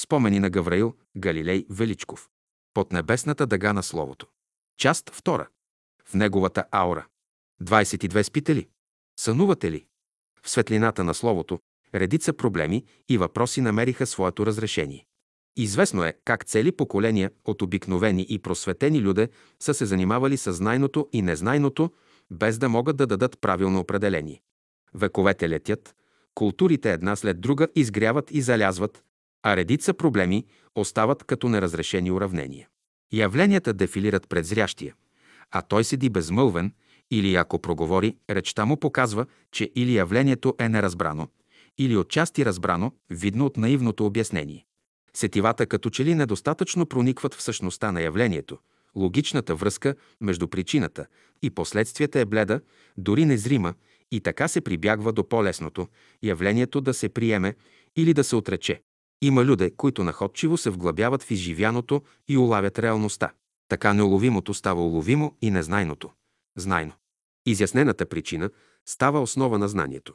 Спомени на Гавраил Галилей Величков. Под небесната дъга на Словото. Част 2. В неговата аура. 22 спите ли? Сънувате ли? В светлината на Словото редица проблеми и въпроси намериха своето разрешение. Известно е как цели поколения от обикновени и просветени люде са се занимавали с знайното и незнайното, без да могат да дадат правилно определение. Вековете летят, културите една след друга изгряват и залязват, а редица проблеми остават като неразрешени уравнения. Явленията дефилират пред зрящия, а той седи безмълвен или ако проговори, речта му показва, че или явлението е неразбрано, или отчасти разбрано, видно от наивното обяснение. Сетивата като че ли недостатъчно проникват в същността на явлението. Логичната връзка между причината и последствията е бледа, дори незрима, и така се прибягва до по-лесното – явлението да се приеме или да се отрече. Има люде, които находчиво се вглъбяват в изживяното и улавят реалността. Така неуловимото става уловимо и незнайното – знайно. Изяснената причина става основа на знанието.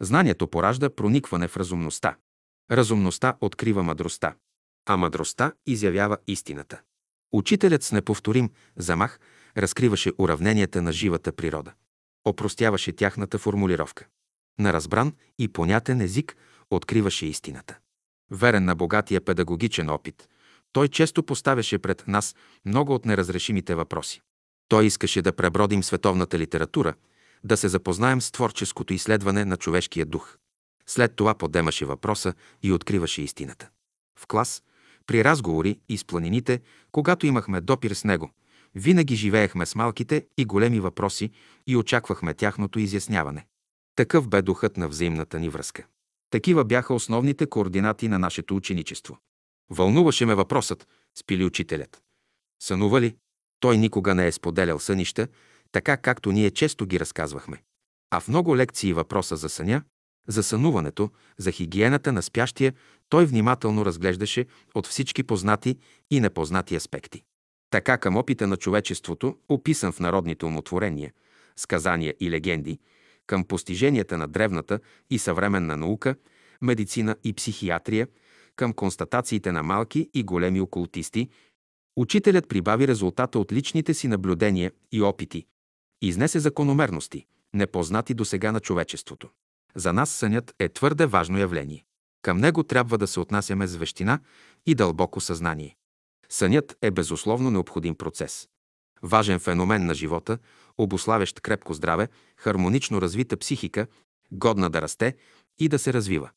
Знанието поражда проникване в разумността. Разумността открива мъдростта, а мъдростта изявява истината. Учителят с неповторим замах разкриваше уравненията на живата природа. Опростяваше тяхната формулировка. На разбран и понятен език откриваше истината. Верен на богатия педагогичен опит, той често поставяше пред нас много от неразрешимите въпроси. Той искаше да пребродим световната литература, да се запознаем с творческото изследване на човешкия дух. След това подемаше въпроса и откриваше истината. В клас, при разговори и с планините, когато имахме допир с него, винаги живеехме с малките и големи въпроси и очаквахме тяхното изясняване. Такъв бе духът на взаимната ни връзка. Такива бяха основните координати на нашето ученичество. Вълнуваше ме въпросът, спили учителят. Сънува ли? Той никога не е споделял сънища, така както ние често ги разказвахме. А в много лекции въпроса за съня, за сънуването, за хигиената на спящия, той внимателно разглеждаше от всички познати и непознати аспекти. Така към опита на човечеството, описан в народните умотворения, сказания и легенди, към постиженията на древната и съвременна наука, медицина и психиатрия, към констатациите на малки и големи окултисти, учителят прибави резултата от личните си наблюдения и опити, изнесе закономерности, непознати до сега на човечеството. За нас сънят е твърде важно явление. Към него трябва да се отнасяме с вещина и дълбоко съзнание. Сънят е безусловно необходим процес. Важен феномен на живота, обославящ крепко здраве, хармонично развита психика, годна да расте и да се развива.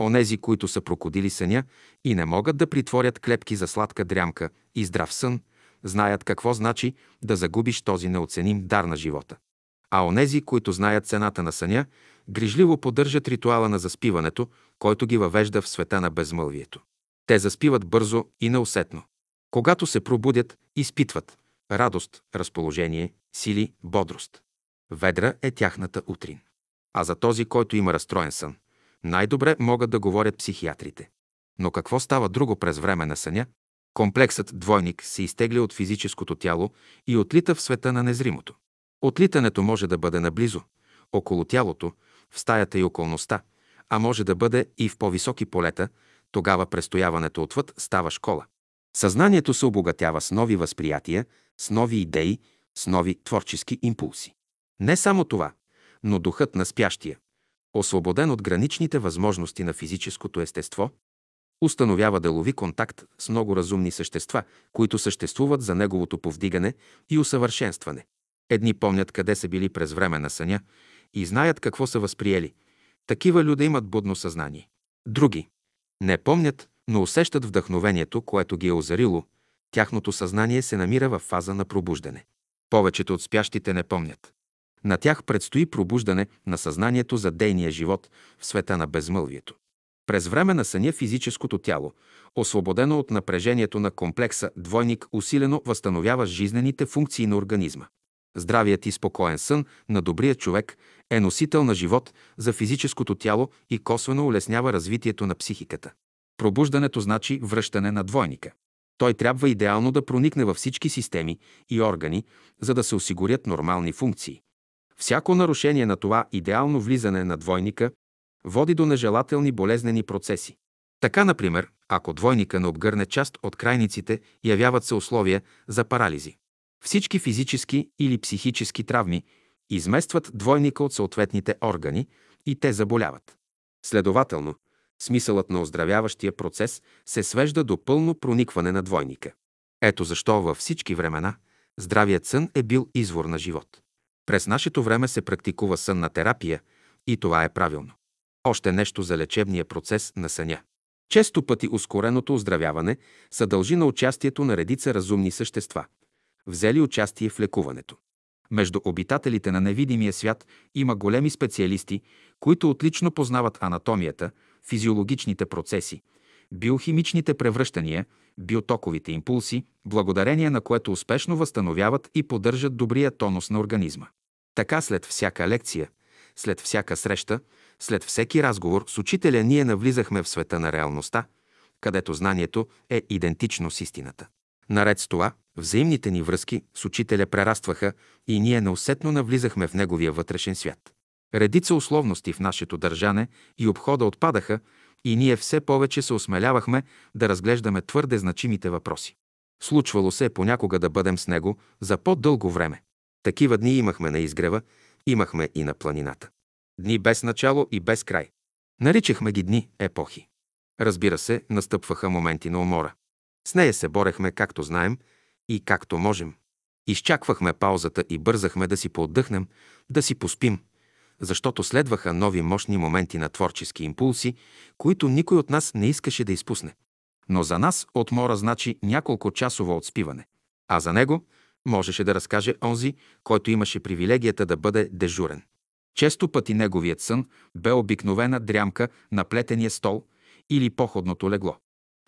Онези, които са прокодили съня и не могат да притворят клепки за сладка дрямка и здрав сън, знаят какво значи да загубиш този неоценим дар на живота. А онези, които знаят цената на съня, грижливо поддържат ритуала на заспиването, който ги въвежда в света на безмълвието. Те заспиват бързо и неусетно. Когато се пробудят, изпитват радост, разположение, сили, бодрост. Ведра е тяхната утрин. А за този, който има разстроен сън, най-добре могат да говорят психиатрите. Но какво става друго през време на съня? Комплексът двойник се изтегля от физическото тяло и отлита в света на незримото. Отлитането може да бъде наблизо, около тялото, в стаята и околността, а може да бъде и в по-високи полета, тогава престояването отвъд става школа. Съзнанието се обогатява с нови възприятия, с нови идеи, с нови творчески импулси. Не само това, но духът на спящия, освободен от граничните възможности на физическото естество, установява делови контакт с много разумни същества, които съществуват за неговото повдигане и усъвършенстване. Едни помнят къде са били през време на съня и знаят какво са възприели. Такива люди имат будно съзнание. Други не помнят, но усещат вдъхновението, което ги е озарило. Тяхното съзнание се намира в фаза на пробуждане. Повечето от спящите не помнят. На тях предстои пробуждане на съзнанието за дейния живот в света на безмълвието. През време на съня физическото тяло, освободено от напрежението на комплекса двойник, усилено възстановява жизнените функции на организма. Здравият и спокоен сън на добрия човек е носител на живот за физическото тяло и косвено улеснява развитието на психиката. Пробуждането значи връщане на двойника. Той трябва идеално да проникне във всички системи и органи, за да се осигурят нормални функции. Всяко нарушение на това идеално влизане на двойника води до нежелателни болезнени процеси. Така, например, ако двойника не обгърне част от крайниците, явяват се условия за парализи. Всички физически или психически травми изместват двойника от съответните органи и те заболяват. Следователно, смисълът на оздравяващия процес се свежда до пълно проникване на двойника. Ето защо във всички времена здравият сън е бил извор на живот. През нашето време се практикува сънна терапия и това е правилно. Още нещо за лечебния процес на съня. Често пъти ускореното оздравяване се дължи на участието на редица разумни същества, взели участие в лекуването. Между обитателите на невидимия свят има големи специалисти, които отлично познават анатомията, физиологичните процеси, биохимичните превръщания, биотоковите импулси, благодарение на което успешно възстановяват и поддържат добрия тонус на организма. Така след всяка лекция, след всяка среща, след всеки разговор с учителя ние навлизахме в света на реалността, където знанието е идентично с истината. Наред с това, взаимните ни връзки с учителя прерастваха и ние неусетно навлизахме в неговия вътрешен свят. Редица условности в нашето държане и обхода отпадаха и ние все повече се осмелявахме да разглеждаме твърде значимите въпроси. Случвало се понякога да бъдем с него за по-дълго време. Такива дни имахме на изгрева, имахме и на планината. Дни без начало и без край. Наричахме ги дни, епохи. Разбира се, настъпваха моменти на умора. С нея се борехме както знаем и както можем. Изчаквахме паузата и бързахме да си поотдъхнем, да си поспим, защото следваха нови мощни моменти на творчески импулси, които никой от нас не искаше да изпусне. Но за нас отмора значи няколко часово отспиване, а за него можеше да разкаже онзи, който имаше привилегията да бъде дежурен. Често пъти неговият сън бе обикновена дрямка на плетения стол или походното легло.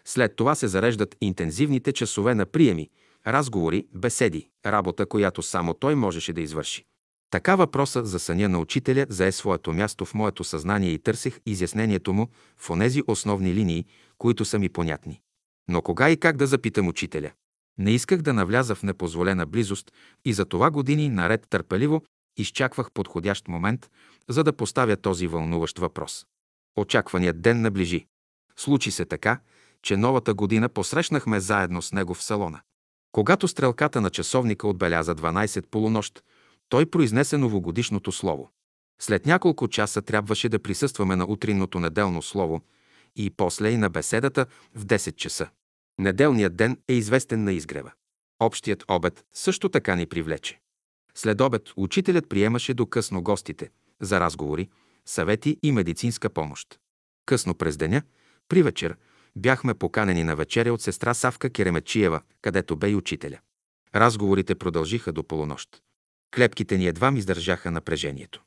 След това се зареждат интензивните часове на приеми, разговори, беседи, работа, която само той можеше да извърши. Така въпроса за съня на учителя зае своето място в моето съзнание и търсех изяснението му в онези основни линии, които са ми понятни. Но кога и как да запитам учителя? Не исках да навляза в непозволена близост и за това години наред търпеливо изчаквах подходящ момент, за да поставя този вълнуващ въпрос. Очакваният ден наближи. Случи се така, че новата година посрещнахме заедно с него в салона. Когато стрелката на часовника отбеляза 12 полунощ, той произнесе новогодишното слово. След няколко часа трябваше да присъстваме на утринното неделно слово и после и на беседата в 10 часа. Неделният ден е известен на изгрева. Общият обед също така ни привлече. След обед учителят приемаше до късно гостите за разговори, съвети и медицинска помощ. Късно през деня, при вечер, бяхме поканени на вечеря от сестра Савка Керемечиева, където бе и учителя. Разговорите продължиха до полунощ. Клепките ни едва ми издържаха напрежението.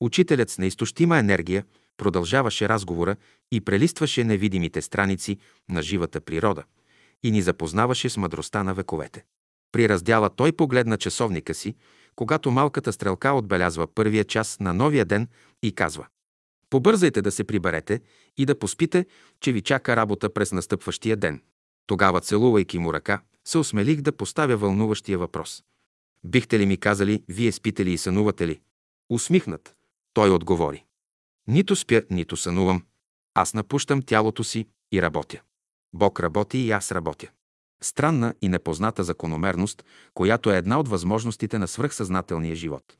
Учителят с неизтощима енергия продължаваше разговора и прелистваше невидимите страници на живата природа и ни запознаваше с мъдростта на вековете. При раздяла той погледна часовника си, когато малката стрелка отбелязва първия час на новия ден и казва Побързайте да се приберете и да поспите, че ви чака работа през настъпващия ден. Тогава, целувайки му ръка, се осмелих да поставя вълнуващия въпрос. Бихте ли ми казали, вие спите ли и сънувате ли? Усмихнат. Той отговори. Нито спя, нито сънувам. Аз напущам тялото си и работя. Бог работи и аз работя. Странна и непозната закономерност, която е една от възможностите на свръхсъзнателния живот.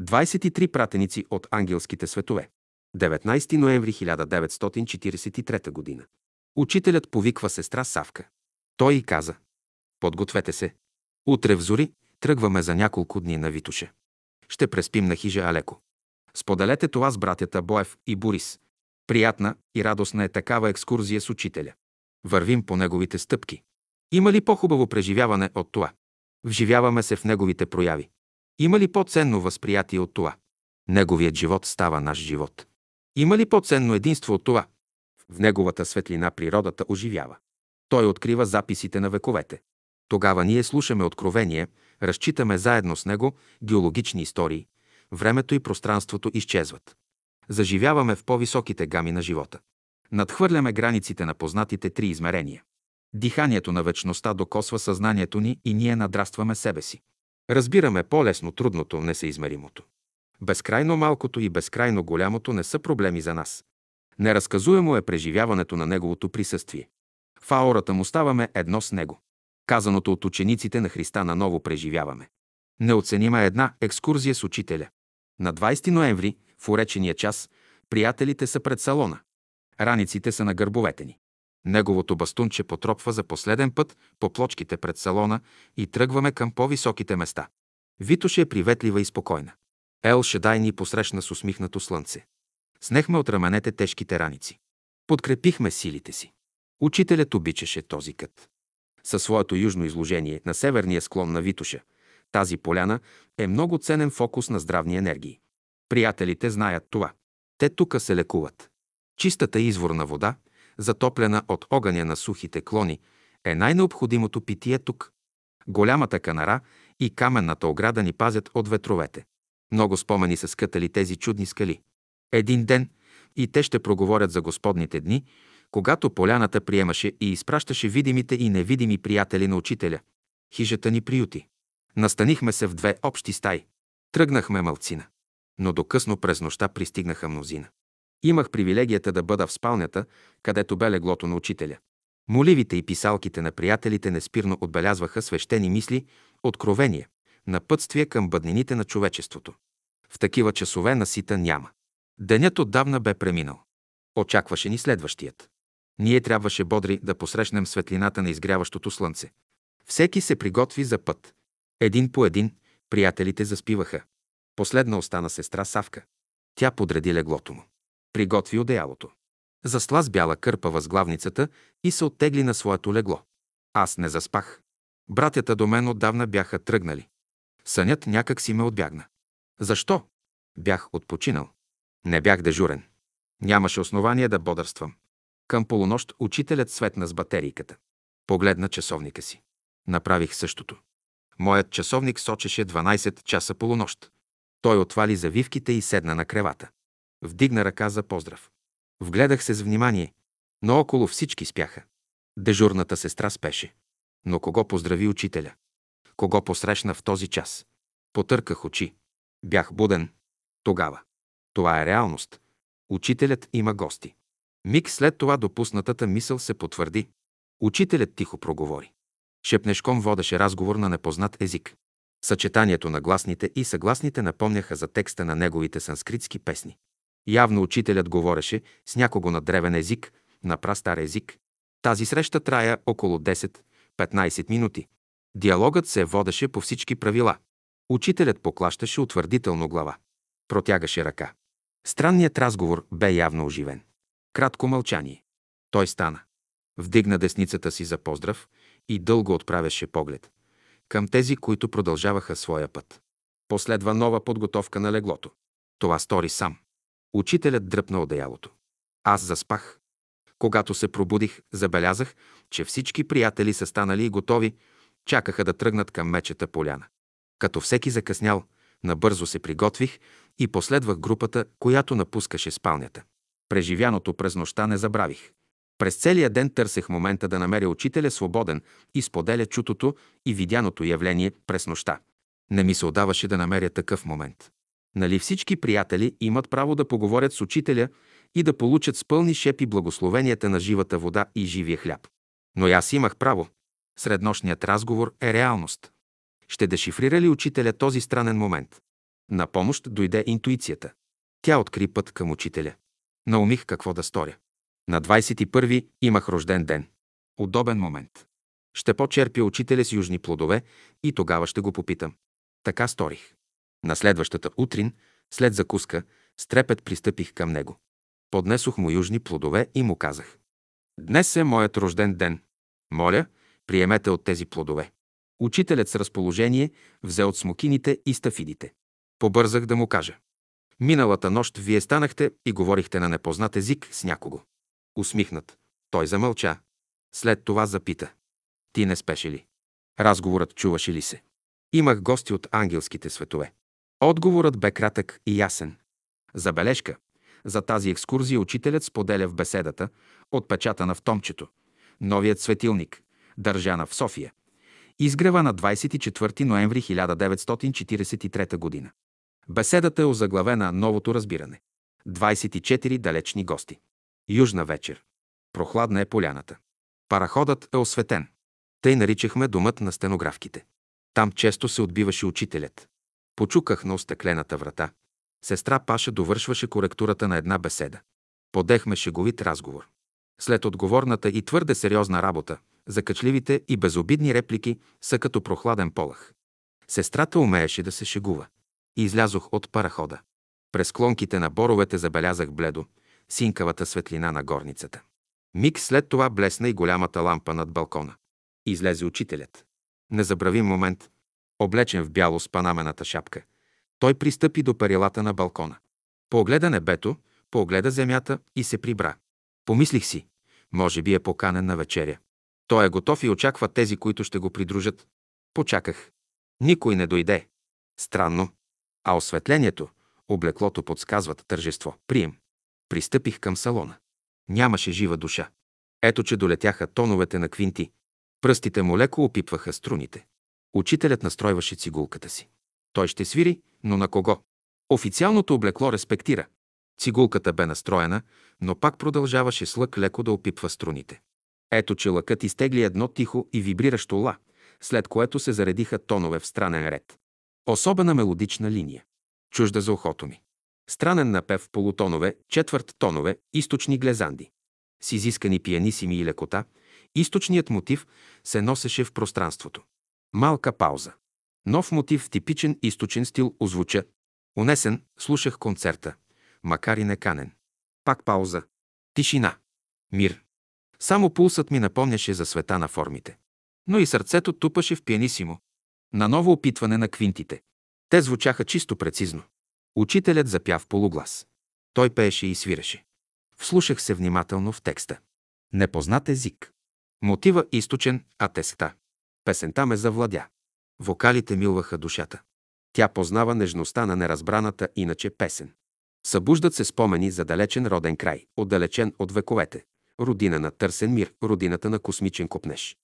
23 пратеници от ангелските светове. 19 ноември 1943 г. Учителят повиква сестра Савка. Той и каза Подгответе се. Утре в зори тръгваме за няколко дни на Витуше. Ще преспим на хижа Алеко. Споделете това с братята Боев и Борис. Приятна и радостна е такава екскурзия с учителя. Вървим по неговите стъпки. Има ли по-хубаво преживяване от това? Вживяваме се в неговите прояви. Има ли по-ценно възприятие от това? Неговият живот става наш живот. Има ли по-ценно единство от това? В неговата светлина природата оживява. Той открива записите на вековете. Тогава ние слушаме откровение, разчитаме заедно с него геологични истории. Времето и пространството изчезват. Заживяваме в по-високите гами на живота. Надхвърляме границите на познатите три измерения. Диханието на вечността докосва съзнанието ни и ние надрастваме себе си. Разбираме по-лесно трудното, несъизмеримото. Безкрайно малкото и безкрайно голямото не са проблеми за нас. Неразказуемо е преживяването на неговото присъствие. В аурата му ставаме едно с него. Казаното от учениците на Христа наново преживяваме. Неоценима е една екскурзия с учителя. На 20 ноември, в уречения час, приятелите са пред салона. Раниците са на гърбовете ни. Неговото бастунче потропва за последен път по плочките пред салона и тръгваме към по-високите места. Витоше е приветлива и спокойна. Ел Шедай ни посрещна с усмихнато слънце. Снехме от раменете тежките раници. Подкрепихме силите си. Учителят обичаше този кът. Със своето южно изложение на северния склон на Витоша, тази поляна е много ценен фокус на здравни енергии. Приятелите знаят това. Те тука се лекуват. Чистата изворна вода, затоплена от огъня на сухите клони, е най-необходимото питие тук. Голямата канара и каменната ограда ни пазят от ветровете. Много спомени са скътали тези чудни скали. Един ден и те ще проговорят за Господните дни, когато поляната приемаше и изпращаше видимите и невидими приятели на учителя. Хижата ни приюти. Настанихме се в две общи стаи. Тръгнахме мълцина. Но до късно през нощта пристигнаха мнозина. Имах привилегията да бъда в спалнята, където бе леглото на учителя. Моливите и писалките на приятелите неспирно отбелязваха свещени мисли, откровения, напътствия към бъднините на човечеството. В такива часове насита няма. Денят отдавна бе преминал. Очакваше ни следващият. Ние трябваше бодри да посрещнем светлината на изгряващото слънце. Всеки се приготви за път. Един по един приятелите заспиваха. Последна остана сестра Савка. Тя подреди леглото му. Приготви одеялото. Засла с бяла кърпа възглавницата и се оттегли на своето легло. Аз не заспах. Братята до мен отдавна бяха тръгнали. Сънят някак си ме отбягна. Защо? Бях отпочинал. Не бях дежурен. Нямаше основание да бодърствам. Към полунощ учителят светна с батерийката. Погледна часовника си. Направих същото. Моят часовник сочеше 12 часа полунощ. Той отвали завивките и седна на кревата. Вдигна ръка за поздрав. Вгледах се с внимание, но около всички спяха. Дежурната сестра спеше. Но кого поздрави учителя? Кого посрещна в този час? Потърках очи. Бях буден. Тогава. Това е реалност. Учителят има гости. Миг след това допуснатата мисъл се потвърди. Учителят тихо проговори. Шепнешком водеше разговор на непознат език. Съчетанието на гласните и съгласните напомняха за текста на неговите санскритски песни. Явно учителят говореше с някого на древен език, на прастар език. Тази среща трая около 10-15 минути. Диалогът се водеше по всички правила. Учителят поклащаше утвърдително глава. Протягаше ръка. Странният разговор бе явно оживен. Кратко мълчание. Той стана. Вдигна десницата си за поздрав и дълго отправяше поглед. Към тези, които продължаваха своя път. Последва нова подготовка на леглото. Това стори сам. Учителят дръпна одеялото. Аз заспах. Когато се пробудих, забелязах, че всички приятели са станали и готови, чакаха да тръгнат към мечета поляна. Като всеки закъснял, набързо се приготвих и последвах групата, която напускаше спалнята. Преживяното през нощта не забравих. През целия ден търсех момента да намеря учителя свободен и споделя чутото и видяното явление през нощта. Не ми се отдаваше да намеря такъв момент. Нали всички приятели имат право да поговорят с учителя и да получат с пълни шепи благословенията на живата вода и живия хляб. Но и аз имах право. Среднощният разговор е реалност. Ще дешифрира ли учителя този странен момент? На помощ дойде интуицията. Тя откри път към учителя. Наумих какво да сторя. На 21-ви имах рожден ден. Удобен момент. Ще почерпя учителя с южни плодове и тогава ще го попитам. Така сторих. На следващата утрин, след закуска, с трепет пристъпих към него. Поднесох му южни плодове и му казах. Днес е моят рожден ден. Моля, приемете от тези плодове. Учителят с разположение взе от смокините и стафидите. Побързах да му кажа. Миналата нощ вие станахте и говорихте на непознат език с някого. Усмихнат. Той замълча. След това запита. Ти не спеше ли? Разговорът чуваше ли се? Имах гости от ангелските светове. Отговорът бе кратък и ясен. Забележка. За тази екскурзия учителят споделя в беседата, отпечатана в томчето. Новият светилник, държана в София. Изгрева на 24 ноември 1943 г. Беседата е озаглавена Новото разбиране. 24 далечни гости. Южна вечер. Прохладна е поляната. Параходът е осветен. Тъй наричахме домът на стенографките. Там често се отбиваше учителят. Почуках на остеклената врата. Сестра Паша довършваше коректурата на една беседа. Подехме шеговит разговор. След отговорната и твърде сериозна работа, закачливите и безобидни реплики са като прохладен полах. Сестрата умееше да се шегува. И излязох от парахода. През клонките на боровете забелязах бледо, синкавата светлина на горницата. Миг след това блесна и голямата лампа над балкона. Излезе учителят. Незабравим момент, облечен в бяло с панамената шапка. Той пристъпи до перилата на балкона. Погледа небето, погледа земята и се прибра. Помислих си, може би е поканен на вечеря. Той е готов и очаква тези, които ще го придружат. Почаках. Никой не дойде. Странно. А осветлението, облеклото подсказват тържество, прием. Пристъпих към салона. Нямаше жива душа. Ето, че долетяха тоновете на квинти. Пръстите му леко опипваха струните. Учителят настройваше цигулката си. Той ще свири, но на кого? Официалното облекло респектира. Цигулката бе настроена, но пак продължаваше с лък леко да опипва струните. Ето, че лъкът изтегли едно тихо и вибриращо ла, след което се заредиха тонове в странен ред. Особена мелодична линия. Чужда за ухото ми. Странен напев полутонове, четвърт тонове, източни глезанди. С изискани пианисими и лекота, източният мотив се носеше в пространството. Малка пауза. Нов мотив в типичен източен стил озвуча. Унесен, слушах концерта, макар и неканен. Пак пауза. Тишина. Мир. Само пулсът ми напомняше за света на формите. Но и сърцето тупаше в пианисимо. На ново опитване на квинтите. Те звучаха чисто прецизно. Учителят запя в полуглас. Той пееше и свиреше. Вслушах се внимателно в текста. Непознат език. Мотива източен, а текста. Песента ме завладя. Вокалите милваха душата. Тя познава нежността на неразбраната иначе песен. Събуждат се спомени за далечен роден край, отдалечен от вековете. Родина на търсен мир, родината на космичен копнеж.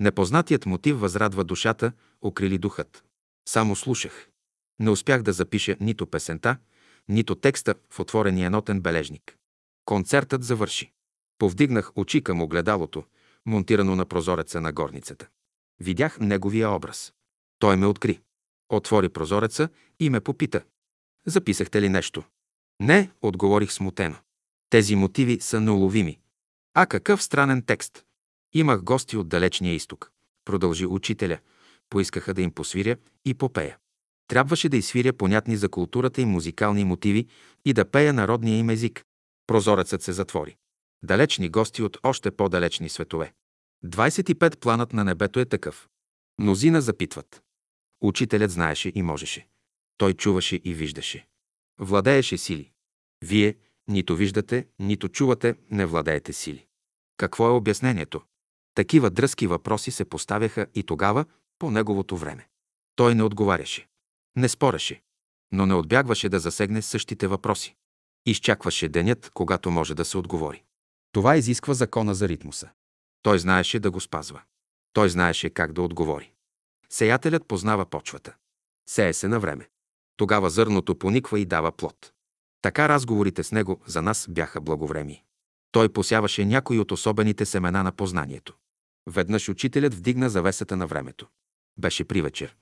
Непознатият мотив възрадва душата, окрили духът. Само слушах. Не успях да запиша нито песента, нито текста в отворения нотен бележник. Концертът завърши. Повдигнах очи към огледалото, монтирано на прозореца на горницата. Видях неговия образ. Той ме откри. Отвори прозореца и ме попита. Записахте ли нещо? Не, отговорих смутено. Тези мотиви са неуловими. А какъв странен текст. Имах гости от далечния изток. Продължи учителя. Поискаха да им посвиря и попея. Трябваше да изсвиря понятни за културата и музикални мотиви и да пея народния им език. Прозорецът се затвори. Далечни гости от още по-далечни светове. 25 планът на небето е такъв. Мнозина запитват. Учителят знаеше и можеше. Той чуваше и виждаше. Владееше сили. Вие нито виждате, нито чувате, не владеете сили. Какво е обяснението? Такива дръзки въпроси се поставяха и тогава, по неговото време. Той не отговаряше. Не спореше, но не отбягваше да засегне същите въпроси. Изчакваше денят, когато може да се отговори. Това изисква закона за ритмуса. Той знаеше да го спазва. Той знаеше как да отговори. Сеятелят познава почвата. Сее се на време. Тогава зърното пониква и дава плод. Така разговорите с него за нас бяха благовреми. Той посяваше някои от особените семена на познанието. Веднъж учителят вдигна завесата на времето. Беше при вечер.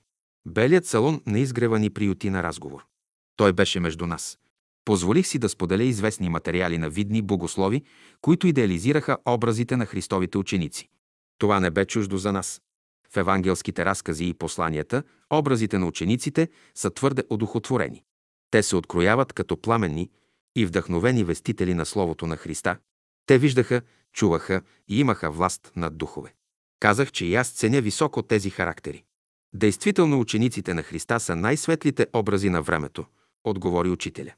Белият салон не изгрева ни приюти на разговор. Той беше между нас. Позволих си да споделя известни материали на видни богослови, които идеализираха образите на Христовите ученици. Това не бе чуждо за нас. В евангелските разкази и посланията образите на учениците са твърде одухотворени. Те се открояват като пламенни и вдъхновени вестители на Словото на Христа. Те виждаха, чуваха и имаха власт над духове. Казах, че и аз ценя високо тези характери. Действително учениците на Христа са най-светлите образи на времето, отговори учителя.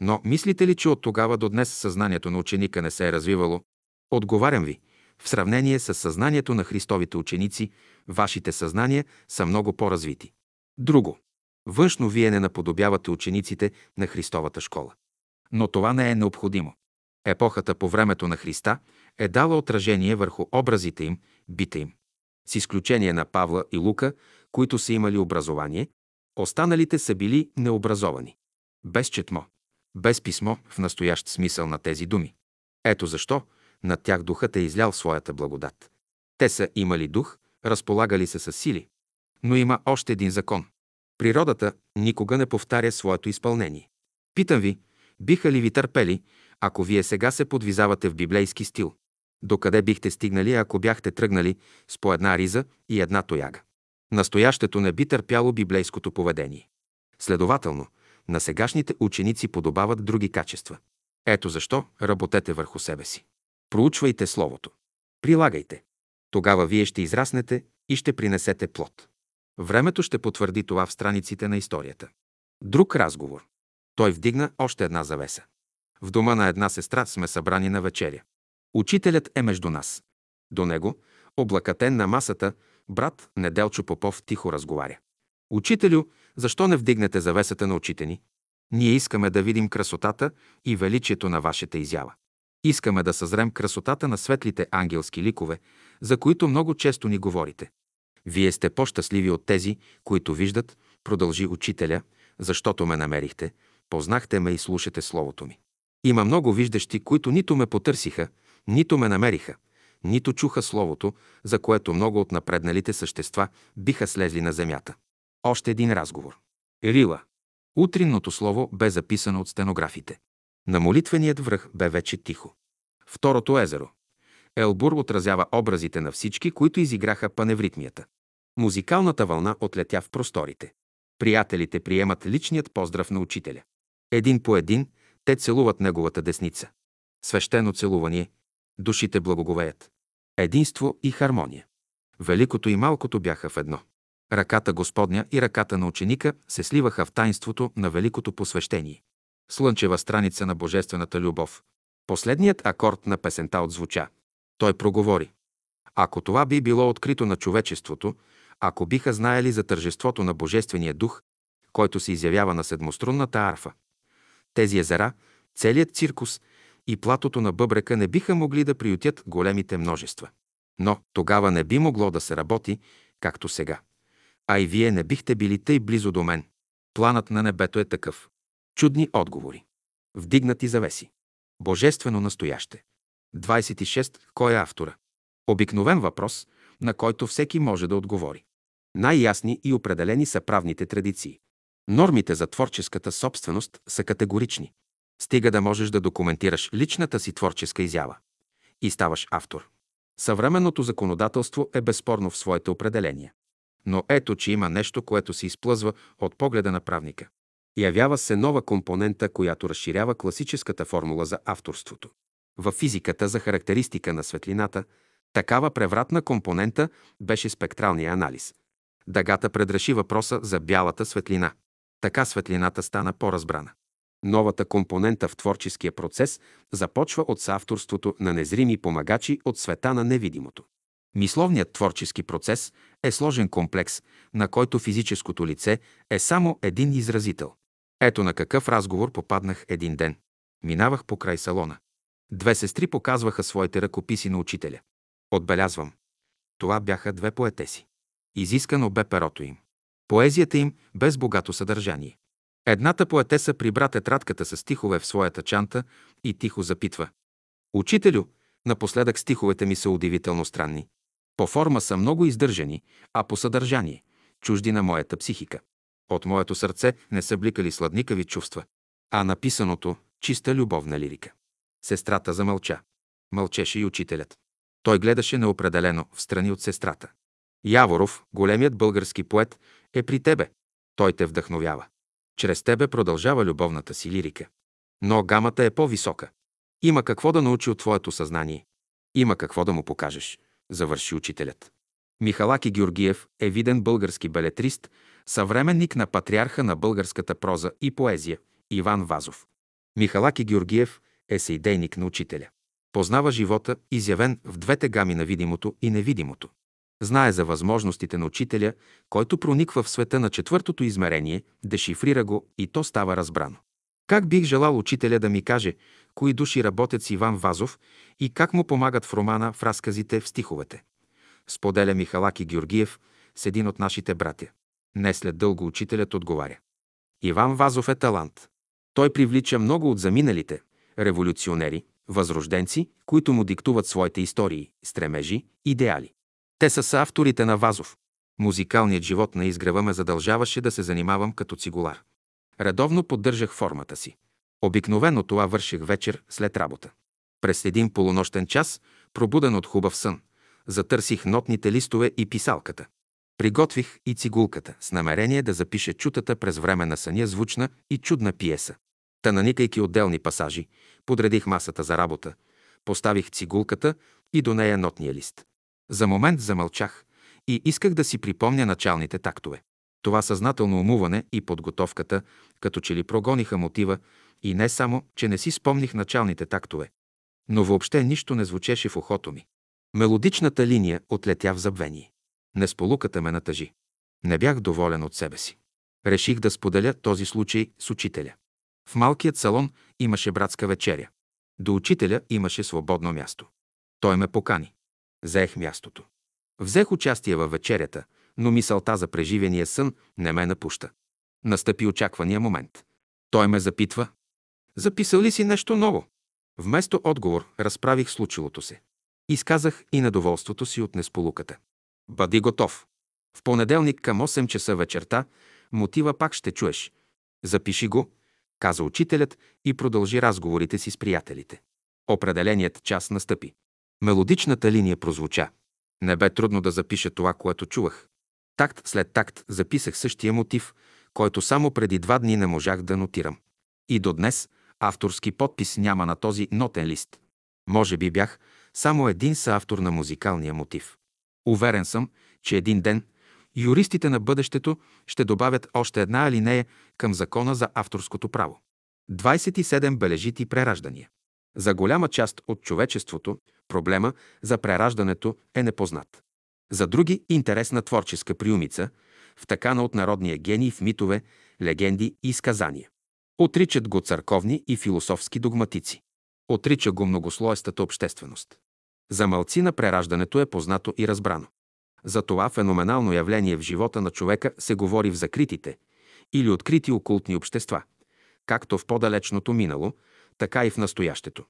Но мислите ли, че от тогава до днес съзнанието на ученика не се е развивало? Отговарям ви, в сравнение с съзнанието на Христовите ученици, вашите съзнания са много по-развити. Друго. Външно вие не наподобявате учениците на Христовата школа. Но това не е необходимо. Епохата по времето на Христа е дала отражение върху образите им, бите им. С изключение на Павла и Лука, които са имали образование, останалите са били необразовани. Без четмо, без писмо в настоящ смисъл на тези думи. Ето защо над тях духът е излял своята благодат. Те са имали дух, разполагали се с сили. Но има още един закон. Природата никога не повтаря своето изпълнение. Питам ви, биха ли ви търпели, ако вие сега се подвизавате в библейски стил? Докъде бихте стигнали, ако бяхте тръгнали с по една риза и една тояга? Настоящето не би търпяло библейското поведение. Следователно, на сегашните ученици подобават други качества. Ето защо работете върху себе си. Проучвайте Словото. Прилагайте. Тогава вие ще израснете и ще принесете плод. Времето ще потвърди това в страниците на историята. Друг разговор. Той вдигна още една завеса. В дома на една сестра сме събрани на вечеря. Учителят е между нас. До него, облакатен на масата, брат Неделчо Попов тихо разговаря. Учителю, защо не вдигнете завесата на очите ни? Ние искаме да видим красотата и величието на вашата изява. Искаме да съзрем красотата на светлите ангелски ликове, за които много често ни говорите. Вие сте по-щастливи от тези, които виждат, продължи учителя, защото ме намерихте, познахте ме и слушате словото ми. Има много виждащи, които нито ме потърсиха, нито ме намериха, нито чуха словото, за което много от напредналите същества биха слезли на земята. Още един разговор. Рила. Утринното слово бе записано от стенографите. На молитвеният връх бе вече тихо. Второто езеро. Елбур отразява образите на всички, които изиграха паневритмията. Музикалната вълна отлетя в просторите. Приятелите приемат личният поздрав на учителя. Един по един те целуват неговата десница. Свещено целувание. Душите благоговеят. Единство и хармония. Великото и малкото бяха в едно. Ръката Господня и ръката на ученика се сливаха в таинството на великото посвещение. Слънчева страница на божествената любов. Последният акорд на песента отзвуча. Той проговори. Ако това би било открито на човечеството, ако биха знаели за тържеството на Божествения дух, който се изявява на седмострунната арфа, тези езера, целият циркус и платото на бъбрека не биха могли да приютят големите множества. Но тогава не би могло да се работи, както сега. А и вие не бихте били тъй близо до мен. Планът на небето е такъв. Чудни отговори. Вдигнати завеси. Божествено настояще. 26. Кой е автора? Обикновен въпрос, на който всеки може да отговори. Най-ясни и определени са правните традиции. Нормите за творческата собственост са категорични. Стига да можеш да документираш личната си творческа изява. И ставаш автор. Съвременното законодателство е безспорно в своите определения. Но ето, че има нещо, което се изплъзва от погледа на правника. Явява се нова компонента, която разширява класическата формула за авторството. В физиката за характеристика на светлината, такава превратна компонента беше спектралния анализ. Дагата предреши въпроса за бялата светлина. Така светлината стана по-разбрана. Новата компонента в творческия процес започва от съавторството на незрими помагачи от света на невидимото. Мисловният творчески процес е сложен комплекс, на който физическото лице е само един изразител. Ето на какъв разговор попаднах един ден. Минавах по край салона. Две сестри показваха своите ръкописи на учителя. Отбелязвам. Това бяха две поетеси. Изискано бе перото им. Поезията им без богато съдържание. Едната поетеса прибра тетрадката с стихове в своята чанта и тихо запитва. Учителю, напоследък стиховете ми са удивително странни. По форма са много издържани, а по съдържание – чужди на моята психика. От моето сърце не са бликали сладникави чувства, а написаното – чиста любовна лирика. Сестрата замълча. Мълчеше и учителят. Той гледаше неопределено в страни от сестрата. Яворов, големият български поет, е при тебе. Той те вдъхновява. Чрез тебе продължава любовната си лирика. Но гамата е по-висока. Има какво да научи от твоето съзнание. Има какво да му покажеш, завърши учителят. Михалаки Георгиев е виден български белетрист, съвременник на патриарха на българската проза и поезия Иван Вазов. Михалаки Георгиев е сейдейник на учителя. Познава живота, изявен в двете гами на видимото и невидимото. Знае за възможностите на учителя, който прониква в света на четвъртото измерение, дешифрира го и то става разбрано. Как бих желал учителя да ми каже, кои души работят с Иван Вазов и как му помагат в романа, в разказите, в стиховете. Споделя Михалаки Георгиев с един от нашите братя. Не след дълго учителят отговаря. Иван Вазов е талант. Той привлича много от заминалите, революционери, Възрожденци, които му диктуват своите истории, стремежи, идеали. Те са съавторите на Вазов. Музикалният живот на изгрева ме задължаваше да се занимавам като цигулар. Редовно поддържах формата си. Обикновено това върших вечер след работа. През един полунощен час, пробуден от хубав сън, затърсих нотните листове и писалката. Приготвих и цигулката с намерение да запише чутата през време на съня звучна и чудна пиеса. Та наникайки отделни пасажи, подредих масата за работа, поставих цигулката и до нея нотния лист. За момент замълчах и исках да си припомня началните тактове. Това съзнателно умуване и подготовката, като че ли прогониха мотива, и не само, че не си спомних началните тактове, но въобще нищо не звучеше в ухото ми. Мелодичната линия отлетя в забвение. Несполуката ме натъжи. Не бях доволен от себе си. Реших да споделя този случай с учителя. В малкият салон имаше братска вечеря. До учителя имаше свободно място. Той ме покани. Взех мястото. Взех участие във вечерята, но мисълта за преживения сън не ме напуща. Настъпи очаквания момент. Той ме запитва. Записал ли си нещо ново? Вместо отговор разправих случилото се. Изказах и недоволството си от несполуката. Бъди готов. В понеделник към 8 часа вечерта мотива пак ще чуеш. Запиши го, каза учителят и продължи разговорите си с приятелите. Определеният час настъпи. Мелодичната линия прозвуча. Не бе трудно да запиша това, което чувах. Такт след такт записах същия мотив, който само преди два дни не можах да нотирам. И до днес авторски подпис няма на този нотен лист. Може би бях само един съавтор на музикалния мотив. Уверен съм, че един ден юристите на бъдещето ще добавят още една алинея към закона за авторското право. 27 бележити прераждания. За голяма част от човечеството проблема за прераждането е непознат. За други интересна творческа приумица, втъкана от народния гений в митове, легенди и сказания. Отричат го църковни и философски догматици. Отрича го многослоестата общественост. За мълци на прераждането е познато и разбрано. За това феноменално явление в живота на човека се говори в закритите или открити окултни общества, както в по-далечното минало, така и в настоящето.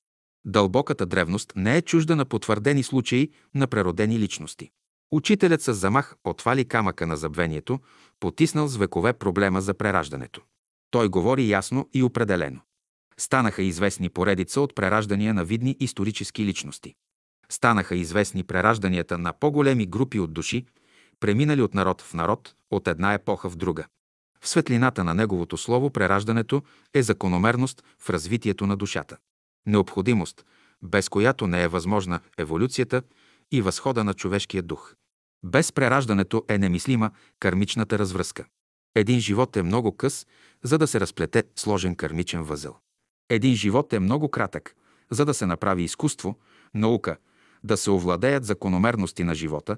Дълбоката древност не е чужда на потвърдени случаи на преродени личности. Учителят с замах отвали камъка на забвението, потиснал с векове проблема за прераждането. Той говори ясно и определено. Станаха известни поредица от прераждания на видни исторически личности. Станаха известни преражданията на по-големи групи от души, преминали от народ в народ, от една епоха в друга. В светлината на неговото слово прераждането е закономерност в развитието на душата. Необходимост, без която не е възможна еволюцията и възхода на човешкия дух. Без прераждането е немислима кармичната развръзка. Един живот е много къс, за да се разплете сложен кармичен възел. Един живот е много кратък, за да се направи изкуство, наука, да се овладеят закономерности на живота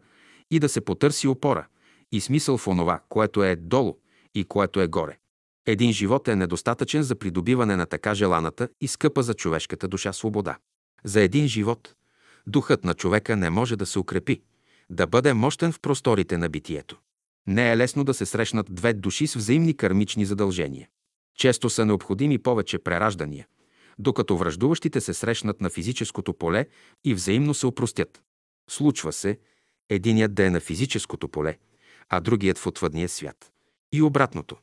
и да се потърси опора и смисъл в онова, което е долу и което е горе. Един живот е недостатъчен за придобиване на така желаната и скъпа за човешката душа свобода. За един живот духът на човека не може да се укрепи, да бъде мощен в просторите на битието. Не е лесно да се срещнат две души с взаимни кармични задължения. Често са необходими повече прераждания, докато връждуващите се срещнат на физическото поле и взаимно се опростят. Случва се единият да е на физическото поле, а другият в отвъдния свят. И обратното.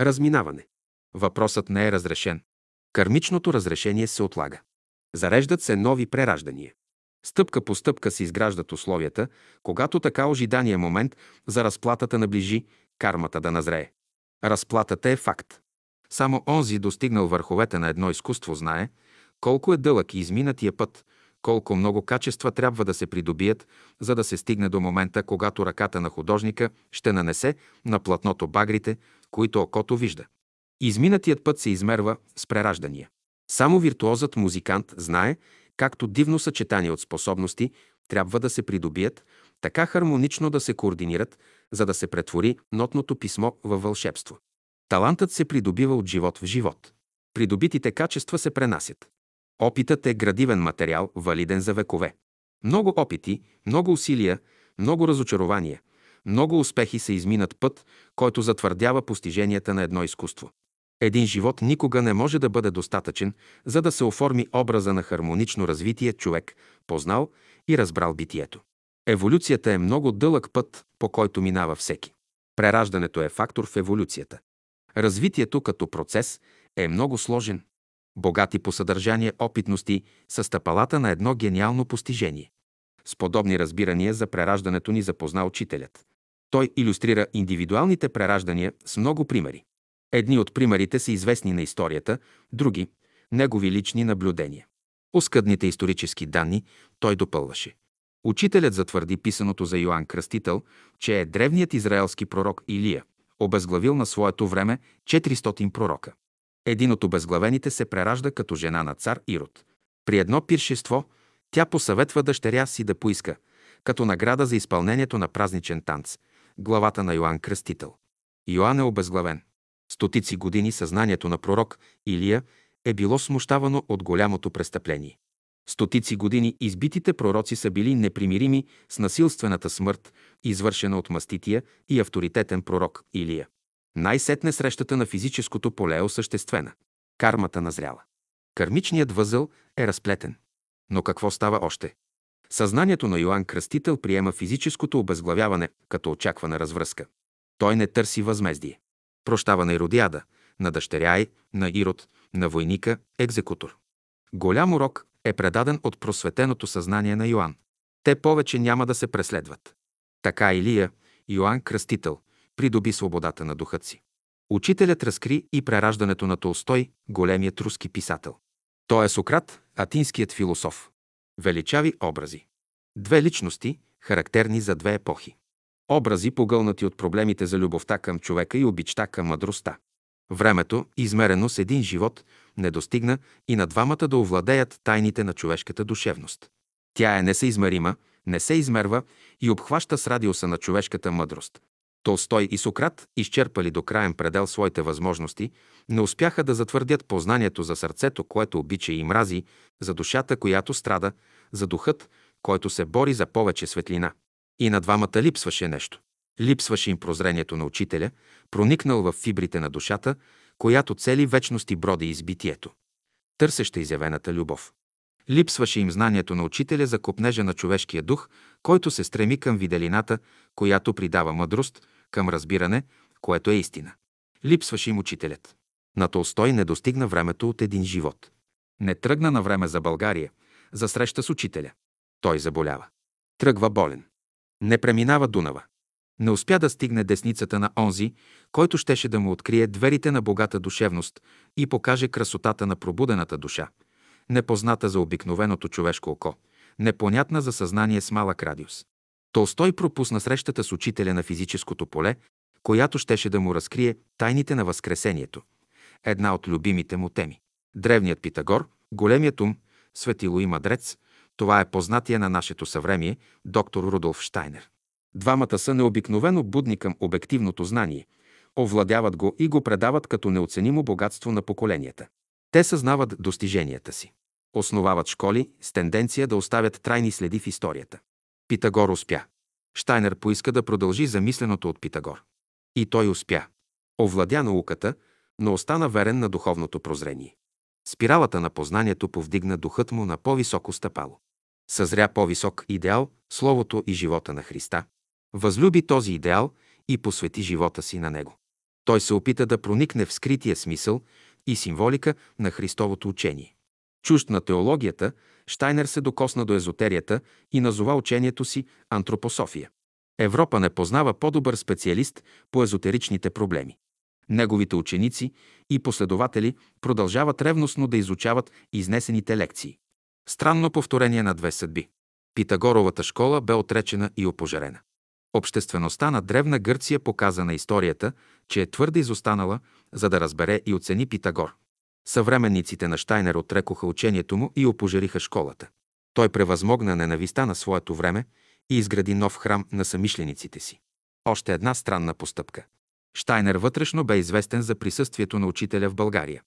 Разминаване. Въпросът не е разрешен. Кармичното разрешение се отлага. Зареждат се нови прераждания. Стъпка по стъпка се изграждат условията, когато така ожидания момент за разплатата наближи, кармата да назрее. Разплатата е факт. Само онзи, достигнал върховете на едно изкуство, знае колко е дълъг и изминатия път, колко много качества трябва да се придобият, за да се стигне до момента, когато ръката на художника ще нанесе на платното багрите, които окото вижда. Изминатият път се измерва с прераждания. Само виртуозът музикант знае, както дивно съчетание от способности трябва да се придобият, така хармонично да се координират, за да се претвори нотното писмо във вълшебство. Талантът се придобива от живот в живот. Придобитите качества се пренасят. Опитът е градивен материал, валиден за векове. Много опити, много усилия, много разочарования, много успехи се изминат път, който затвърдява постиженията на едно изкуство. Един живот никога не може да бъде достатъчен, за да се оформи образа на хармонично развитие човек, познал и разбрал битието. Еволюцията е много дълъг път, по който минава всеки. Прераждането е фактор в еволюцията. Развитието като процес е много сложен, богати по съдържание опитности с стъпалата на едно гениално постижение. С подобни разбирания за прераждането ни запозна учителят. Той иллюстрира индивидуалните прераждания с много примери. Едни от примерите са известни на историята, други – негови лични наблюдения. Оскъдните исторически данни той допълваше. Учителят затвърди писаното за Йоанн Кръстител, че е древният израелски пророк Илия, обезглавил на своето време 400 пророка. Един от обезглавените се преражда като жена на цар Ирод. При едно пиршество тя посъветва дъщеря си да поиска, като награда за изпълнението на празничен танц, главата на Йоанн Кръстител. Йоанн е обезглавен. Стотици години съзнанието на пророк Илия е било смущавано от голямото престъпление. Стотици години избитите пророци са били непримирими с насилствената смърт, извършена от мастития и авторитетен пророк Илия. Най-сетне срещата на физическото поле е осъществена. Кармата назряла. Кармичният възъл е разплетен. Но какво става още? Съзнанието на Йоанн Кръстител приема физическото обезглавяване като очаквана развръзка. Той не търси възмездие. Прощава на Иродиада, на дъщеря й, на Ирод, на войника, екзекутор. Голям урок е предаден от просветеното съзнание на Йоанн. Те повече няма да се преследват. Така Илия, Йоанн Кръстител, придоби свободата на духът си. Учителят разкри и прераждането на Толстой, големият руски писател. Той е Сократ, атинският философ. Величави образи. Две личности, характерни за две епохи. Образи, погълнати от проблемите за любовта към човека и обичта към мъдростта. Времето, измерено с един живот, не достигна и на двамата да овладеят тайните на човешката душевност. Тя е несъизмерима, не се измерва и обхваща с радиуса на човешката мъдрост. Толстой и Сократ, изчерпали до краен предел своите възможности, не успяха да затвърдят познанието за сърцето, което обича и мрази, за душата, която страда, за духът, който се бори за повече светлина. И на двамата липсваше нещо. Липсваше им прозрението на учителя, проникнал в фибрите на душата, която цели вечности броди избитието. Търсеща изявената любов. Липсваше им знанието на учителя за копнежа на човешкия дух, който се стреми към виделината, която придава мъдрост, към разбиране, което е истина. Липсваше им учителят. На Толстой не достигна времето от един живот. Не тръгна на време за България, за среща с учителя. Той заболява. Тръгва болен. Не преминава Дунава. Не успя да стигне десницата на онзи, който щеше да му открие дверите на богата душевност и покаже красотата на пробудената душа, непозната за обикновеното човешко око, непонятна за съзнание с малък радиус. Толстой пропусна срещата с учителя на физическото поле, която щеше да му разкрие тайните на Възкресението. Една от любимите му теми. Древният Питагор, големият ум, светило и мадрец, това е познатие на нашето съвремие, доктор Рудолф Штайнер. Двамата са необикновено будни към обективното знание, овладяват го и го предават като неоценимо богатство на поколенията. Те съзнават достиженията си. Основават школи с тенденция да оставят трайни следи в историята. Питагор успя. Штайнер поиска да продължи замисленото от Питагор. И той успя. Овладя науката, но остана верен на духовното прозрение. Спиралата на познанието повдигна духът му на по-високо стъпало. Съзря по-висок идеал, словото и живота на Христа. Възлюби този идеал и посвети живота си на него. Той се опита да проникне в скрития смисъл и символика на Христовото учение. Чужд на теологията, Штайнер се докосна до езотерията и назова учението си антропософия. Европа не познава по-добър специалист по езотеричните проблеми. Неговите ученици и последователи продължават ревностно да изучават изнесените лекции. Странно повторение на две съдби. Питагоровата школа бе отречена и опожарена. Обществеността на Древна Гърция показа на историята, че е твърде изостанала, за да разбере и оцени Питагор. Съвременниците на Штайнер отрекоха учението му и опожариха школата. Той превъзмогна ненависта на своето време и изгради нов храм на самишлениците си. Още една странна постъпка. Штайнер вътрешно бе известен за присъствието на учителя в България.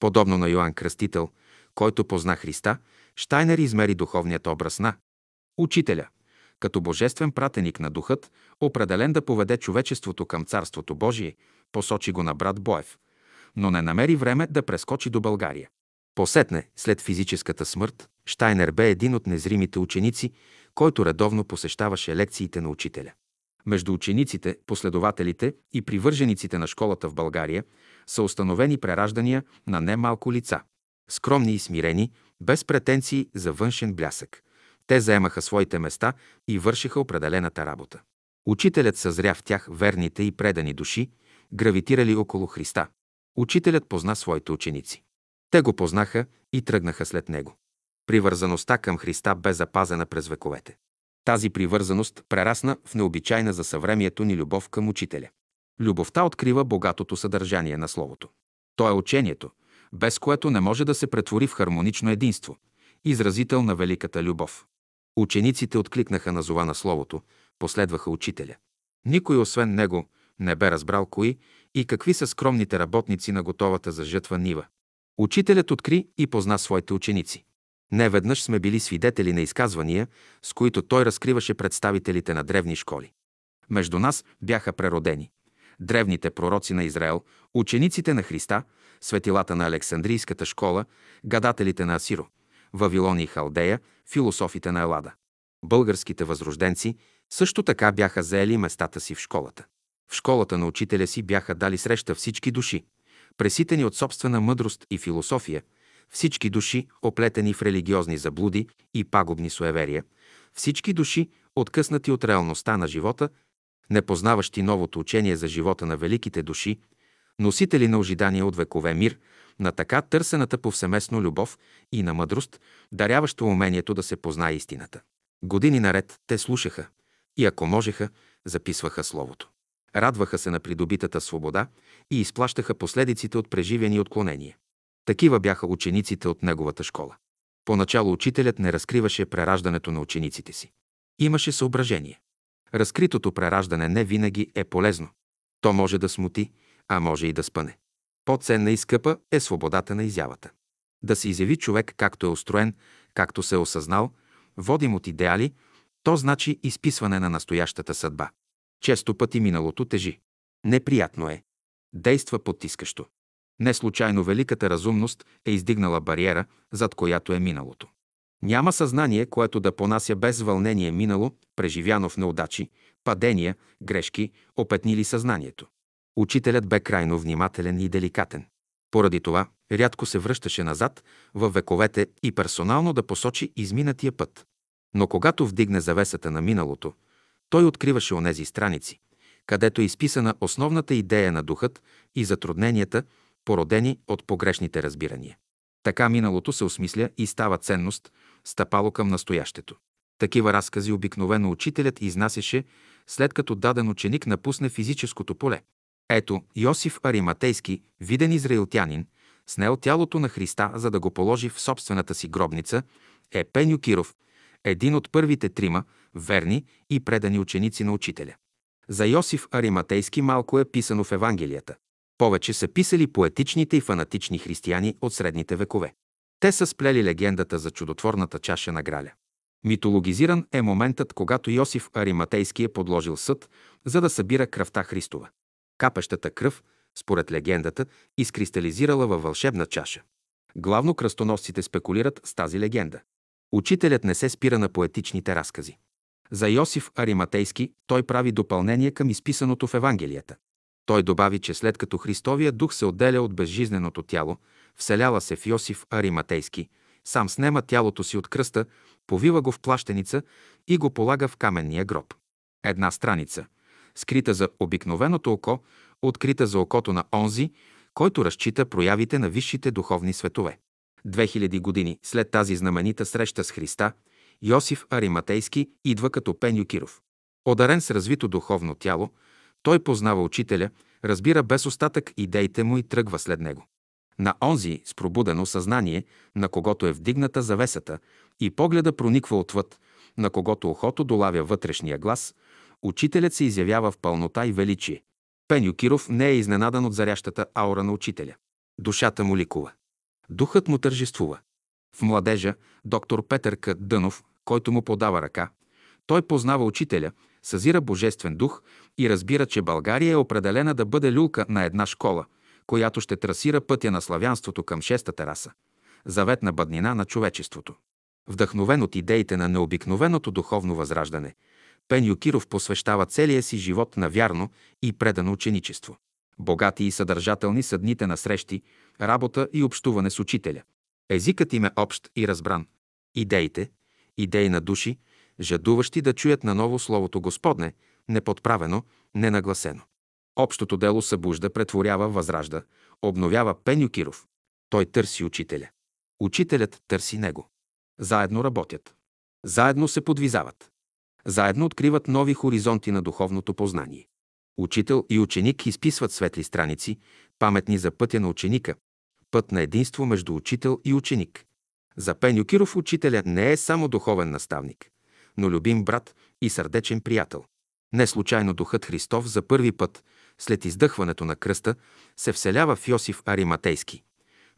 Подобно на Йоанн Кръстител, който позна Христа, Штайнер измери духовният образ на учителя, като божествен пратеник на духът, определен да поведе човечеството към Царството Божие, посочи го на брат Боев. Но не намери време да прескочи до България. Посетне, след физическата смърт, Штайнер бе един от незримите ученици, който редовно посещаваше лекциите на учителя. Между учениците, последователите и привържениците на школата в България са установени прераждания на немалко лица. Скромни и смирени, без претенции за външен блясък. Те заемаха своите места и вършиха определената работа. Учителят съзря в тях верните и предани души, гравитирали около Христа. Учителят позна своите ученици. Те го познаха и тръгнаха след него. Привързаността към Христа бе запазена през вековете. Тази привързаност прерасна в необичайна за съвремието ни любов към учителя. Любовта открива богатото съдържание на Словото. То е учението, без което не може да се претвори в хармонично единство, изразител на великата любов. Учениците откликнаха на зова на Словото, последваха учителя. Никой освен него не бе разбрал кои и какви са скромните работници на готовата за жътва нива. Учителят откри и позна своите ученици. Не веднъж сме били свидетели на изказвания, с които той разкриваше представителите на древни школи. Между нас бяха преродени древните пророци на Израел, учениците на Христа, светилата на Александрийската школа, гадателите на Асиро, Вавилон и Халдея, философите на Елада. Българските възрожденци също така бяха заели местата си в школата. В школата на учителя си бяха дали среща всички души, преситени от собствена мъдрост и философия, всички души, оплетени в религиозни заблуди и пагубни суеверия, всички души, откъснати от реалността на живота, непознаващи новото учение за живота на великите души, носители на ожидания от векове мир, на така търсената повсеместно любов и на мъдрост, даряващо умението да се познае истината. Години наред те слушаха и ако можеха, записваха Словото. Радваха се на придобитата свобода и изплащаха последиците от преживени отклонения. Такива бяха учениците от неговата школа. Поначало учителят не разкриваше прераждането на учениците си. Имаше съображение. Разкритото прераждане не винаги е полезно. То може да смути, а може и да спъне. По-ценна и скъпа е свободата на изявата. Да се изяви човек както е устроен, както се е осъзнал, водим от идеали, то значи изписване на настоящата съдба. Често пъти миналото тежи. Неприятно е. Действа потискащо. Не случайно великата разумност е издигнала бариера, зад която е миналото. Няма съзнание, което да понася без вълнение минало, преживяно в неудачи, падения, грешки, опетнили съзнанието. Учителят бе крайно внимателен и деликатен. Поради това рядко се връщаше назад в вековете и персонално да посочи изминатия път. Но когато вдигне завесата на миналото, той откриваше онези страници, където е изписана основната идея на духът и затрудненията, породени от погрешните разбирания. Така миналото се осмисля и става ценност, стъпало към настоящето. Такива разкази обикновено учителят изнасяше, след като даден ученик напусне физическото поле. Ето, Йосиф Ариматейски, виден израилтянин, снел тялото на Христа, за да го положи в собствената си гробница, е Пеню Киров, един от първите трима, верни и предани ученици на учителя. За Йосиф Ариматейски малко е писано в Евангелията. Повече са писали поетичните и фанатични християни от средните векове. Те са сплели легендата за чудотворната чаша на Граля. Митологизиран е моментът, когато Йосиф Ариматейски е подложил съд, за да събира кръвта Христова. Капещата кръв, според легендата, изкристализирала във вълшебна чаша. Главно кръстоносците спекулират с тази легенда. Учителят не се спира на поетичните разкази. За Йосиф Ариматейски той прави допълнение към изписаното в Евангелията. Той добави, че след като Христовия дух се отделя от безжизненото тяло, вселяла се в Йосиф Ариматейски, сам снема тялото си от кръста, повива го в плащеница и го полага в каменния гроб. Една страница, скрита за обикновеното око, открита за окото на онзи, който разчита проявите на висшите духовни светове. 2000 години след тази знаменита среща с Христа, Йосиф Ариматейски идва като Пеню Киров. Одарен с развито духовно тяло, той познава учителя, разбира без остатък идеите му и тръгва след него. На онзи с пробудено съзнание, на когото е вдигната завесата и погледа прониква отвъд, на когото ухото долавя вътрешния глас, учителят се изявява в пълнота и величие. Пеню Киров не е изненадан от зарящата аура на учителя. Душата му ликува. Духът му тържествува. В младежа, доктор Петър К. Дънов, който му подава ръка, той познава учителя, съзира божествен дух и разбира, че България е определена да бъде люлка на една школа, която ще трасира пътя на славянството към шестата раса, заветна бъднина на човечеството. Вдъхновен от идеите на необикновеното духовно възраждане, Пеню Киров посвещава целия си живот на вярно и предано ученичество. Богати и съдържателни са дните на срещи, работа и общуване с учителя. Езикът им е общ и разбран. Идеите, идеи на души, жадуващи да чуят наново Словото Господне, неподправено, ненагласено. Общото дело събужда, претворява, възражда, обновява Пеню Киров. Той търси учителя. Учителят търси него. Заедно работят. Заедно се подвизават. Заедно откриват нови хоризонти на духовното познание. Учител и ученик изписват светли страници, паметни за пътя на ученика, път на единство между учител и ученик. За Пеню Киров учителя не е само духовен наставник, но любим брат и сърдечен приятел. Не случайно Духът Христов за първи път, след издъхването на кръста, се вселява в Йосиф Ариматейски,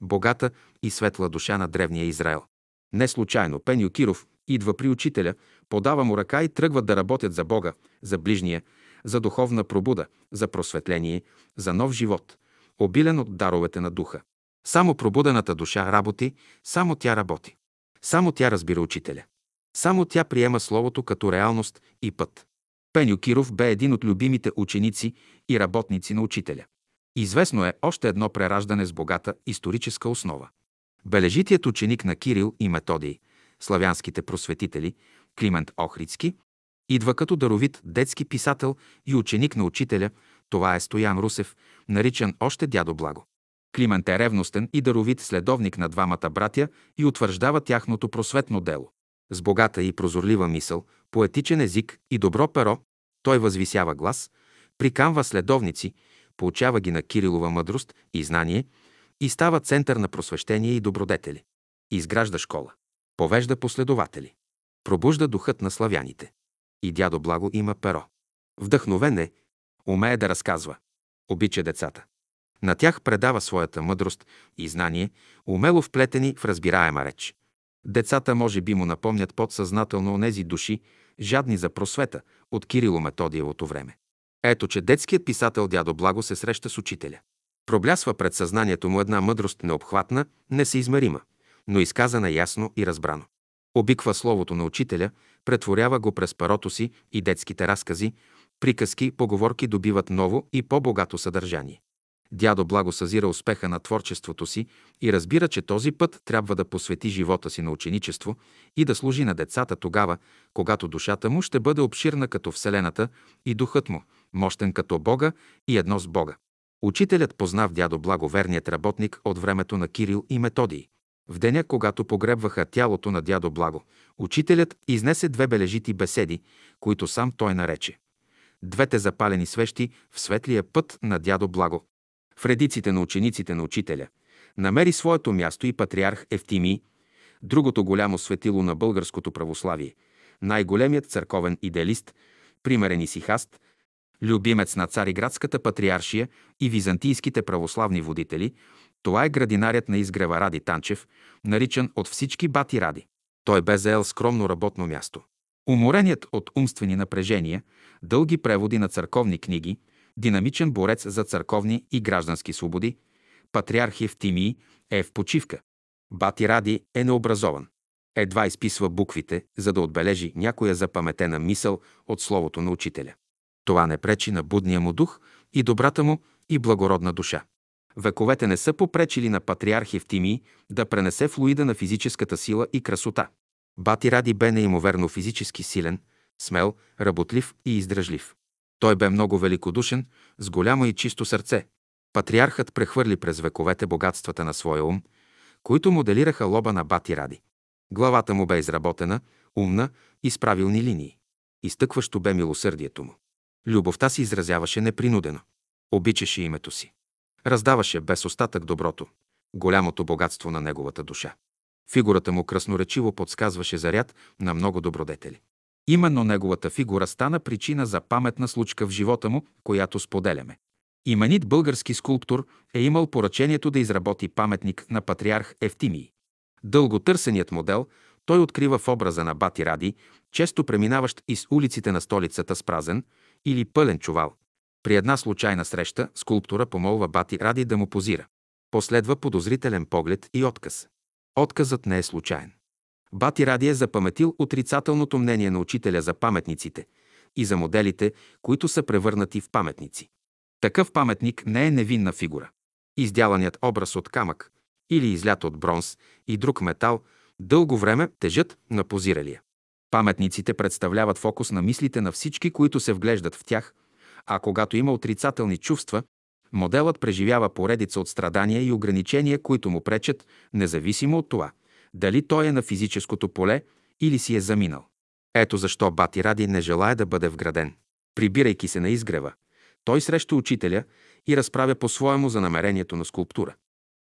богата и светла душа на древния Израел. Не случайно Пеню идва при учителя, подава му ръка и тръгват да работят за Бога, за ближния, за духовна пробуда, за просветление, за нов живот, обилен от даровете на духа. Само пробудената душа работи, само тя работи. Само тя разбира учителя. Само тя приема Словото като реалност и път. Пеню Киров бе един от любимите ученици и работници на учителя. Известно е още едно прераждане с богата историческа основа. Бележитият ученик на Кирил и Методий, славянските просветители, Климент Охридски, идва като даровит детски писател и ученик на учителя, това е Стоян Русев, наричан още дядо Благо. Климент е ревностен и даровит следовник на двамата братя и утвърждава тяхното просветно дело. С богата и прозорлива мисъл, поетичен език и добро перо, той възвисява глас, приканва следовници, получава ги на Кирилова мъдрост и знание и става център на просвещение и добродетели. Изгражда школа. Повежда последователи. Пробужда духът на славяните. И дядо Благо има перо. Вдъхновен е, умее да разказва. Обича децата. На тях предава своята мъдрост и знание, умело вплетени в разбираема реч. Децата може би му напомнят подсъзнателно онези души, жадни за просвета от Кирило Методиевото време. Ето, че детският писател дядо Благо се среща с учителя. Проблясва пред съзнанието му една мъдрост необхватна, несъизмерима, но изказана ясно и разбрано. Обиква словото на учителя, претворява го през парото си и детските разкази, приказки, поговорки добиват ново и по-богато съдържание. Дядо Благо съзира успеха на творчеството си и разбира, че този път трябва да посвети живота си на ученичество и да служи на децата тогава, когато душата му ще бъде обширна като Вселената и духът му, мощен като Бога и едно с Бога. Учителят позна в дядо Благо верният работник от времето на Кирил и Методий. В деня, когато погребваха тялото на дядо Благо, учителят изнесе две бележити беседи, които сам той нарече. Двете запалени свещи в светлия път на дядо Благо. В редиците на учениците на учителя намери своето място и патриарх Евтимий, другото голямо светило на българското православие, най-големият църковен идеалист, примерен исихаст, любимец на цариградската патриаршия и византийските православни водители, това е градинарят на изгрева Ради Танчев, наричан от всички бати Ради. Той бе заел скромно работно място. Умореният от умствени напрежения, дълги преводи на църковни книги, динамичен борец за църковни и граждански свободи, патриарх Евтимий е в почивка. Бати Ради е необразован. Едва изписва буквите, за да отбележи някоя запаметена мисъл от словото на учителя. Това не пречи на будния му дух и добрата му и благородна душа. Вековете не са попречили на патриарх Евтимий да пренесе флуида на физическата сила и красота. Бати Ради бе неимоверно физически силен, смел, работлив и издръжлив. Той бе много великодушен, с голямо и чисто сърце. Патриархът прехвърли през вековете богатствата на своя ум, които моделираха лоба на Бати Ради. Главата му бе изработена, умна и с правилни линии. Изтъкващо бе милосърдието му. Любовта си изразяваше непринудено. Обичаше името си. Раздаваше без остатък доброто, голямото богатство на неговата душа. Фигурата му красноречиво подсказваше заряд на много добродетели. Именно неговата фигура стана причина за паметна случка в живота му, която споделяме. Именит български скулптор е имал поръчението да изработи паметник на патриарх Евтимий. Дълго търсеният модел той открива в образа на Бати Ради, често преминаващ из улиците на столицата с празен или пълен чувал. При една случайна среща скулптура помолва бати Ради да му позира. Последва подозрителен поглед и отказ. Отказът не е случайен. Бати Ради е запаметил отрицателното мнение на учителя за паметниците и за моделите, които са превърнати в паметници. Такъв паметник не е невинна фигура. Издяланият образ от камък или излят от бронз и друг метал дълго време тежат на позиралия. Паметниците представляват фокус на мислите на всички, които се вглеждат в тях, а когато има отрицателни чувства, моделът преживява поредица от страдания и ограничения, които му пречат, независимо от това, дали той е на физическото поле или си е заминал. Ето защо Бати Ради не желая да бъде вграден. Прибирайки се на изгрева, той среща учителя и разправя по-своему за намерението на скулптура.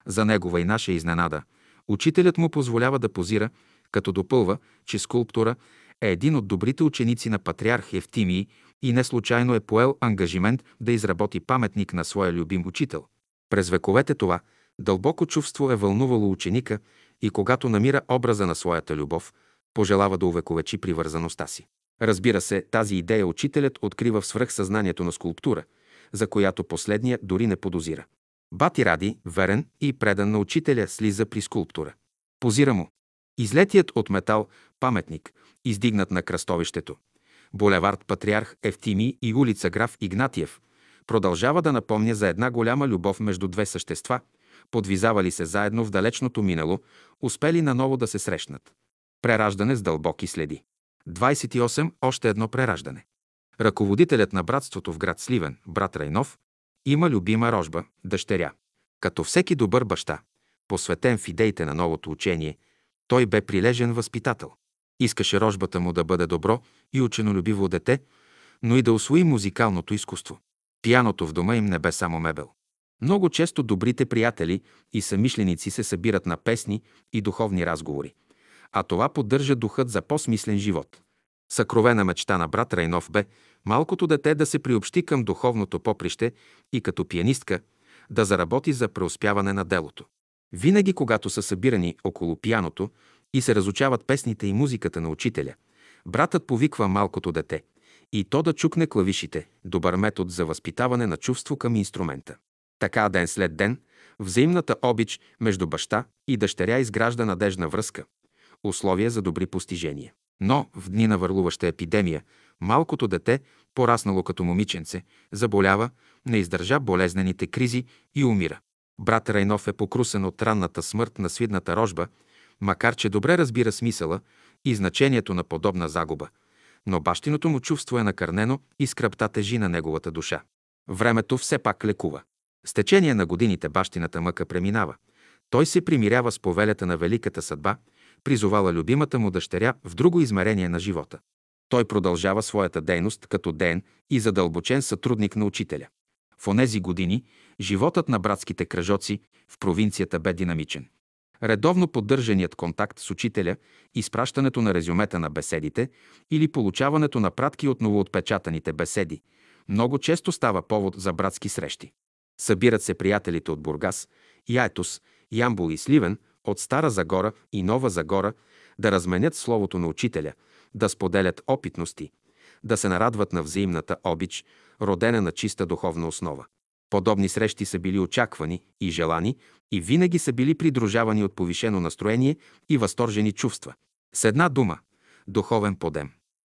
За негова и наша изненада, учителят му позволява да позира, като допълва, че скулптура е един от добрите ученици на патриарх Евтимии и не случайно е поел ангажимент да изработи паметник на своя любим учител. През вековете това дълбоко чувство е вълнувало ученика и когато намира образа на своята любов, пожелава да увековечи привързаността си. Разбира се, тази идея учителят открива в свръхсъзнанието на скулптура, за която последния дори не подозира. Бати Ради, верен и предан на учителя, слиза при скулптура. Позира му. Излетият от метал паметник, издигнат на кръстовището. Булевард Патриарх Евтими и улица Граф Игнатиев продължава да напомня за една голяма любов между две същества, подвизавали се заедно в далечното минало, успели наново да се срещнат. Прераждане с дълбоки следи. 28. Още едно прераждане. Ръководителят на братството в град Сливен, брат Райнов, има любима рожба, дъщеря. Като всеки добър баща, посветен в идеите на новото учение, той бе прилежен възпитател. Искаше рожбата му да бъде добро и ученолюбиво дете, но и да освои музикалното изкуство. Пияното в дома им не бе само мебел. Много често добрите приятели и самишленици се събират на песни и духовни разговори, а това поддържа духът за по-смислен живот. Съкровена мечта на брат Райнов бе малкото дете да се приобщи към духовното поприще и като пианистка да заработи за преуспяване на делото. Винаги, когато са събирани около пияното и се разучават песните и музиката на учителя, братът повиква малкото дете и то да чукне клавишите, добър метод за възпитаване на чувство към инструмента. Така ден след ден, взаимната обич между баща и дъщеря изгражда надежна връзка, условия за добри постижения. Но в дни на върлуваща епидемия, малкото дете, пораснало като момиченце, заболява, не издържа болезнените кризи и умира. Брат Райнов е покрусен от ранната смърт на свидната рожба, макар че добре разбира смисъла и значението на подобна загуба, но бащиното му чувство е накърнено и скръпта тежи на неговата душа. Времето все пак лекува. С течение на годините бащината мъка преминава. Той се примирява с повелята на великата съдба, призовала любимата му дъщеря в друго измерение на живота. Той продължава своята дейност като ден и задълбочен сътрудник на учителя. В онези години животът на братските кръжоци в провинцията бе динамичен. Редовно поддържаният контакт с учителя, изпращането на резюмета на беседите или получаването на пратки от новоотпечатаните беседи много често става повод за братски срещи. Събират се приятелите от Бургас, Яетос, Ямбол и Сливен, от Стара Загора и Нова Загора да разменят словото на учителя, да споделят опитности, да се нарадват на взаимната обич, родена на чиста духовна основа. Подобни срещи са били очаквани и желани и винаги са били придружавани от повишено настроение и възторжени чувства. С една дума – духовен подем.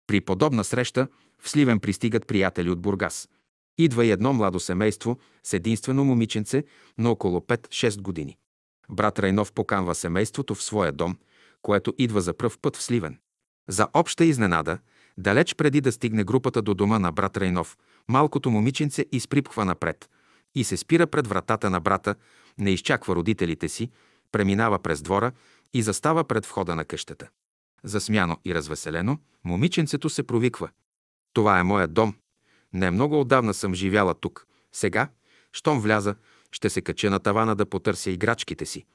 При подобна среща в Сливен пристигат приятели от Бургас. Идва и едно младо семейство с единствено момиченце на около 5-6 години. Брат Райнов поканва семейството в своя дом, което идва за пръв път в Сливен. За обща изненада, далеч преди да стигне групата до дома на брат Райнов, малкото момиченце изприпхва напред и се спира пред вратата на брата, не изчаква родителите си, преминава през двора и застава пред входа на къщата. Засмяно и развеселено, момиченцето се провиква. Това е моят дом. Не много отдавна съм живяла тук. Сега, щом вляза, ще се кача на тавана да потърся играчките си.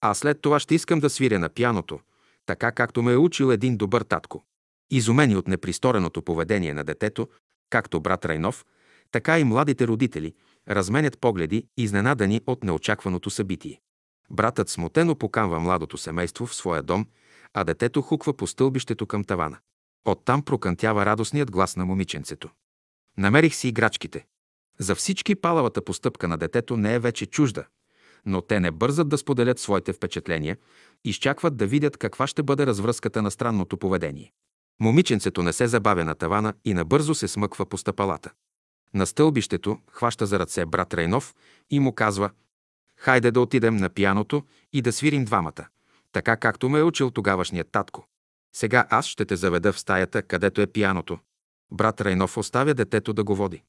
А след това ще искам да свиря на пяното, така както ме е учил един добър татко. Изумени от непристореното поведение на детето, както брат Райнов, така и младите родители разменят погледи, изненадани от неочакваното събитие. Братът смутено поканва младото семейство в своя дом, а детето хуква по стълбището към тавана. Оттам прокънтява радостният глас на момиченцето. Намерих си играчките. За всички палавата постъпка на детето не е вече чужда, но те не бързат да споделят своите впечатления, изчакват да видят каква ще бъде развръзката на странното поведение. Момиченцето не се забавя на тавана и набързо се смъква по стъпалата. На стълбището хваща за ръце брат Рейнов и му казва «Хайде да отидем на пияното и да свирим двамата, така както ме е учил тогавашният татко. Сега аз ще те заведа в стаята, където е пияното». Брат Райнов оставя детето да го води.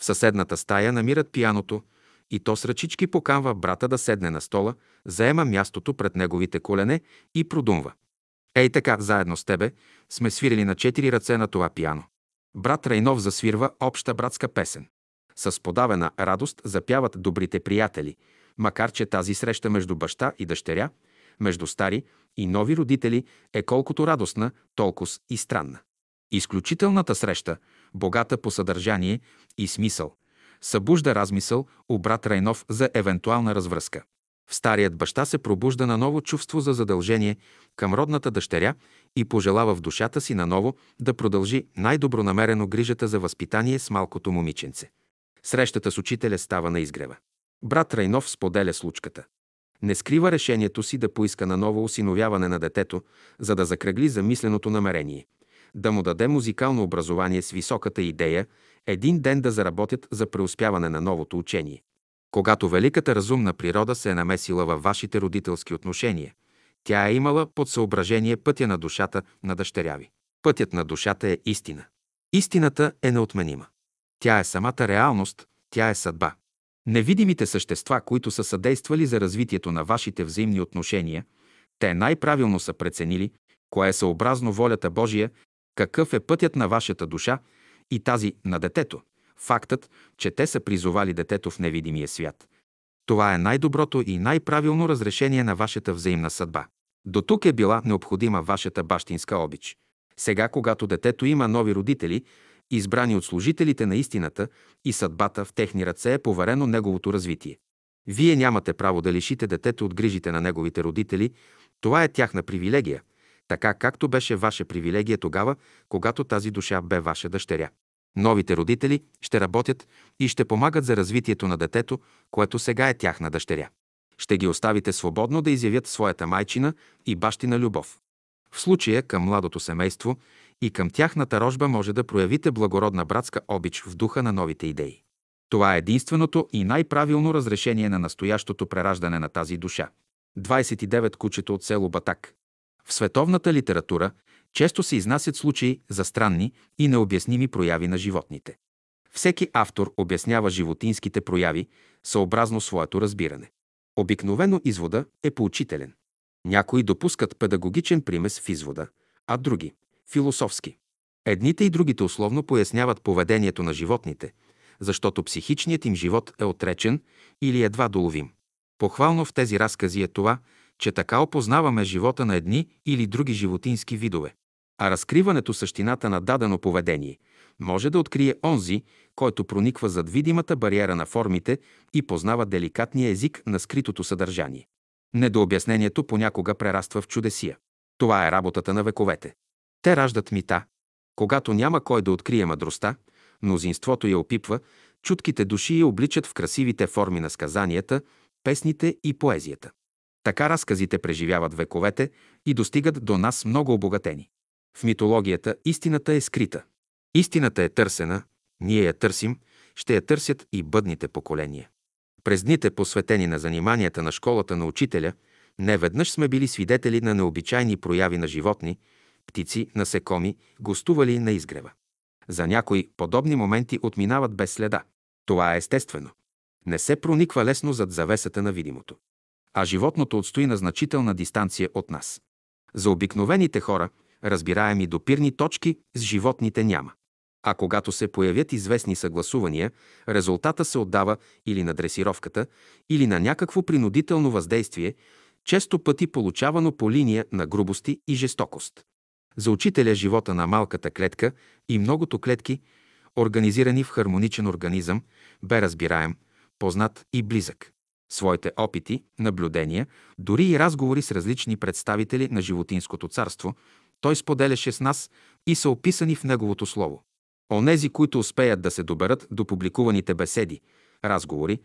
В съседната стая намират пияното и то с ръчички поканва брата да седне на стола, заема мястото пред неговите колене и продумва. Ей така, заедно с тебе, сме свирили на четири ръце на това пияно. Брат Райнов засвирва обща братска песен. С подавена радост запяват добрите приятели, макар че тази среща между баща и дъщеря, между стари и нови родители е колкото радостна, толкова и странна. Изключителната среща, богата по съдържание и смисъл, събужда размисъл у брат Райнов за евентуална развръзка. В старият баща се пробужда на ново чувство за задължение към родната дъщеря и пожелава в душата си наново да продължи най-добронамерено грижата за възпитание с малкото момиченце. Срещата с учителя става на изгрева. Брат Райнов споделя случката. Не скрива решението си да поиска на ново осиновяване на детето, за да закръгли замисленото намерение. Да му даде музикално образование с високата идея един ден да заработят за преуспяване на новото учение. Когато великата разумна природа се е намесила във вашите родителски отношения, тя е имала под съображение пътя на душата на дъщеря ви. Пътят на душата е истина. Истината е неотменима. Тя е самата реалност, тя е съдба. Невидимите същества, които са съдействали за развитието на вашите взаимни отношения, те най-правилно са преценили, кое е съобразно волята Божия, какъв е пътят на вашата душа и тази на детето, фактът, че те са призовали детето в невидимия свят. Това е най-доброто и най-правилно разрешение на вашата взаимна съдба. До тук е била необходима вашата бащинска обич. Сега, когато детето има нови родители, избрани от служителите на истината и съдбата в техни ръце е поверено неговото развитие. Вие нямате право да лишите детето от грижите на неговите родители, това е тяхна привилегия, така както беше ваша привилегия тогава, когато тази душа бе ваша дъщеря. Новите родители ще работят и ще помагат за развитието на детето, което сега е тяхна дъщеря. Ще ги оставите свободно да изявят своята майчина и бащина любов. В случая към младото семейство и към тяхната рожба може да проявите благородна братска обич в духа на новите идеи. Това е единственото и най-правилно разрешение на настоящото прераждане на тази душа. 29 кучето от село Батак. В световната литература често се изнасят случаи за странни и необясними прояви на животните. Всеки автор обяснява животинските прояви съобразно своето разбиране. Обикновено извода е поучителен. Някои допускат педагогичен примес в извода, а други – философски. Едните и другите условно поясняват поведението на животните, защото психичният им живот е отречен или едва доловим. Похвално в тези разкази е това, че така опознаваме живота на едни или други животински видове. А разкриването същината на дадено поведение може да открие онзи, който прониква зад видимата бариера на формите и познава деликатния език на скритото съдържание. Недообяснението понякога прераства в чудесия. Това е работата на вековете. Те раждат мита. Когато няма кой да открие мъдростта, мнозинството я опипва, чутките души я обличат в красивите форми на сказанията, песните и поезията. Така разказите преживяват вековете и достигат до нас много обогатени. В митологията истината е скрита. Истината е търсена, ние я търсим, ще я търсят и бъдните поколения. През дните, посветени на заниманията на школата на учителя, не веднъж сме били свидетели на необичайни прояви на животни, птици, насекоми, гостували на изгрева. За някои подобни моменти отминават без следа. Това е естествено. Не се прониква лесно зад завесата на видимото. А животното отстои на значителна дистанция от нас. За обикновените хора, разбираеми допирни точки с животните няма. А когато се появят известни съгласувания, резултата се отдава или на дресировката, или на някакво принудително въздействие, често пъти получавано по линия на грубости и жестокост. За учителя живота на малката клетка и многото клетки, организирани в хармоничен организъм, бе разбираем, познат и близък. Своите опити, наблюдения, дори и разговори с различни представители на животинското царство, той споделяше с нас и са описани в неговото слово. Онези, които успеят да се доберат до публикуваните беседи, разговори,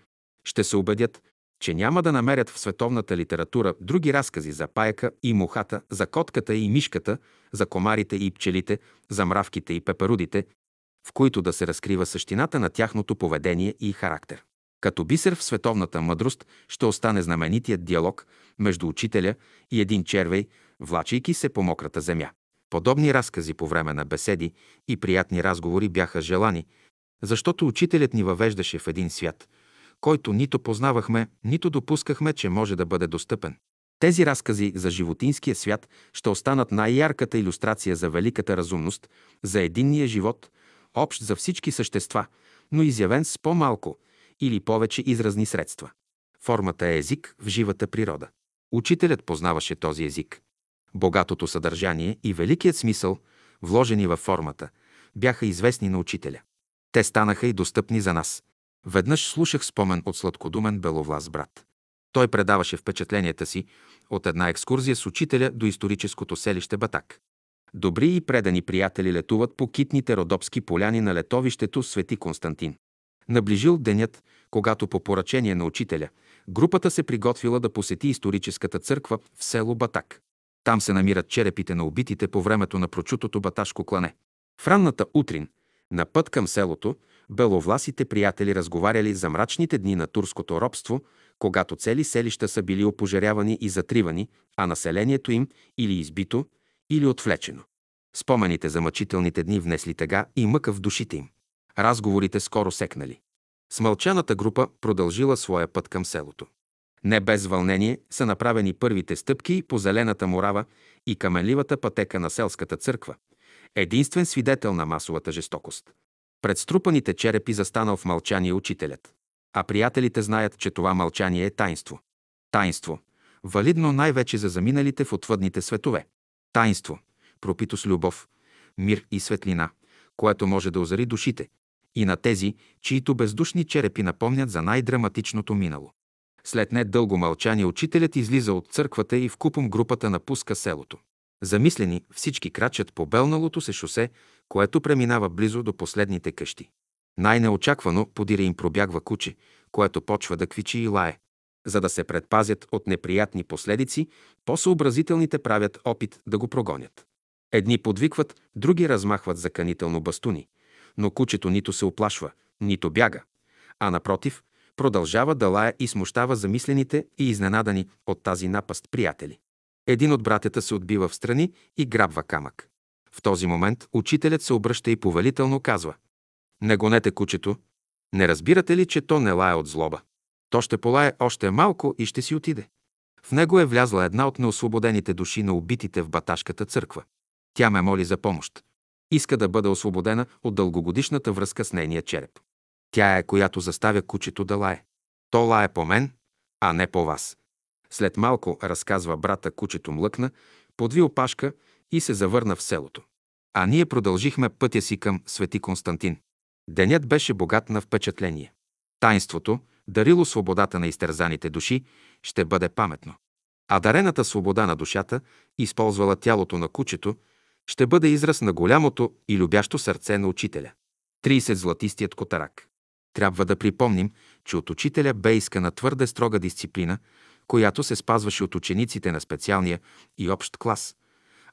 ще се убедят, че няма да намерят в световната литература други разкази за паяка и мухата, за котката и мишката, за комарите и пчелите, за мравките и пеперудите, в които да се разкрива същината на тяхното поведение и характер. Като бисер в световната мъдрост ще остане знаменитият диалог между учителя и един червей, влачайки се по мократа земя. Подобни разкази по време на беседи и приятни разговори бяха желани, защото учителят ни въвеждаше в един свят, който нито познавахме, нито допускахме, че може да бъде достъпен. Тези разкази за животинския свят ще останат най-ярката иллюстрация за великата разумност, за единния живот, общ за всички същества, но изявен с по-малко или повече изразни средства. Формата е език в живата природа. Учителят познаваше този език. Богатото съдържание и великият смисъл, вложени във формата, бяха известни на учителя. Те станаха и достъпни за нас. Веднъж слушах спомен от сладкодумен беловлас брат. Той предаваше впечатленията си от една екскурзия с учителя до историческото селище Батак. Добри и предани приятели летуват по китните родопски поляни на летовището Свети Константин. Наближил денят, когато по поръчение на учителя, групата се приготвила да посети историческата църква в село Батак. Там се намират черепите на убитите по времето на прочутото баташко клане. В ранната утрин, на път към селото, беловласите приятели разговаряли за мрачните дни на турското робство, когато цели селища са били опожарявани и затривани, а населението им или избито, или отвлечено. Спомените за мъчителните дни внесли тега и мъка в душите им. Разговорите скоро секнали. Смълчаната група продължила своя път към селото. Не без вълнение са направени първите стъпки по зелената морава и каменливата пътека на селската църква, единствен свидетел на масовата жестокост. Пред струпаните черепи застанал в мълчание учителят. А приятелите знаят, че това мълчание е таинство. Таинство, валидно най-вече за заминалите в отвъдните светове. Таинство, пропито с любов, мир и светлина, което може да озари душите и на тези, чието бездушни черепи напомнят за най-драматичното минало. След не дълго мълчание учителят излиза от църквата и в купом групата напуска селото. Замислени всички крачат по белналото се шосе, което преминава близо до последните къщи. Най-неочаквано подире им пробягва куче, което почва да квичи и лае. За да се предпазят от неприятни последици, по-съобразителните правят опит да го прогонят. Едни подвикват, други размахват заканително бастуни, но кучето нито се оплашва, нито бяга, а напротив, продължава да лая и смущава замислените и изненадани от тази напаст приятели. Един от братята се отбива в страни и грабва камък. В този момент учителят се обръща и повелително казва «Не гонете кучето. Не разбирате ли, че то не лая от злоба? То ще полае още малко и ще си отиде». В него е влязла една от неосвободените души на убитите в Баташката църква. Тя ме моли за помощ. Иска да бъде освободена от дългогодишната връзка с нейния череп. Тя е, която заставя кучето да лае. То лае по мен, а не по вас. След малко, разказва брата, кучето млъкна, подви опашка и се завърна в селото. А ние продължихме пътя си към Свети Константин. Денят беше богат на впечатление. Тайнството, дарило свободата на изтерзаните души, ще бъде паметно. А дарената свобода на душата, използвала тялото на кучето, ще бъде израз на голямото и любящо сърце на учителя. 30 златистият котарак. Трябва да припомним, че от учителя бе искана твърде строга дисциплина, която се спазваше от учениците на специалния и общ клас,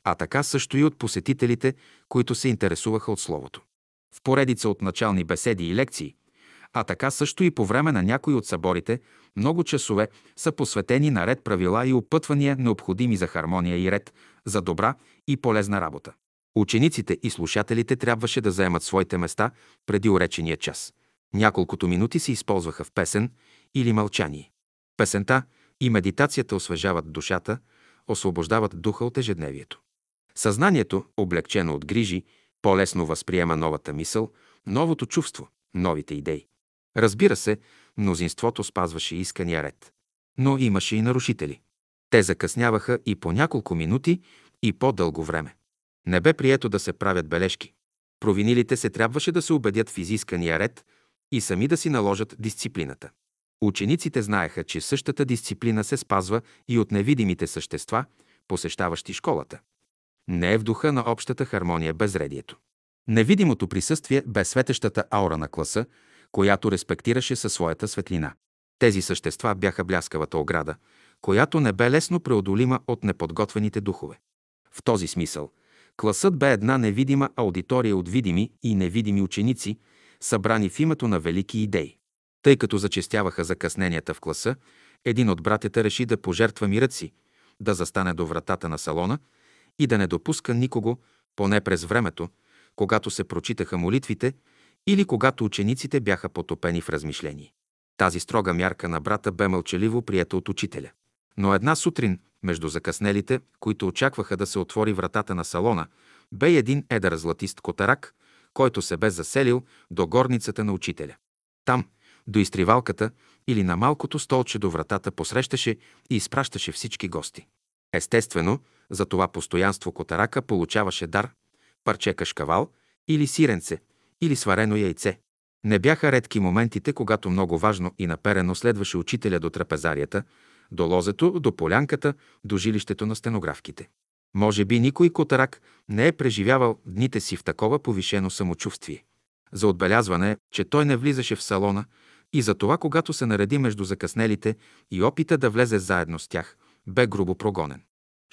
а така също и от посетителите, които се интересуваха от Словото. В поредица от начални беседи и лекции, а така също и по време на някои от съборите, много часове са посветени на ред правила и опътвания, необходими за хармония и ред, за добра и полезна работа. Учениците и слушателите трябваше да заемат своите места преди уречения час. Няколкото минути се използваха в песен или мълчание. Песента и медитацията освежават душата, освобождават духа от ежедневието. Съзнанието, облегчено от грижи, по-лесно възприема новата мисъл, новото чувство, новите идеи. Разбира се, мнозинството спазваше искания ред. Но имаше и нарушители. Те закъсняваха и по няколко минути, и по-дълго време. Не бе прието да се правят бележки. Провинилите се трябваше да се убедят в изискания ред и сами да си наложат дисциплината. Учениците знаеха, че същата дисциплина се спазва и от невидимите същества, посещаващи школата. Не е в духа на общата хармония безредието. Невидимото присъствие бе светещата аура на класа, която респектираше със своята светлина. Тези същества бяха бляскавата ограда, която не бе лесно преодолима от неподготвените духове. В този смисъл, класът бе една невидима аудитория от видими и невидими ученици, събрани в името на велики идеи. Тъй като зачестяваха закъсненията в класа, един от братята реши да пожертва мирът си, да застане до вратата на салона и да не допуска никого, поне през времето, когато се прочитаха молитвите или когато учениците бяха потопени в размишление. Тази строга мярка на брата бе мълчаливо прията от учителя. Но една сутрин, между закъснелите, които очакваха да се отвори вратата на салона, бе един едър златист котарак, който се бе заселил до горницата на учителя. Там, до изтривалката или на малкото столче до вратата посрещаше и изпращаше всички гости. Естествено, за това постоянство котарака получаваше дар, парче кашкавал или сиренце, или сварено яйце. Не бяха редки моментите, когато много важно и наперено следваше учителя до трапезарията, до лозето, до полянката, до жилището на стенографките. Може би никой котарак не е преживявал дните си в такова повишено самочувствие. За отбелязване, че той не влизаше в салона и за това, когато се нареди между закъснелите и опита да влезе заедно с тях, бе грубо прогонен.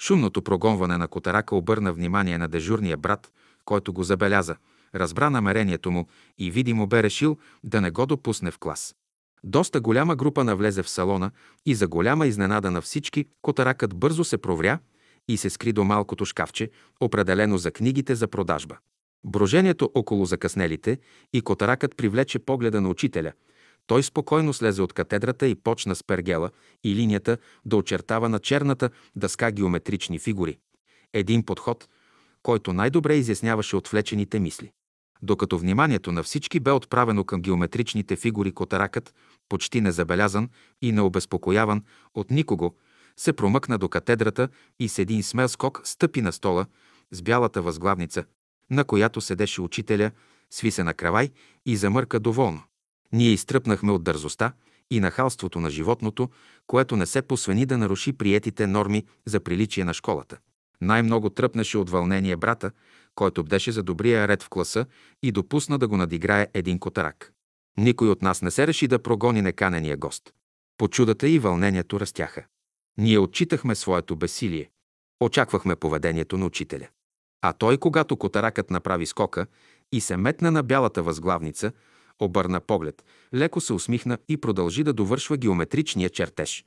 Шумното прогонване на котарака обърна внимание на дежурния брат, който го забеляза, разбра намерението му и видимо бе решил да не го допусне в клас. Доста голяма група навлезе в салона и за голяма изненада на всички, котаракът бързо се провря и се скри до малкото шкафче, определено за книгите за продажба. Брожението около закъснелите и котаракът привлече погледа на учителя. Той спокойно слезе от катедрата и почна с пергела и линията да очертава на черната дъска геометрични фигури. Един подход, който най-добре изясняваше отвлечените мисли. Докато вниманието на всички бе отправено към геометричните фигури, котаракът, почти незабелязан и необезпокояван от никого, се промъкна до катедрата и с един смел скок стъпи на стола с бялата възглавница, на която седеше учителя, сви се на кравай и замърка доволно. Ние изтръпнахме от дързостта и нахалството на животното, което не се посвени да наруши приетите норми за приличие на школата. Най-много тръпнеше от вълнение брата, който бдеше за добрия ред в класа и допусна да го надиграе един котарак. Никой от нас не се реши да прогони неканения гост. По чудата и вълнението растяха. Ние отчитахме своето бесилие. Очаквахме поведението на учителя. А той, когато котаракът направи скока и се метна на бялата възглавница, обърна поглед, леко се усмихна и продължи да довършва геометричния чертеж.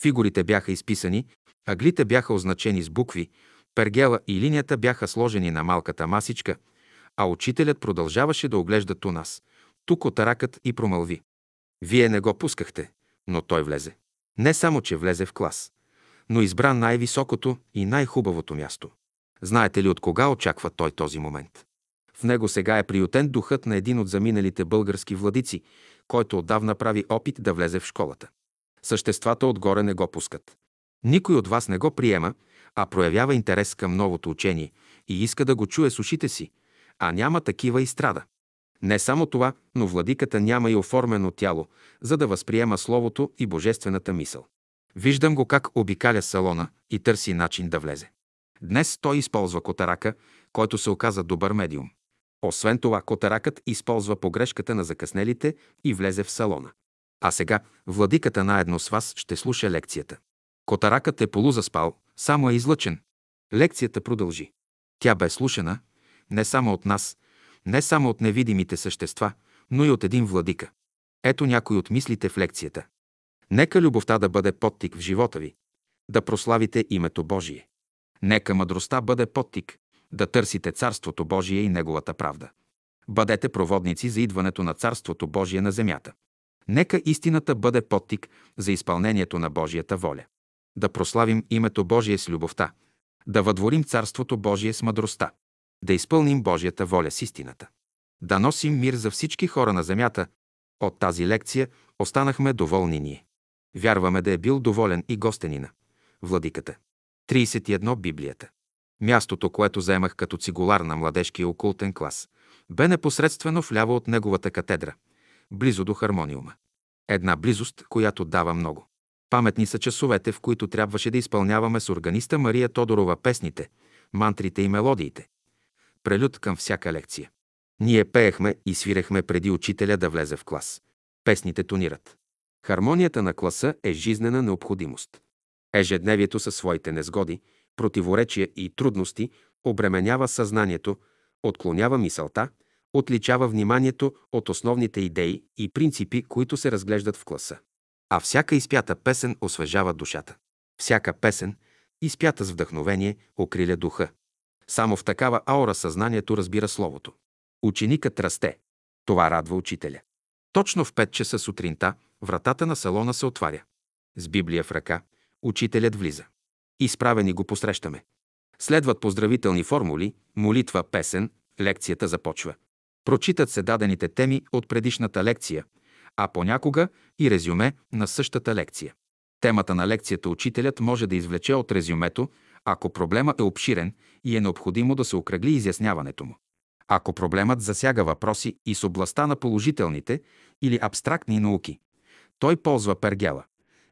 Фигурите бяха изписани, аглите бяха означени с букви, пергела и линията бяха сложени на малката масичка, а учителят продължаваше да оглежда ту нас. Тук отаракът и промълви. Вие не го пускахте, но той влезе. Не само, че влезе в клас, но избра най-високото и най-хубавото място. Знаете ли от кога очаква той този момент? В него сега е приютен духът на един от заминалите български владици, който отдавна прави опит да влезе в школата. Съществата отгоре не го пускат. Никой от вас не го приема, а проявява интерес към новото учение и иска да го чуе с ушите си, а няма такива и страда. Не само това, но владиката няма и оформено тяло, за да възприема Словото и Божествената мисъл. Виждам го как обикаля салона и търси начин да влезе. Днес той използва котарака, който се оказа добър медиум. Освен това, котаракът използва погрешката на закъснелите и влезе в салона. А сега владиката наедно с вас ще слуша лекцията. Котаракът е полузаспал, само е излъчен. Лекцията продължи. Тя бе слушана не само от нас, не само от невидимите същества, но и от един владика. Ето някои от мислите в лекцията. Нека любовта да бъде подтик в живота ви, да прославите името Божие. Нека мъдростта бъде подтик, да търсите Царството Божие и Неговата правда. Бъдете проводници за идването на Царството Божие на земята. Нека истината бъде подтик за изпълнението на Божията воля да прославим името Божие с любовта, да въдворим Царството Божие с мъдростта, да изпълним Божията воля с истината, да носим мир за всички хора на земята. От тази лекция останахме доволни ние. Вярваме да е бил доволен и гостенина, владиката. 31 Библията. Мястото, което заемах като цигулар на младежкия окултен клас, бе непосредствено вляво от неговата катедра, близо до хармониума. Една близост, която дава много. Паметни са часовете, в които трябваше да изпълняваме с органиста Мария Тодорова песните, мантрите и мелодиите. Прелюд към всяка лекция. Ние пеехме и свирехме преди учителя да влезе в клас. Песните тонират. Хармонията на класа е жизнена необходимост. Ежедневието със своите незгоди, противоречия и трудности обременява съзнанието, отклонява мисълта, отличава вниманието от основните идеи и принципи, които се разглеждат в класа. А всяка изпята песен освежава душата. Всяка песен, изпята с вдъхновение, окриля духа. Само в такава аура съзнанието разбира Словото. Ученикът расте. Това радва учителя. Точно в 5 часа сутринта вратата на салона се отваря. С Библия в ръка, учителят влиза. Изправени го посрещаме. Следват поздравителни формули, молитва, песен, лекцията започва. Прочитат се дадените теми от предишната лекция, а понякога и резюме на същата лекция. Темата на лекцията учителят може да извлече от резюмето, ако проблема е обширен и е необходимо да се окръгли изясняването му. Ако проблемът засяга въпроси и с областта на положителните или абстрактни науки, той ползва пергела,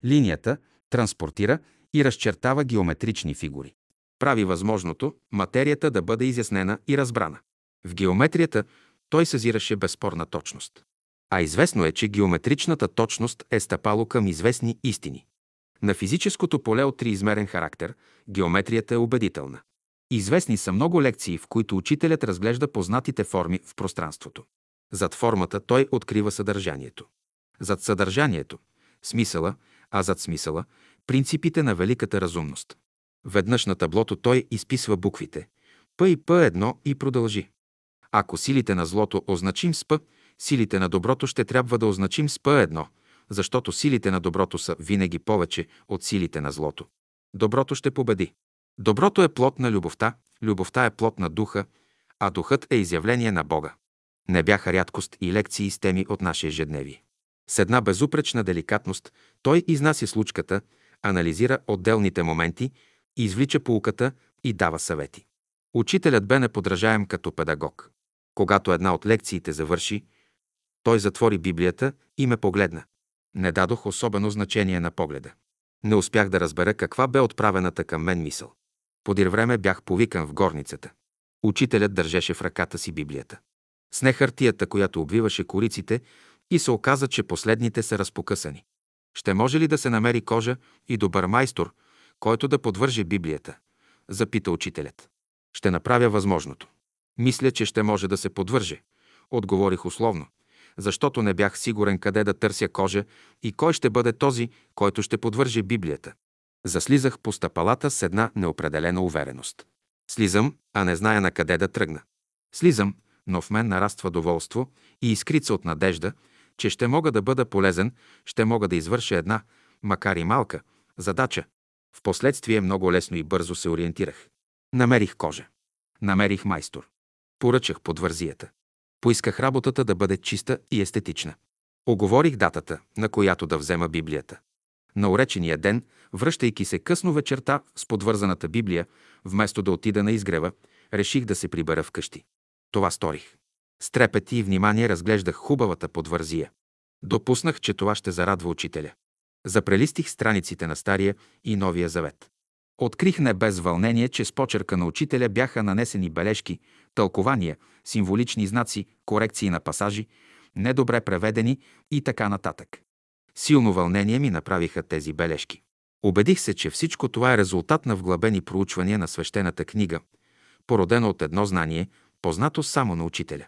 линията, транспортира и разчертава геометрични фигури. Прави възможното материята да бъде изяснена и разбрана. В геометрията той съзираше безспорна точност. А известно е, че геометричната точност е стъпало към известни истини. На физическото поле от триизмерен характер геометрията е убедителна. Известни са много лекции, в които учителят разглежда познатите форми в пространството. Зад формата той открива съдържанието. Зад съдържанието – смисъла, а зад смисъла – принципите на великата разумност. Веднъж на таблото той изписва буквите П и П1 и продължи. Ако силите на злото означим с П, силите на доброто ще трябва да означим с П1, защото силите на доброто са винаги повече от силите на злото. Доброто ще победи. Доброто е плод на любовта, любовта е плод на духа, а духът е изявление на Бога. Не бяха рядкост и лекции с теми от нашия ежедневие. С една безупречна деликатност той изнася случката, анализира отделните моменти, извлича полуката и дава съвети. Учителят бе неподражаем като педагог. Когато една от лекциите завърши, той затвори Библията и ме погледна. Не дадох особено значение на погледа. Не успях да разбера каква бе отправената към мен мисъл. Подир време бях повикан в горницата. Учителят държеше в ръката си Библията. Сне хартията, която обвиваше кориците и се оказа, че последните са разпокъсани. Ще може ли да се намери кожа и добър майстор, който да подвърже Библията? Запита учителят. Ще направя възможното. Мисля, че ще може да се подвърже. Отговорих условно, защото не бях сигурен къде да търся кожа и кой ще бъде този, който ще подвърже Библията. Заслизах по стъпалата с една неопределена увереност. Слизам, а не зная на къде да тръгна. Слизам, но в мен нараства доволство и искрица от надежда, че ще мога да бъда полезен, ще мога да извърша една, макар и малка, задача. Впоследствие много лесно и бързо се ориентирах. Намерих кожа. Намерих майстор. Поръчах подвързията. Поисках работата да бъде чиста и естетична. Оговорих датата, на която да взема Библията. На уречения ден, връщайки се късно вечерта с подвързаната Библия, вместо да отида на изгрева, реших да се прибера вкъщи. Това сторих. С трепет и внимание разглеждах хубавата подвързия. Допуснах, че това ще зарадва учителя. Запрелистих страниците на Стария и Новия Завет. Открих не без вълнение, че с почерка на учителя бяха нанесени бележки, тълкования, символични знаци, корекции на пасажи, недобре преведени и така нататък. Силно вълнение ми направиха тези бележки. Убедих се, че всичко това е резултат на вглъбени проучвания на свещената книга, породено от едно знание, познато само на учителя.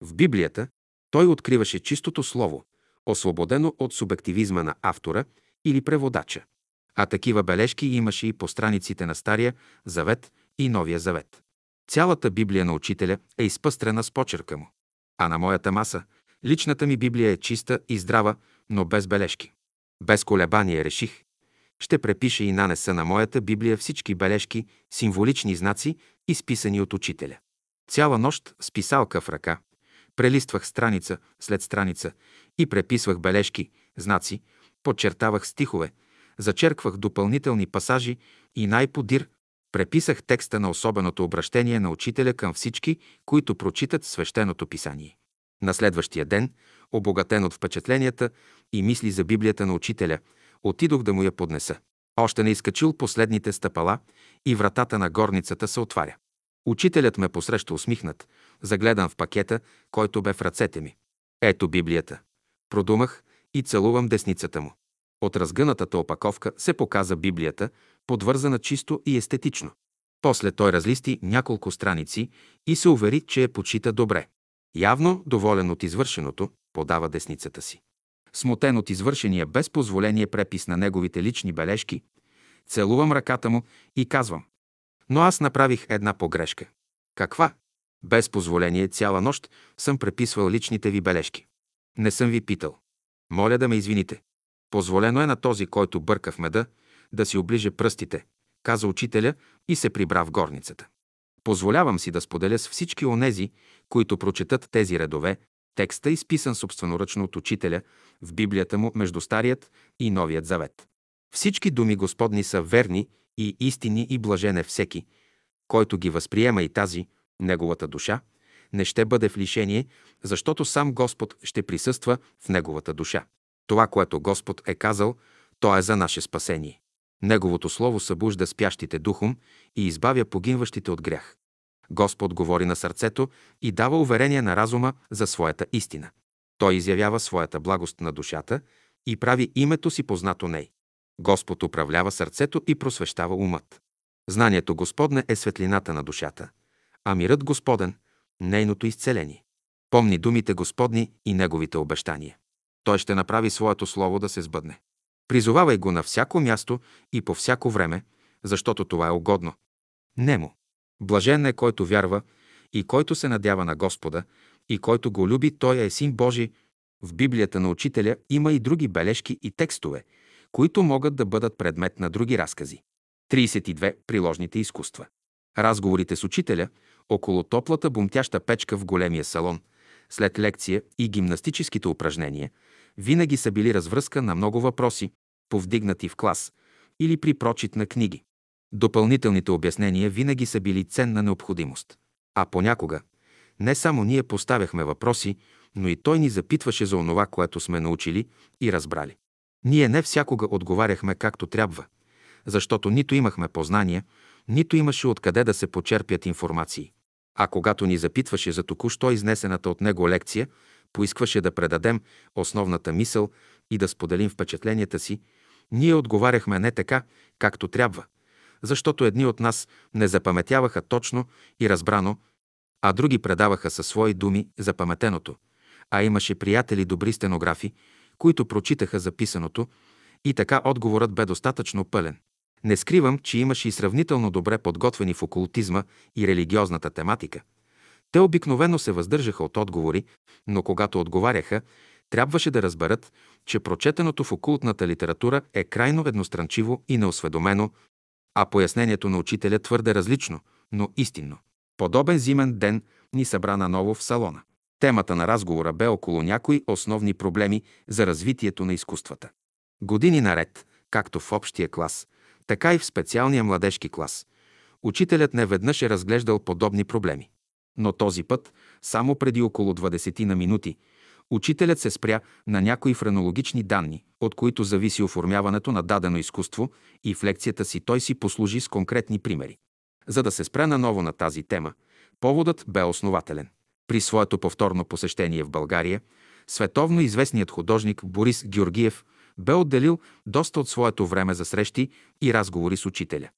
В Библията той откриваше чистото слово, освободено от субективизма на автора или преводача. А такива бележки имаше и по страниците на Стария Завет и Новия Завет. Цялата Библия на учителя е изпъстрена с почерка му. А на моята маса личната ми Библия е чиста и здрава, но без бележки. Без колебание реших. Ще препиша и нанеса на моята Библия всички бележки, символични знаци, изписани от учителя. Цяла нощ с писалка в ръка, прелиствах страница след страница и преписвах бележки, знаци, подчертавах стихове, зачерквах допълнителни пасажи и най-подир преписах текста на особеното обращение на учителя към всички, които прочитат свещеното писание. На следващия ден, обогатен от впечатленията и мисли за Библията на учителя, отидох да му я поднеса. Още не изкачил последните стъпала и вратата на горницата се отваря. Учителят ме посреща усмихнат, загледан в пакета, който бе в ръцете ми. Ето Библията. Продумах и целувам десницата му. От разгънатата опаковка се показа Библията, подвързана чисто и естетично. После той разлисти няколко страници и се увери, че я почита добре. Явно, доволен от извършеното, подава десницата си. Смутен от извършения без позволение препис на неговите лични бележки, целувам ръката му и казвам. Но аз направих една погрешка. Каква? Без позволение цяла нощ съм преписвал личните ви бележки. Не съм ви питал. Моля да ме извините. Позволено е на този, който бърка в меда, да си оближе пръстите, каза учителя и се прибра в горницата. Позволявам си да споделя с всички онези, които прочетат тези редове, текста изписан собственоръчно от учителя в Библията му между Старият и Новият Завет. Всички думи Господни са верни и истини и блажен е всеки, който ги възприема и тази, неговата душа, не ще бъде в лишение, защото сам Господ ще присъства в неговата душа. Това, което Господ е казал, то е за наше спасение. Неговото слово събужда спящите духом и избавя погинващите от грях. Господ говори на сърцето и дава уверение на разума за своята истина. Той изявява своята благост на душата и прави името си познато ней. Господ управлява сърцето и просвещава умът. Знанието Господне е светлината на душата, а мирът Господен – нейното изцеление. Помни думите Господни и Неговите обещания. Той ще направи своето слово да се сбъдне. Призовавай го на всяко място и по всяко време, защото това е угодно. Немо. Блажен е който вярва и който се надява на Господа и който го люби, той е син Божий. В Библията на учителя има и други бележки и текстове, които могат да бъдат предмет на други разкази. 32. Приложните изкуства. Разговорите с учителя около топлата бумтяща печка в големия салон, след лекция и гимнастическите упражнения, винаги са били развръзка на много въпроси, повдигнати в клас или при прочит на книги. Допълнителните обяснения винаги са били ценна необходимост. А понякога не само ние поставяхме въпроси, но и той ни запитваше за онова, което сме научили и разбрали. Ние не всякога отговаряхме както трябва, защото нито имахме познания, нито имаше откъде да се почерпят информации. А когато ни запитваше за току-що изнесената от него лекция, поискваше да предадем основната мисъл и да споделим впечатленията си, ние отговаряхме не така, както трябва, защото едни от нас не запаметяваха точно и разбрано, а други предаваха със свои думи запаметеното, а имаше приятели добри стенографи, които прочитаха записаното и така отговорът бе достатъчно пълен. Не скривам, че имаше и сравнително добре подготвени в окултизма и религиозната тематика. Те обикновено се въздържаха от отговори, но когато отговаряха, трябваше да разберат, че прочетеното в окултната литература е крайно едностранчиво и неосведомено, а пояснението на учителя твърде различно, но истинно. Подобен зимен ден ни събра наново в салона. Темата на разговора бе около някои основни проблеми за развитието на изкуствата. Години наред, както в общия клас, така и в специалния младежки клас, учителят не веднъж е разглеждал подобни проблеми. Но този път, само преди около 20 на минути, учителят се спря на някои френологични данни, от които зависи оформяването на дадено изкуство и в лекцията си той си послужи с конкретни примери. За да се спре наново на тази тема, поводът бе основателен. При своето повторно посещение в България, световно известният художник Борис Георгиев бе отделил доста от своето време за срещи и разговори с учителя.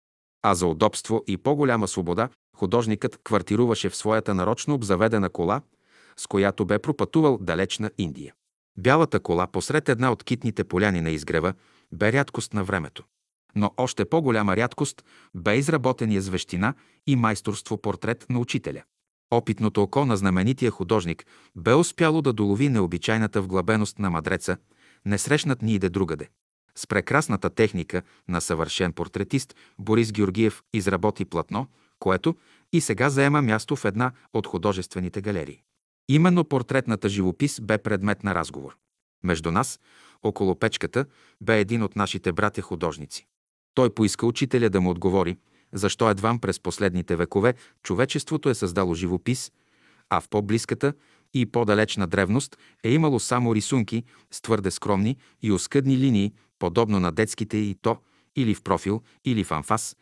А за удобство и по-голяма свобода художникът квартируваше в своята нарочно обзаведена кола, с която бе пропътувал далечна Индия. Бялата кола посред една от китните поляни на изгрева бе рядкост на времето. Но още по-голяма рядкост бе изработения с вещина и майсторство портрет на учителя. Опитното око на знаменития художник бе успяло да долови необичайната вглъбеност на мадреца, не срещнат ни иде другаде. С прекрасната техника на съвършен портретист Борис Георгиев изработи платно, което и сега заема място в една от художествените галерии. Именно портретната живопис бе предмет на разговор. Между нас, около печката, бе един от нашите братя художници. Той поиска учителя да му отговори, защо едвам през последните векове човечеството е създало живопис, а в по-близката и по-далечна древност е имало само рисунки с твърде скромни и оскъдни линии, подобно на детските и то или в профил, или в анфас,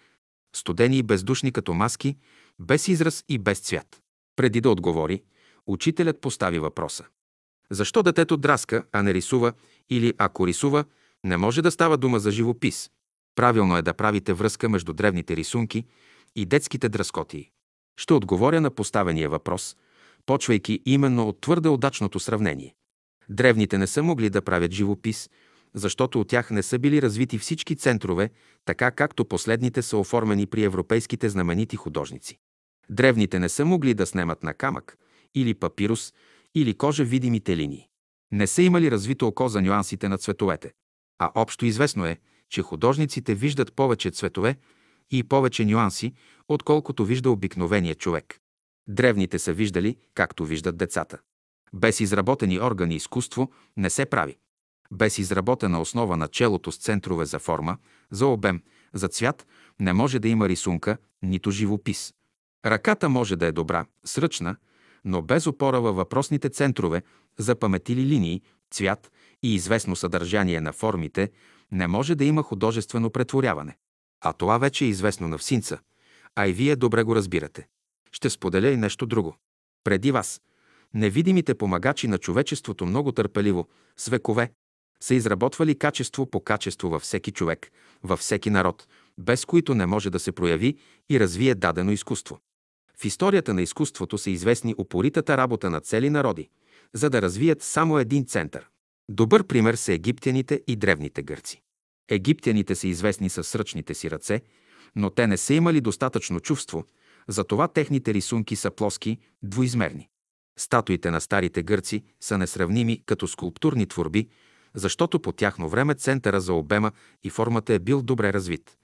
студени и бездушни като маски, без израз и без цвят. Преди да отговори, учителят постави въпроса. Защо детето драска, а не рисува, или ако рисува, не може да става дума за живопис? Правилно е да правите връзка между древните рисунки и детските дръскотии. Ще отговоря на поставения въпрос, почвайки именно от твърде удачното сравнение. Древните не са могли да правят живопис, защото от тях не са били развити всички центрове, така както последните са оформени при европейските знаменити художници. Древните не са могли да снемат на камък или папирус или кожа видимите линии. Не са имали развито око за нюансите на цветовете. А общо известно е, че художниците виждат повече цветове и повече нюанси, отколкото вижда обикновения човек. Древните са виждали, както виждат децата. Без изработени органи изкуство не се прави. Без изработена основа на челото с центрове за форма, за обем, за цвят, не може да има рисунка, нито живопис. Ръката може да е добра, сръчна, но без опора във въпросните центрове, запаметили линии, цвят и известно съдържание на формите, не може да има художествено претворяване. А това вече е известно на всинца, а и вие добре го разбирате. Ще споделя и нещо друго. Преди вас, невидимите помагачи на човечеството много търпеливо, с векове, са изработвали качество по качество във всеки човек, във всеки народ, без които не може да се прояви и развие дадено изкуство. В историята на изкуството са известни упоритата работа на цели народи, за да развият само един център. Добър пример са египтяните и древните гърци. Египтяните са известни със сръчните си ръце, но те не са имали достатъчно чувство, затова техните рисунки са плоски, двоизмерни. Статуите на старите гърци са несравними като скулптурни творби, защото по тяхно време центъра за обема и формата е бил добре развит.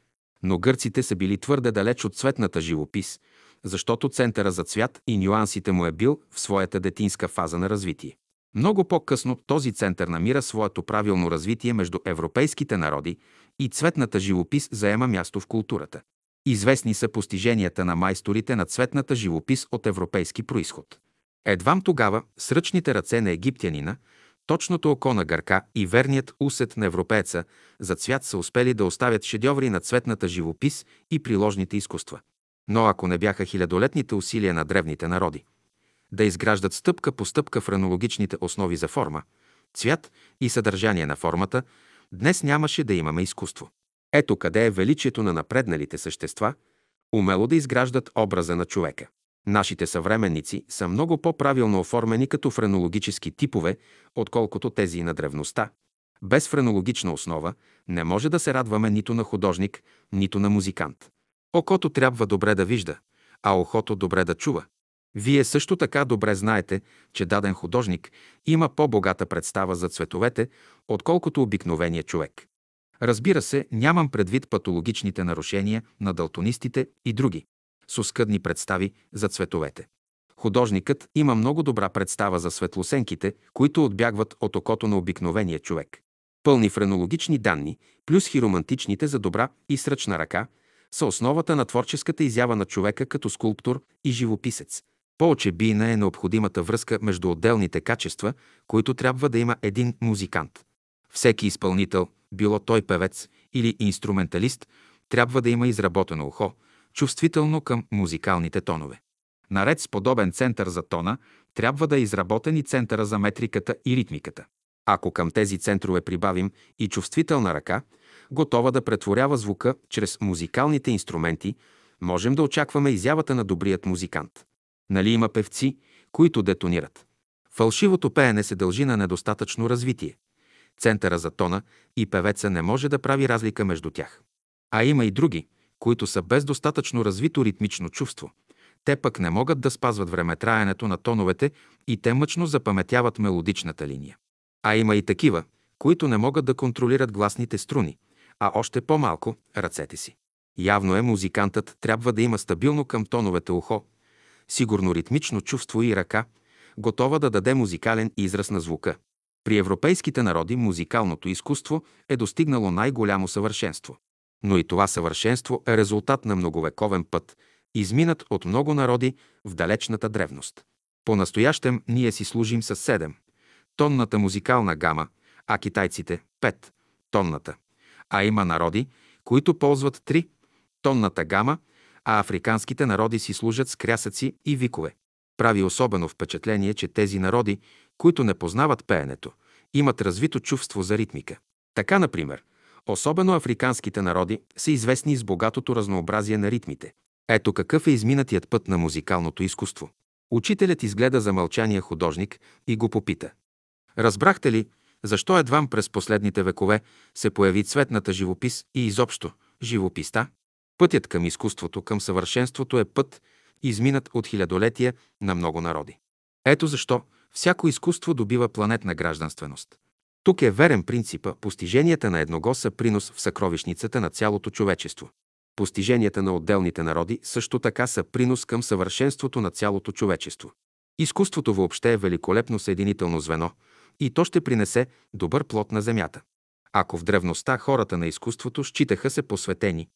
Но гърците са били твърде далеч от цветната живопис, защото центъра за цвят и нюансите му е бил в своята детинска фаза на развитие. Много по-късно този център намира своето правилно развитие между европейските народи и цветната живопис заема място в културата. Известни са постиженията на майсторите на цветната живопис от европейски происход. Едвам тогава сръчните ръце на египтянина, точното око на гърка и верният усет на европееца за цвят са успели да оставят шедьоври на цветната живопис и приложните изкуства. Но ако не бяха хилядолетните усилия на древните народи, да изграждат стъпка по стъпка френологичните основи за форма, цвят и съдържание на формата, днес нямаше да имаме изкуство. Ето къде е величието на напредналите същества, умело да изграждат образа на човека. Нашите съвременници са много по-правилно оформени като френологически типове, отколкото тези на древността. Без френологична основа не може да се радваме нито на художник, нито на музикант. Окото трябва добре да вижда, а ухото добре да чува. Вие също така добре знаете, че даден художник има по-богата представа за цветовете, отколкото обикновения човек. Разбира се, нямам предвид патологичните нарушения на далтонистите и други, с оскъдни представи за цветовете. Художникът има много добра представа за светлосенките, които отбягват от окото на обикновения човек. Пълни френологични данни, плюс хиромантичните за добра и сръчна ръка, са основата на творческата изява на човека като скулптор и живописец. По-очебийна е необходимата връзка между отделните качества, които трябва да има един музикант. Всеки изпълнител, било той певец или инструменталист, трябва да има изработено ухо, чувствително към музикалните тонове. Наред с подобен център за тона, трябва да е изработен и центъра за метриката и ритмиката. Ако към тези центрове прибавим и чувствителна ръка, готова да претворява звука чрез музикалните инструменти, можем да очакваме изявата на добрият музикант. Нали има певци, които детонират? Фалшивото пеене се дължи на недостатъчно развитие. Центъра за тона и певеца не може да прави разлика между тях. А има и други, които са без достатъчно развито ритмично чувство. Те пък не могат да спазват времетраенето на тоновете и те мъчно запаметяват мелодичната линия. А има и такива, които не могат да контролират гласните струни, а още по-малко – ръцете си. Явно е, музикантът трябва да има стабилно към тоновете ухо, сигурно ритмично чувство и ръка, готова да даде музикален израз на звука. При европейските народи музикалното изкуство е достигнало най-голямо съвършенство. Но и това съвършенство е резултат на многовековен път, изминат от много народи в далечната древност. По-настоящем ние си служим с 7 тонната музикална гама, а китайците – 5 тонната. А има народи, които ползват 3 тонната гама, а африканските народи си служат с крясъци и викове. Прави особено впечатление, че тези народи, които не познават пеенето, имат развито чувство за ритмика. Така, например, особено африканските народи са известни с богатото разнообразие на ритмите. Ето какъв е изминатият път на музикалното изкуство. Учителят изгледа за мълчания художник и го попита. Разбрахте ли, защо едвам през последните векове се появи цветната живопис и изобщо живописта? Пътят към изкуството, към съвършенството е път, изминат от хилядолетия на много народи. Ето защо всяко изкуство добива планетна гражданственост. Тук е верен принципа, постиженията на едного са принос в съкровищницата на цялото човечество. Постиженията на отделните народи също така са принос към съвършенството на цялото човечество. Изкуството въобще е великолепно съединително звено и то ще принесе добър плод на земята. Ако в древността хората на изкуството считаха се посветени,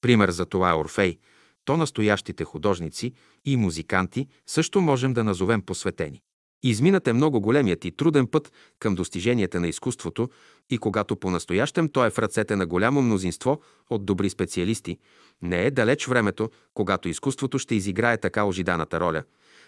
пример за това е Орфей, то настоящите художници и музиканти също можем да назовем посветени. Изминат е много големият и труден път към достиженията на изкуството и когато по-настоящем той е в ръцете на голямо мнозинство от добри специалисти, не е далеч времето, когато изкуството ще изиграе така ожиданата роля,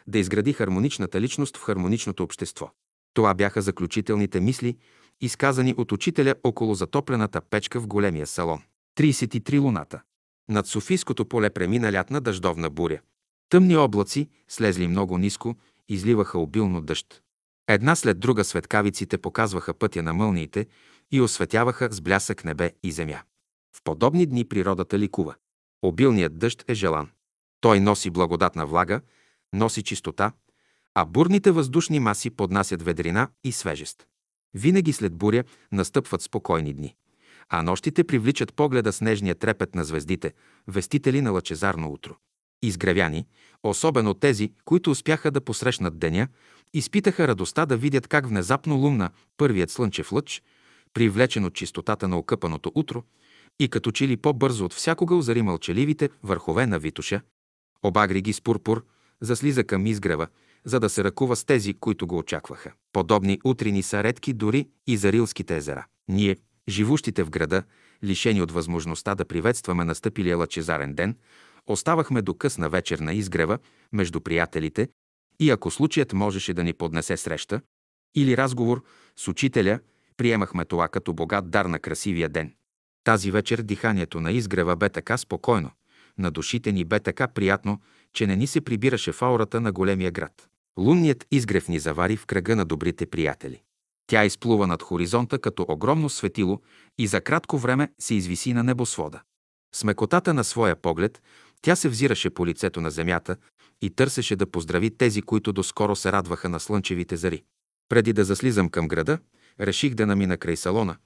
да изгради хармоничната личност в хармоничното общество. Това бяха заключителните мисли, изказани от учителя около затоплената печка в големия салон. 33 луната. Над Софийското поле премина лятна дъждовна буря. Тъмни облаци, слезли много ниско, изливаха обилно дъжд. Една след друга светкавиците показваха пътя на мълниите и осветяваха с блясък небе и земя. В подобни дни природата ликува. Обилният дъжд е желан. Той носи благодатна влага, носи чистота, а бурните въздушни маси поднасят ведрина и свежест. Винаги след буря настъпват спокойни дни, а нощите привличат погледа с нежния трепет на звездите, вестители на лъчезарно утро. Изгревяни, особено тези, които успяха да посрещнат деня, изпитаха радостта да видят как внезапно лумна първият слънчев лъч, привлечен от чистотата на окъпаното утро, и като че ли по-бързо от всякога озари мълчаливите върхове на Витуша, обагри ги с пурпур, заслиза към изгрева, за да се ръкува с тези, които го очакваха. Подобни утрини са редки дори и за Рилските езера. Ние, живущите в града, лишени от възможността да приветстваме настъпилия лъчезарен ден, оставахме до късна вечер на изгрева между приятелите и ако случаят можеше да ни поднесе среща или разговор с учителя, приемахме това като богат дар на красивия ден. Тази вечер диханието на изгрева бе така спокойно, на душите ни бе така приятно, че не ни се прибираше в аурата на големия град. Лунният изгрев ни завари в кръга на добрите приятели. Тя изплува над хоризонта като огромно светило и за кратко време се извиси на небосвода. С мекотата на своя поглед тя се взираше по лицето на земята и търсеше да поздрави тези, които доскоро се радваха на слънчевите зари. Преди да заслизам към града, реших да намина край салона.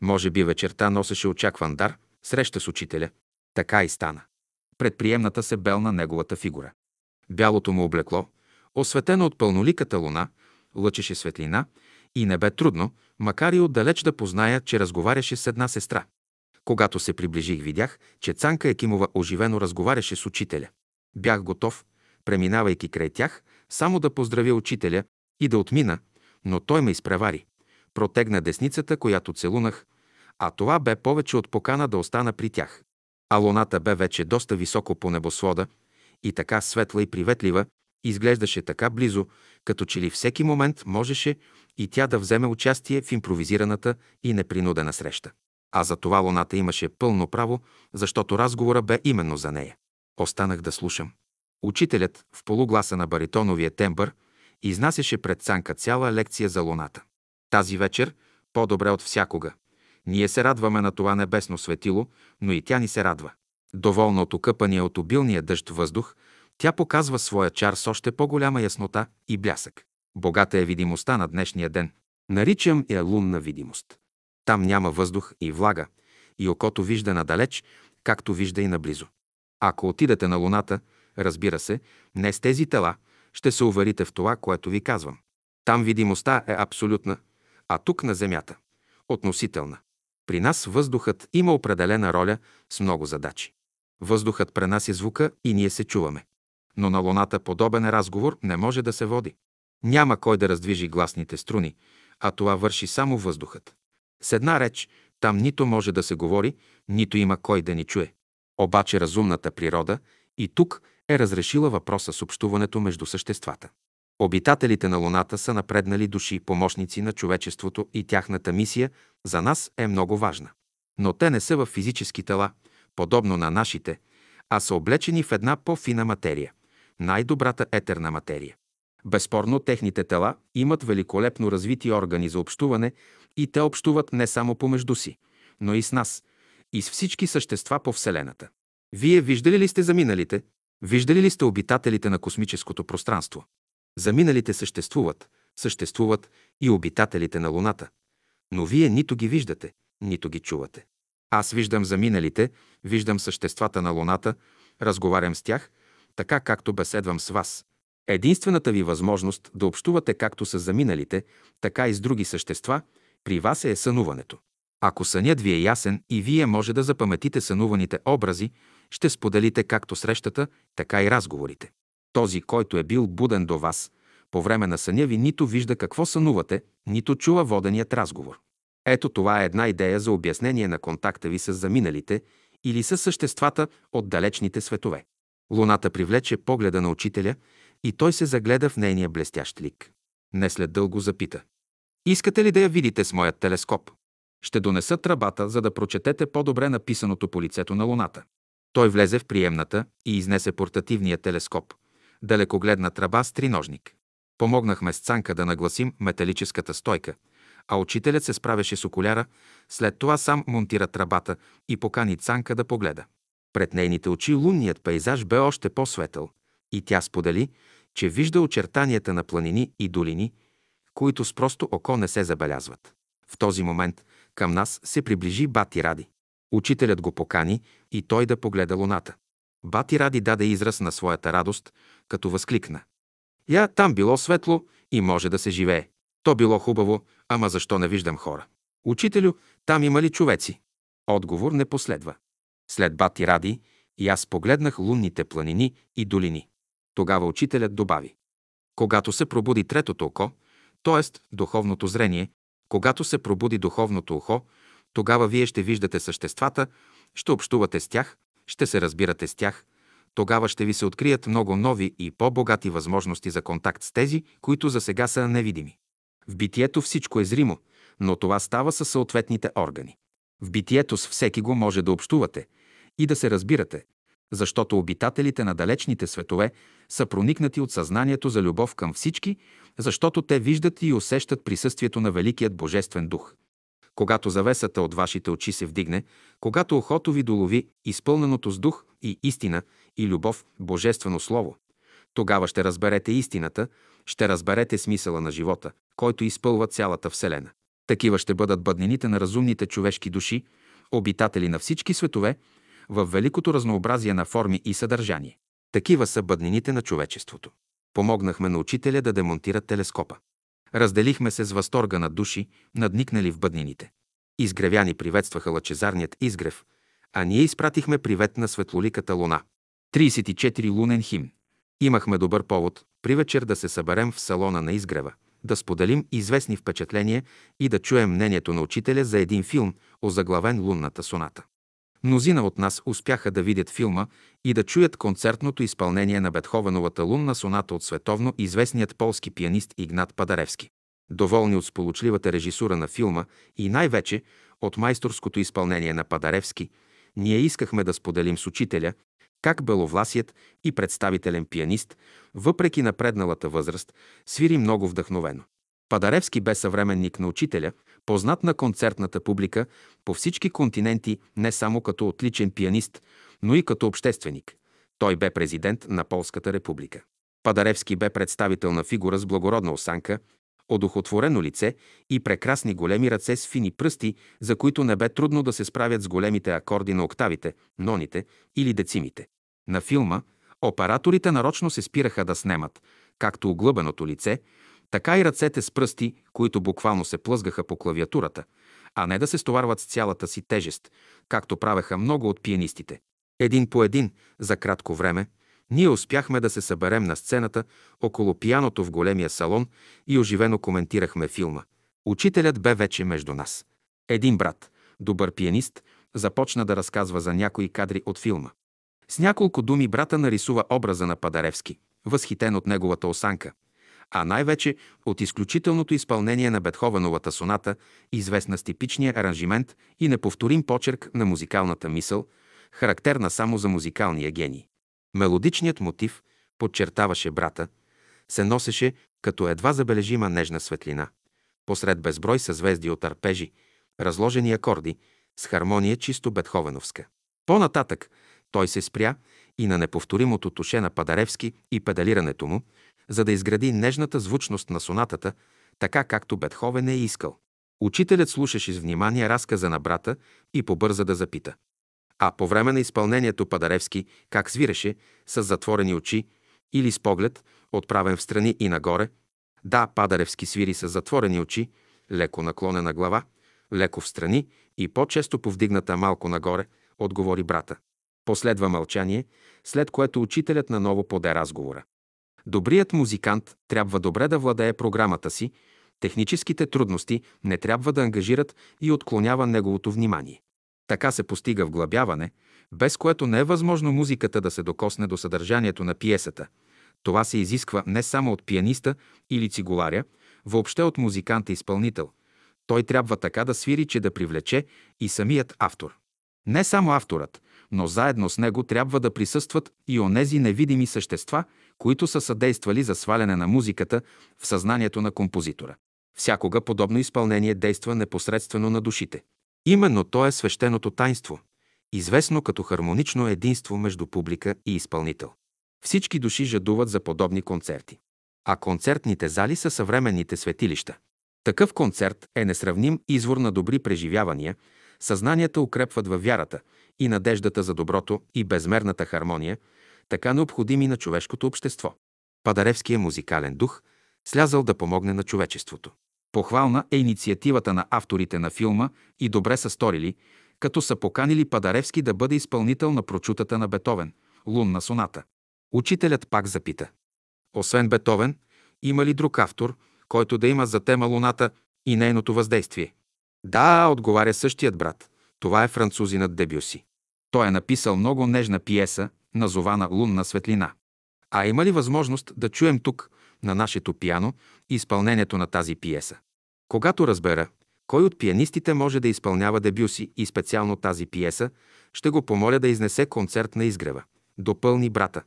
Може би вечерта носеше очакван дар, среща с учителя. Така и стана. Предприемната се белна неговата фигура. Бялото му облекло, осветено от пълноликата луна, лъчеше светлина и не бе трудно, макар и отдалеч да позная, че разговаряше с една сестра. Когато се приближих, видях, че Цанка Екимова оживено разговаряше с учителя. Бях готов, преминавайки край тях, само да поздравя учителя и да отмина, но той ме изпревари. Протегна десницата, която целунах, а това бе повече от покана да остана при тях. А луната бе вече доста високо по небосвода и така светла и приветлива, изглеждаше така близо, като че ли всеки момент можеше и тя да вземе участие в импровизираната и непринудена среща. А за това луната имаше пълно право, защото разговора бе именно за нея. Останах да слушам. Учителят в полугласа на баритоновия тембър изнасяше пред Цанка цяла лекция за луната. Тази вечер, по-добре от всякога, ние се радваме на това небесно светило, но и тя ни се радва. Доволна от окъпания от обилния дъжд въздух, тя показва своя чар с още по-голяма яснота и блясък. Богата е видимостта на днешния ден. Наричам я лунна видимост. Там няма въздух и влага, и окото вижда надалеч, както вижда и наблизо. Ако отидете на Луната, разбира се, не с тези тела, ще се уверите в това, което ви казвам. Там видимостта е абсолютна, а тук на Земята – относителна. При нас въздухът има определена роля с много задачи. Въздухът пренася звука и ние се чуваме. Но на Луната подобен разговор не може да се води. Няма кой да раздвижи гласните струни, а това върши само въздухът. С една реч, там нито може да се говори, нито има кой да ни чуе. Обаче разумната природа И тук е разрешила въпроса с общуването между съществата. Обитателите на Луната са напреднали души, помощници на човечеството и тяхната мисия за нас е много важна. Но те не са в физически тела, подобно на нашите, а са облечени в една по-фина материя – най-добрата етерна материя. Безспорно, техните тела имат великолепно развити органи за общуване и те общуват не само помежду си, но и с нас, и с всички същества по Вселената. Вие виждали ли сте заминалите? Виждали ли сте обитателите на космическото пространство? Заминалите съществуват, съществуват и обитателите на Луната. Но вие нито ги виждате, нито ги чувате. Аз виждам заминалите, виждам съществата на Луната, разговарям с тях, така както беседвам с вас. Единствената ви възможност да общувате както с заминалите, така и с други същества, при вас е сънуването. Ако сънят ви е ясен и вие може да запаметите сънуваните образи, ще споделите както срещата, така и разговорите. Този, който е бил буден до вас, по време на съня ви нито вижда какво сънувате, нито чува воденият разговор. Ето това е една идея за обяснение на контакта ви с заминалите или с съществата от далечните светове. Луната привлече погледа на учителя и той се загледа в нейния блестящ лик. Не след дълго запита. Искате ли да я видите с моят телескоп? Ще донеса тръбата, за да прочетете по-добре написаното по лицето на Луната. Той влезе в приемната и изнесе портативния телескоп. Далекогледна тръба с триножник. Помогнахме с Цанка да нагласим металическата стойка, а учителят се справяше с окуляра, след това сам монтира тръбата и покани Цанка да погледа. Пред нейните очи лунният пейзаж бе още по-светъл и тя сподели, че вижда очертанията на планини и долини, които с просто око не се забелязват. В този момент към нас се приближи Бати Ради. Учителят го покани и той да погледа луната. Бати Ради даде израз на своята радост, като възкликна. Я там било светло и може да се живее. То било хубаво, ама защо не виждам хора? Учителю, там има ли човеци? Отговор не последва. След Бати Ради и аз погледнах лунните планини и долини. Тогава учителят добави. Когато се пробуди третото око, т.е. духовното зрение, когато се пробуди духовното ухо, тогава вие ще виждате съществата, ще общувате с тях, ще се разбирате с тях, тогава ще ви се открият много нови и по-богати възможности за контакт с тези, които за сега са невидими. В битието всичко е зримо, но това става със съответните органи. В битието с всеки го може да общувате и да се разбирате, защото обитателите на далечните светове са проникнати от съзнанието за любов към всички, защото те виждат и усещат присъствието на Великият Божествен дух. Когато завесата от вашите очи се вдигне, когато охото ви долови изпълненото с дух и истина и любов Божествено Слово, тогава ще разберете истината, ще разберете смисъла на живота, който изпълва цялата Вселена. Такива ще бъдат бъднините на разумните човешки души, обитатели на всички светове, в великото разнообразие на форми и съдържание. Такива са бъднините на човечеството. Помогнахме на учителя да демонтира телескопа. Разделихме се с възторга на души, надникнали в бъднините. Изгревяни приветстваха лъчезарният изгрев, а ние изпратихме привет на светлоликата луна. 34 лунен хим. Имахме добър повод при вечер да се съберем в салона на изгрева, да споделим известни впечатления и да чуем мнението на учителя за един филм, озаглавен Лунната соната. Мнозина от нас успяха да видят филма и да чуят концертното изпълнение на Бетховеновата лунна соната от световно известният полски пианист Игнат Падаревски. Доволни от сполучливата режисура на филма и най-вече от майсторското изпълнение на Падаревски, ние искахме да споделим с учителя как беловласият и представителен пианист, въпреки напредналата възраст, свири много вдъхновено. Падаревски бе съвременник на учителя, познат на концертната публика по всички континенти не само като отличен пианист, но и като общественик. Той бе президент на Полската република. Падаревски бе представител на фигура с благородна осанка, одухотворено лице и прекрасни големи ръце с фини пръсти, за които не бе трудно да се справят с големите акорди на октавите, ноните или децимите. На филма операторите нарочно се спираха да снемат както оглъбеното лице, така и ръцете с пръсти, които буквално се плъзгаха по клавиатурата, а не да се стоварват с цялата си тежест, както правеха много от пианистите. Един по един, за кратко време, ние успяхме да се съберем на сцената около пияното в големия салон и оживено коментирахме филма. Учителят бе вече между нас. Един брат, добър пианист, започна да разказва за някои кадри от филма. С няколко думи брата нарисува образа на Падаревски, възхитен от неговата осанка, а най-вече от изключителното изпълнение на Бетховеновата соната, известна с типичния аранжимент и неповторим почерк на музикалната мисъл, характерна само за музикалния гений. Мелодичният мотив, подчертаваше брата, се носеше като едва забележима нежна светлина. Посред безброй съзвезди от арпежи, разложени акорди, с хармония чисто бетховеновска. По-нататък той се спря и на неповторимото туше на Падаревски и педалирането му, за да изгради нежната звучност на сонатата, така както Бетховен е искал. Учителят слушаше с внимание разказа на брата и побърза да запита. А по време на изпълнението Падаревски как свиреше, с затворени очи или с поглед, отправен в страни и нагоре. Да, Падаревски свири с затворени очи, леко наклонена глава, леко в страни и по-често повдигната малко нагоре, отговори брата. Последва мълчание, след което учителят наново поде разговора. Добрият музикант трябва добре да владее програмата си, техническите трудности не трябва да ангажират и отклонява неговото внимание. Така се постига вглъбяване, без което не е възможно музиката да се докосне до съдържанието на пиесата. Това се изисква не само от пианиста или цигуларя, въобще от музиканта-изпълнител. Той трябва така да свири, че да привлече и самият автор. Не само авторът, но заедно с него трябва да присъстват и онези невидими същества, които са съдействали за сваляне на музиката в съзнанието на композитора. Всякога подобно изпълнение действа непосредствено на душите. Именно то е свещеното тайнство, известно като хармонично единство между публика и изпълнител. Всички души жадуват за подобни концерти. А концертните зали са съвременните светилища. Такъв концерт е несравним извор на добри преживявания, съзнанията укрепват във вярата и надеждата за доброто и безмерната хармония, така необходими на човешкото общество. Падаревския музикален дух слязал да помогне на човечеството. Похвална е инициативата на авторите на филма и добре са сторили, като са поканили Падаревски да бъде изпълнител на прочутата на Бетовен – лунна соната. Учителят пак запита. Освен Бетовен, има ли друг автор, който да има за тема Луната и нейното въздействие? Да, отговаря същият брат. Това е французинът Дебюси. Той е написал много нежна пиеса, назована Лунна светлина. А има ли възможност да чуем тук, на нашето пиано, изпълнението на тази пиеса? Когато разбера, кой от пианистите може да изпълнява Дебюси и специално тази пиеса, ще го помоля да изнесе концерт на изгрева. Допълни брата.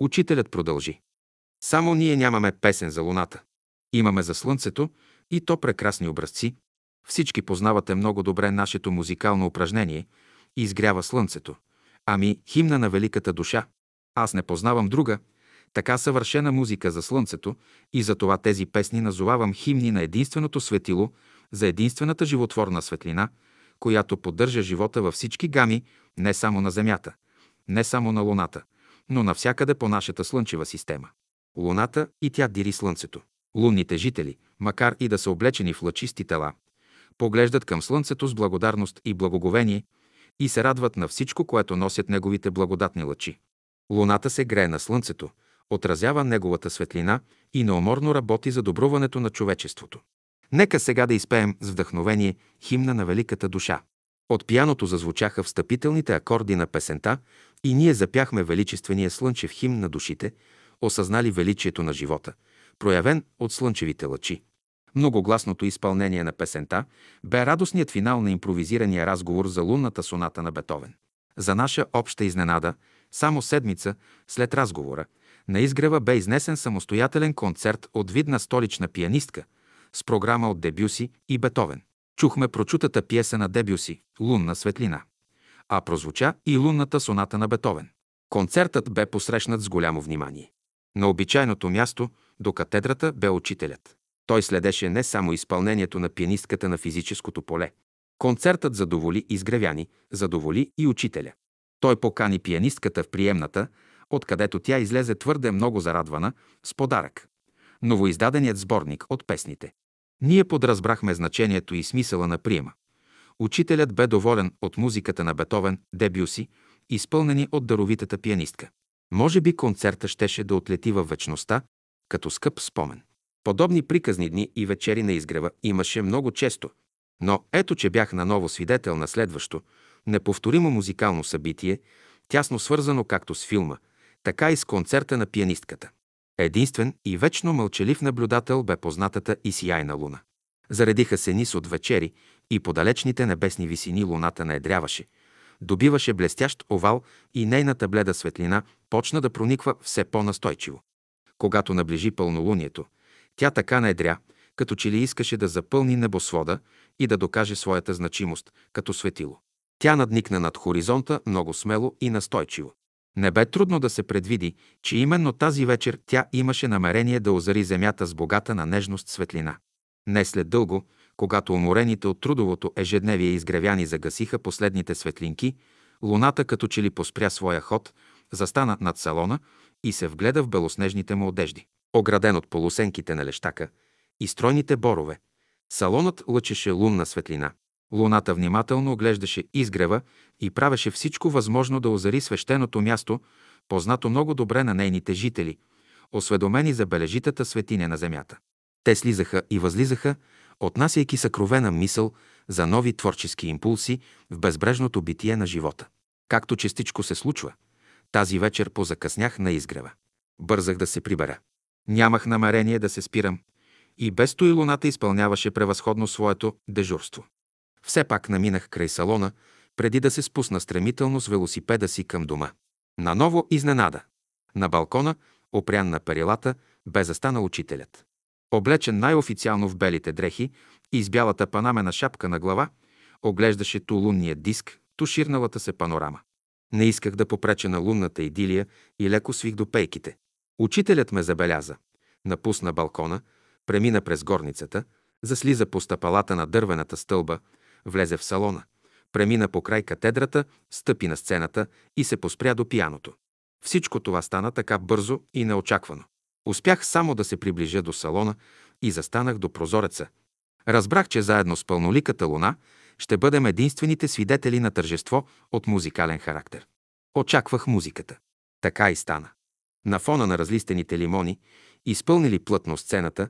Учителят продължи. Само ние нямаме песен за луната. Имаме за слънцето и то прекрасни образци. Всички познавате много добре нашето музикално упражнение «Изгрява слънцето». Ами, химна на великата душа. Аз не познавам друга, така съвършена музика за слънцето и затова тези песни назовавам химни на единственото светило, за единствената животворна светлина, която поддържа живота във всички гами, не само на Земята, не само на Луната, но навсякъде по нашата слънчева система. Луната и тя дири Слънцето. Лунните жители, макар и да са облечени в лъчисти тела, поглеждат към Слънцето с благодарност и благоговение и се радват на всичко, което носят неговите благодатни лъчи. Луната се грее на Слънцето, отразява неговата светлина и неуморно работи за добруването на човечеството. Нека сега да изпеем с вдъхновение химна на великата душа. От пияното зазвучаха встъпителните акорди на песента и ние запяхме величествения слънчев химн на душите, осъзнали величието на живота, проявен от слънчевите лъчи. Многогласното изпълнение на песента бе радостният финал на импровизирания разговор за лунната соната на Бетовен. За наша обща изненада, само седмица след разговора, на изгрева бе изнесен самостоятелен концерт от видна столична пианистка с програма от Дебюси и Бетовен. Чухме прочутата пиеса на Дебюси «Лунна светлина», а прозвуча и лунната соната на Бетовен. Концертът бе посрещнат с голямо внимание. На обичайното място, до катедрата, бе учителят. Той следеше не само изпълнението на пианистката на физическото поле. Концертът задоволи изгревяни, задоволи и учителя. Той покани пианистката в приемната, откъдето тя излезе твърде много зарадвана, с подарък. Новоиздаденият сборник от песните. Ние подразбрахме значението и смисъла на приема. Учителят бе доволен от музиката на Бетовен, Дебюси, изпълнени от даровитата пианистка. Може би концерта щеше да отлети във вечността, като скъп спомен. Подобни приказни дни и вечери на изгрева имаше много често. Но ето, че бях наново свидетел на следващо, неповторимо музикално събитие тясно свързано както с филма, така и с концерта на пианистката. Единствен и вечно мълчалив наблюдател бе познатата и сияйна луна. Заредиха се низ от вечери и по далечните небесни висини луната наедряваше, добиваше блестящ овал и нейната бледа светлина почна да прониква все по-настойчиво. Когато наближи пълнолунието, тя така наедря, като че ли искаше да запълни небосвода и да докаже своята значимост като светило. Тя надникна над хоризонта много смело и настойчиво. Не бе трудно да се предвиди, че именно тази вечер тя имаше намерение да озари земята с богата на нежност светлина. Не след дълго, когато уморените от трудовото ежедневие изгревяни загасиха последните светлинки, луната като че ли поспря своя ход, застана над салона и се вгледа в белоснежните му одежди. Ограден от полусенките на лещака и стройните борове, салонът лъчеше лунна светлина. Луната внимателно оглеждаше изгрева и правеше всичко възможно да озари свещеното място, познато много добре на нейните жители, осведомени за бележитата светиня на земята. Те слизаха и възлизаха, отнасяйки съкровена мисъл за нови творчески импулси в безбрежното битие на живота. Както частичко се случва, тази вечер позакъснях на изгрева. Бързах да се прибера. Нямах намерение да се спирам. И без то и луната изпълняваше превъзходно своето дежурство. Все пак наминах край салона, преди да се спусна стремително с велосипеда си към дома. Наново изненада. На балкона, опрян на перилата, бе застанал учителят. Облечен най-официално в белите дрехи и с бялата панамена шапка на глава, оглеждаше ту лунния диск, ту ширналата се панорама. Не исках да попреча на лунната идилия и леко свих до пейките. Учителят ме забеляза. Напусна балкона, премина през горницата, заслиза по стъпалата на дървената стълба, влезе в салона, премина по край катедрата, стъпи на сцената и се поспря до пияното. Всичко това стана така бързо и неочаквано. Успях само да се приближа до салона и застанах до прозореца. Разбрах, че заедно с пълноликата луна ще бъдем единствените свидетели на тържество от музикален характер. Очаквах музиката. Така и стана. На фона на разлистените лимони, изпълнили плътно сцената,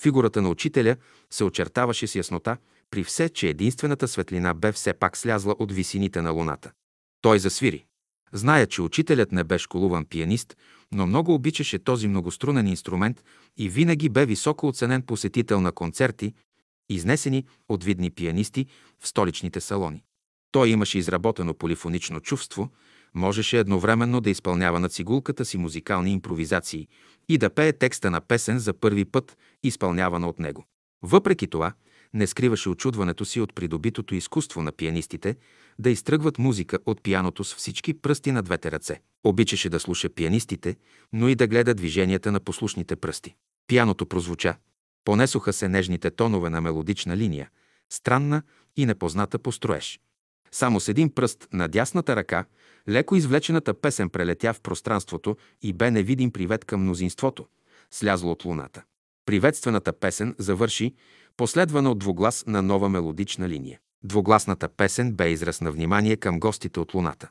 фигурата на учителя се очертаваше с яснота, при все, че единствената светлина бе все пак слязла от висините на луната. Той засвири. Зная, че учителят не бе школуван пианист, но много обичаше този многострунен инструмент и винаги бе високо оценен посетител на концерти, изнесени от видни пианисти в столичните салони. Той имаше изработено полифонично чувство, можеше едновременно да изпълнява на цигулката си музикални импровизации и да пее текста на песен за първи път, изпълнявана от него. Въпреки това, не скриваше очудването си от придобитото изкуство на пианистите да изтръгват музика от пияното с всички пръсти на двете ръце. Обичаше да слуша пианистите, но и да гледа движенията на послушните пръсти. Пияното прозвуча. Понесоха се нежните тонове на мелодична линия, странна и непозната по строеж. Само с един пръст на дясната ръка, леко извлечената песен прелетя в пространството и бе невидим привет към мнозинството, слязло от луната. Приветствената песен завърши, последвана от двуглас на нова мелодична линия. Двугласната песен бе израз на внимание към гостите от луната.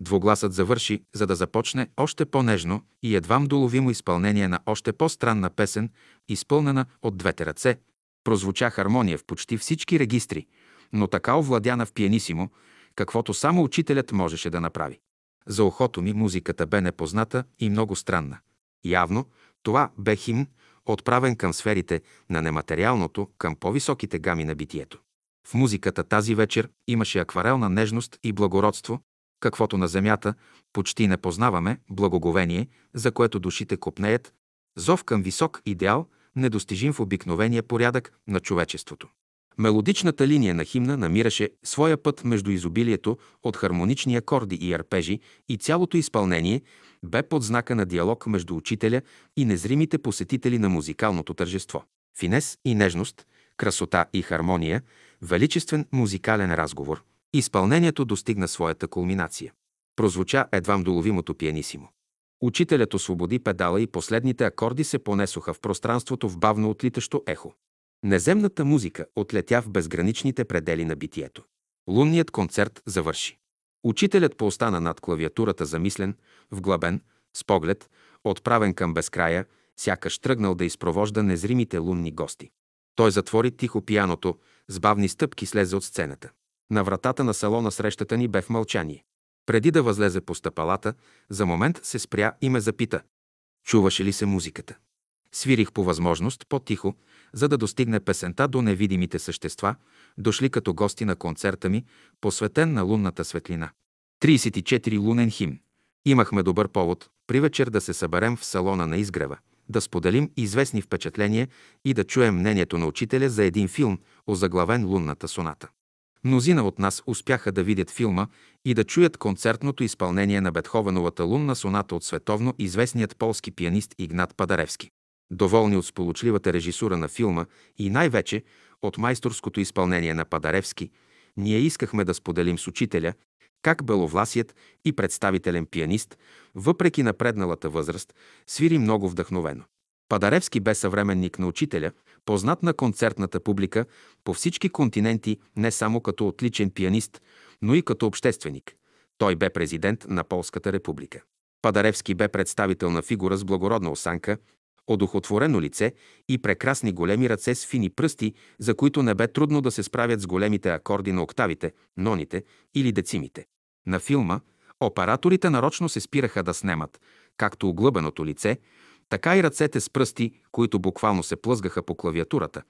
Двугласът завърши, за да започне още по-нежно и едвам доловимо изпълнение на още по-странна песен, изпълнена от двете ръце. Прозвуча хармония в почти всички регистри, но така овладяна в пианисимо, каквото само учителят можеше да направи. За ухото ми музиката бе непозната и много странна. Явно това бе химн, отправен към сферите на нематериалното, към по-високите гами на битието. В музиката тази вечер имаше акварелна нежност и благородство, каквото на земята почти не познаваме, благоговение, за което душите копнеят, зов към висок идеал, недостижим в обикновения порядък на човечеството. Мелодичната линия на химна намираше своя път между изобилието от хармонични акорди и арпежи и цялото изпълнение бе под знака на диалог между учителя и незримите посетители на музикалното тържество. Финес и нежност, красота и хармония, величествен музикален разговор. Изпълнението достигна своята кулминация. Прозвуча едвам доловимото пианисимо. Учителят освободи педала и последните акорди се понесоха в пространството в бавно отлитащо ехо. Неземната музика отлетя в безграничните предели на битието. Лунният концерт завърши. Учителят поостана над клавиатурата замислен, вглъбен, с поглед, отправен към безкрая, сякаш тръгнал да изпровожда незримите лунни гости. Той затвори тихо пияното, с бавни стъпки слезе от сцената. На вратата на салона срещата ни бе в мълчание. Преди да възлезе по стъпалата, за момент се спря и ме запита. Чуваше ли се музиката? Свирих по възможност по-тихо, за да достигне песента до невидимите същества, дошли като гости на концерта ми, посветен на лунната светлина. 34 лунен хим. Имахме добър повод при вечер да се съберем в салона на изгрева, да споделим известни впечатления и да чуем мнението на учителя за един филм, озаглавен Лунната соната. Мнозина от нас успяха да видят филма и да чуят концертното изпълнение на Бетховеновата лунна соната от световно известният полски пианист Игнат Падаревски. Доволни от сполучливата режисура на филма и най-вече от майсторското изпълнение на Падаревски, ние искахме да споделим с учителя как беловласият и представителен пианист, въпреки напредналата възраст, свири много вдъхновено. Падаревски бе съвременник на учителя, познат на концертната публика по всички континенти не само като отличен пианист, но и като общественик. Той бе президент на Полската република. Падаревски бе представителна фигура с благородна осанка, одухотворено лице и прекрасни големи ръце с фини пръсти, за които не бе трудно да се справят с големите акорди на октавите, ноните или децимите. На филма операторите нарочно се спираха да снемат както оглъбеното лице, така и ръцете с пръсти, които буквално се плъзгаха по клавиатурата,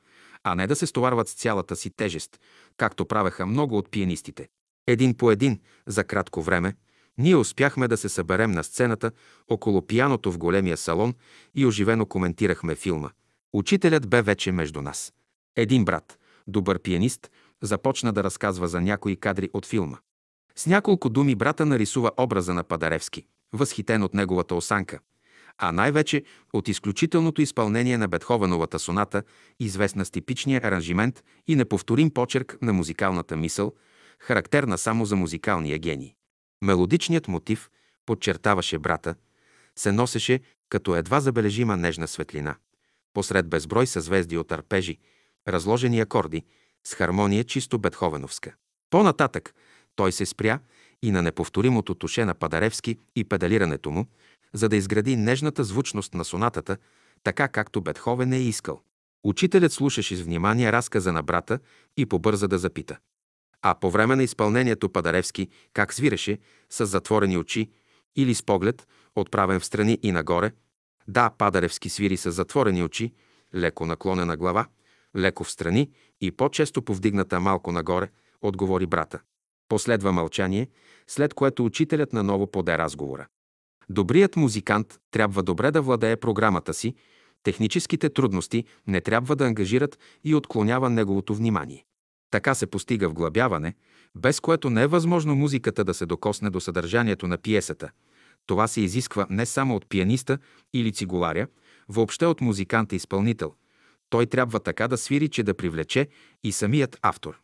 а не да се стоварват с цялата си тежест, както правеха много от пианистите. Един по един, за кратко време, ние успяхме да се съберем на сцената около пияното в големия салон и оживено коментирахме филма. Учителят бе вече между нас. Един брат, добър пианист, започна да разказва за някои кадри от филма. С няколко думи брата нарисува образа на Падаревски, възхитен от неговата осанка, а най-вече от изключителното изпълнение на Бетховеновата соната, известна с типичния аранжимент и неповторим почерк на музикалната мисъл, характерна само за музикалния гений. Мелодичният мотив, подчертаваше брата, се носеше като едва забележима нежна светлина. Посред безброй съзвезди от арпежи, разложени акорди, с хармония чисто бетховеновска. По-нататък той се спря и на неповторимото туше на Падаревски и педалирането му, за да изгради нежната звучност на сонатата, така както Бетховен е искал. Учителят слушаше с внимание разказа на брата и побърза да запита. А по време на изпълнението Падаревски как свиреше, с затворени очи или с поглед, отправен в страни и нагоре. Да, Падаревски свири с затворени очи, леко наклонена глава, леко в страни и по-често повдигната малко нагоре, отговори брата. Последва мълчание, след което учителят наново поде разговора. Добрият музикант трябва добре да владее програмата си, техническите трудности не трябва да ангажират и отклонява неговото внимание. Така се постига вглъбяване, без което не е възможно музиката да се докосне до съдържанието на пиесата. Това се изисква не само от пианиста или цигуларя, въобще от музиканта-изпълнител. Той трябва така да свири, че да привлече и самият автор.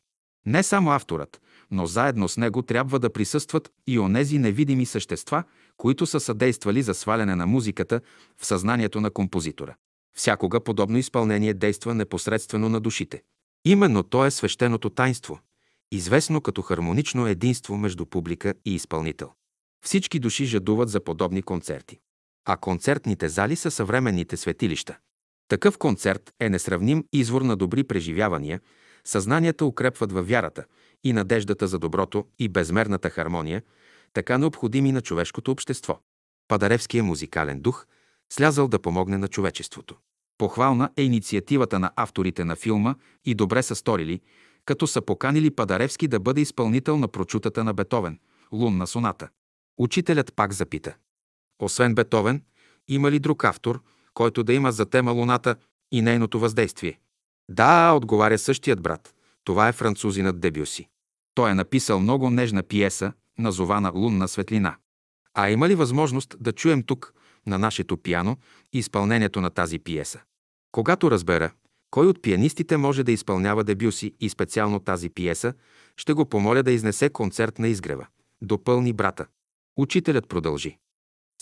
Не само авторът, но заедно с него трябва да присъстват и онези невидими същества, които са съдействали за сваляне на музиката в съзнанието на композитора. Всякога подобно изпълнение действа непосредствено на душите. Именно то е свещеното тайнство, известно като хармонично единство между публика и изпълнител. Всички души жадуват за подобни концерти. А концертните зали са съвременните светилища. Такъв концерт е несравним извор на добри преживявания, съзнанията укрепват във вярата и надеждата за доброто и безмерната хармония, така необходими на човешкото общество. Падаревския музикален дух слязал да помогне на човечеството. Похвална е инициативата на авторите на филма и добре са сторили, като са поканили Падаревски да бъде изпълнител на прочутата на Бетовен – Лунна соната. Учителят пак запита. Освен Бетовен, има ли друг автор, който да има за тема Луната и нейното въздействие? Да, отговаря същият брат. Това е французинът Дебюси. Той е написал много нежна пиеса, назована Лунна светлина. А има ли възможност да чуем тук, на нашето пиано, изпълнението на тази пиеса? Когато разбера, кой от пианистите може да изпълнява Дебюси и специално тази пиеса, ще го помоля да изнесе концерт на изгрева. Допълни брата. Учителят продължи.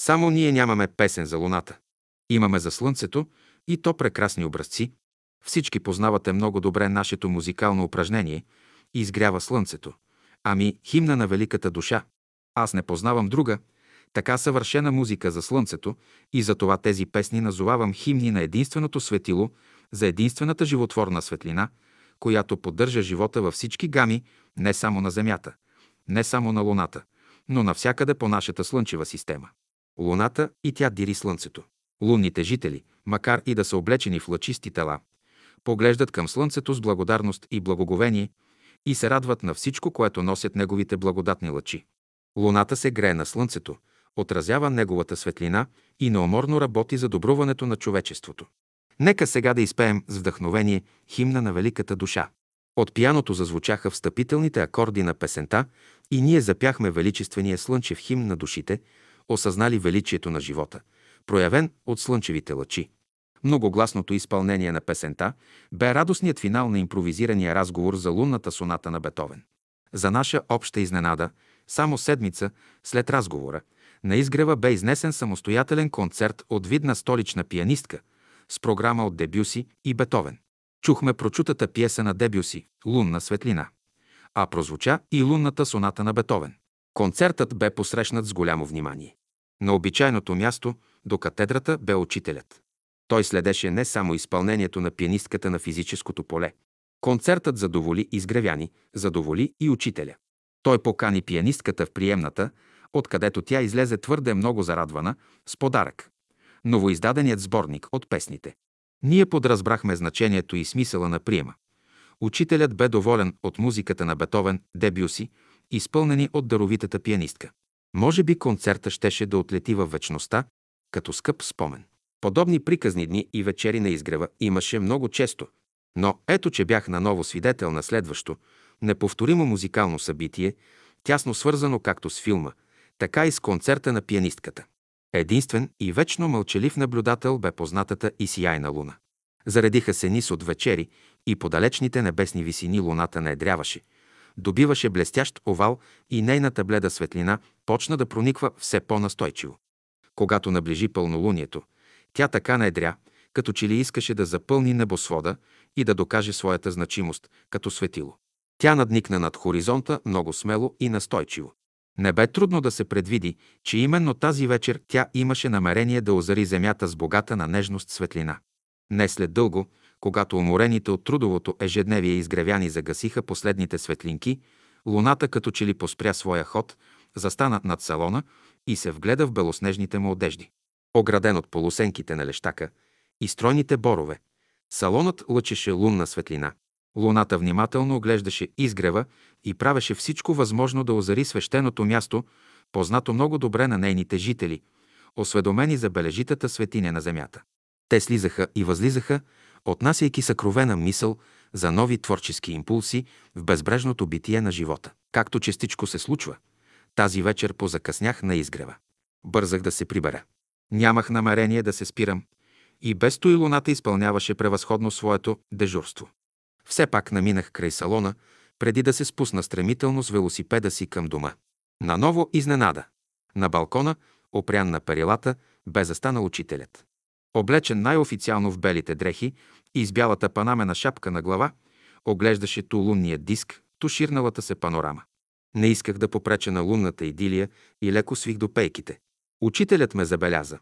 Само ние нямаме песен за луната. Имаме за слънцето и то прекрасни образци. Всички познавате много добре нашето музикално упражнение «Изгрява слънцето». Ами, химна на великата душа. Аз не познавам друга, така съвършена музика за слънцето и затова тези песни назовавам химни на единственото светило, за единствената животворна светлина, която поддържа живота във всички гами, не само на Земята, не само на Луната, но навсякъде по нашата слънчева система. Луната и тя дири слънцето. Лунните жители, макар и да са облечени в лъчисти тела, поглеждат към слънцето с благодарност и благоговение и се радват на всичко, което носят неговите благодатни лъчи. Луната се грее на слънцето, отразява неговата светлина и неуморно работи за добруването на човечеството. Нека сега да изпеем с вдъхновение химна на великата душа. От пияното зазвучаха встъпителните акорди на песента и ние запяхме величествения слънчев химн на душите, осъзнали величието на живота, проявен от слънчевите лъчи. Многогласното изпълнение на песента бе радостният финал на импровизирания разговор за лунната соната на Бетовен. За наша обща изненада, само седмица след разговора, на изгрева бе изнесен самостоятелен концерт от видна столична пианистка с програма от Дебюси и Бетовен. Чухме прочутата пиеса на Дебюси «Лунна светлина», а прозвуча и лунната соната на Бетовен. Концертът бе посрещнат с голямо внимание. На обичайното място, до катедрата, бе учителят. Той следеше не само изпълнението на пианистката на физическото поле. Концертът задоволи изгревяни, задоволи и учителя. Той покани пианистката в приемната, откъдето тя излезе твърде много зарадвана, с подарък. Новоиздаденият сборник от песните. Ние подразбрахме значението и смисъла на приема. Учителят бе доволен от музиката на Бетовен, Дебюси, изпълнени от даровитата пианистка. Може би концерта щеше да отлети във вечността, като скъп спомен. Подобни приказни дни и вечери на изгрева имаше много често, но ето, че бях наново свидетел на следващо, неповторимо музикално събитие, тясно свързано както с филма, така и с концерта на пианистката. Единствен и вечно мълчалив наблюдател бе познатата и сияйна луна. Заредиха се нис от вечери и по далечните небесни висини луната не едряваше. Добиваше блестящ овал и нейната бледа светлина почна да прониква все по-настойчиво. Когато наближи пълнолунието, тя така наедря, като че ли искаше да запълни небосвода и да докаже своята значимост като светило. Тя надникна над хоризонта много смело и настойчиво. Не бе трудно да се предвиди, че именно тази вечер тя имаше намерение да озари земята с богата на нежност светлина. Не след дълго, когато уморените от трудовото ежедневие изгревяни загасиха последните светлинки, луната като че ли поспря своя ход, застана над салона и се вгледа в белоснежните му одежди. Ограден от полусенките на лещака и стройните борове, салонът лъчеше лунна светлина. Луната внимателно оглеждаше изгрева и правеше всичко възможно да озари свещеното място, познато много добре на нейните жители, осведомени за бележитата светиня на земята. Те слизаха и възлизаха, отнасяйки съкровена мисъл за нови творчески импулси в безбрежното битие на живота. Както частичко се случва, тази вечер позакъснях на изгрева. Бързах да се прибера. Нямах намерение да се спирам. И без то и луната изпълняваше превъзходно своето дежурство. Все пак наминах край салона, преди да се спусна стремително с велосипеда си към дома. Наново изненада. На балкона, опрян на перилата, бе застанал учителят. Облечен най-официално в белите дрехи и с бялата панамена шапка на глава, оглеждаше ту лунния диск, ту ширналата се панорама. Не исках да попреча на лунната идилия и леко свих до пейките. Учителят ме забеляза.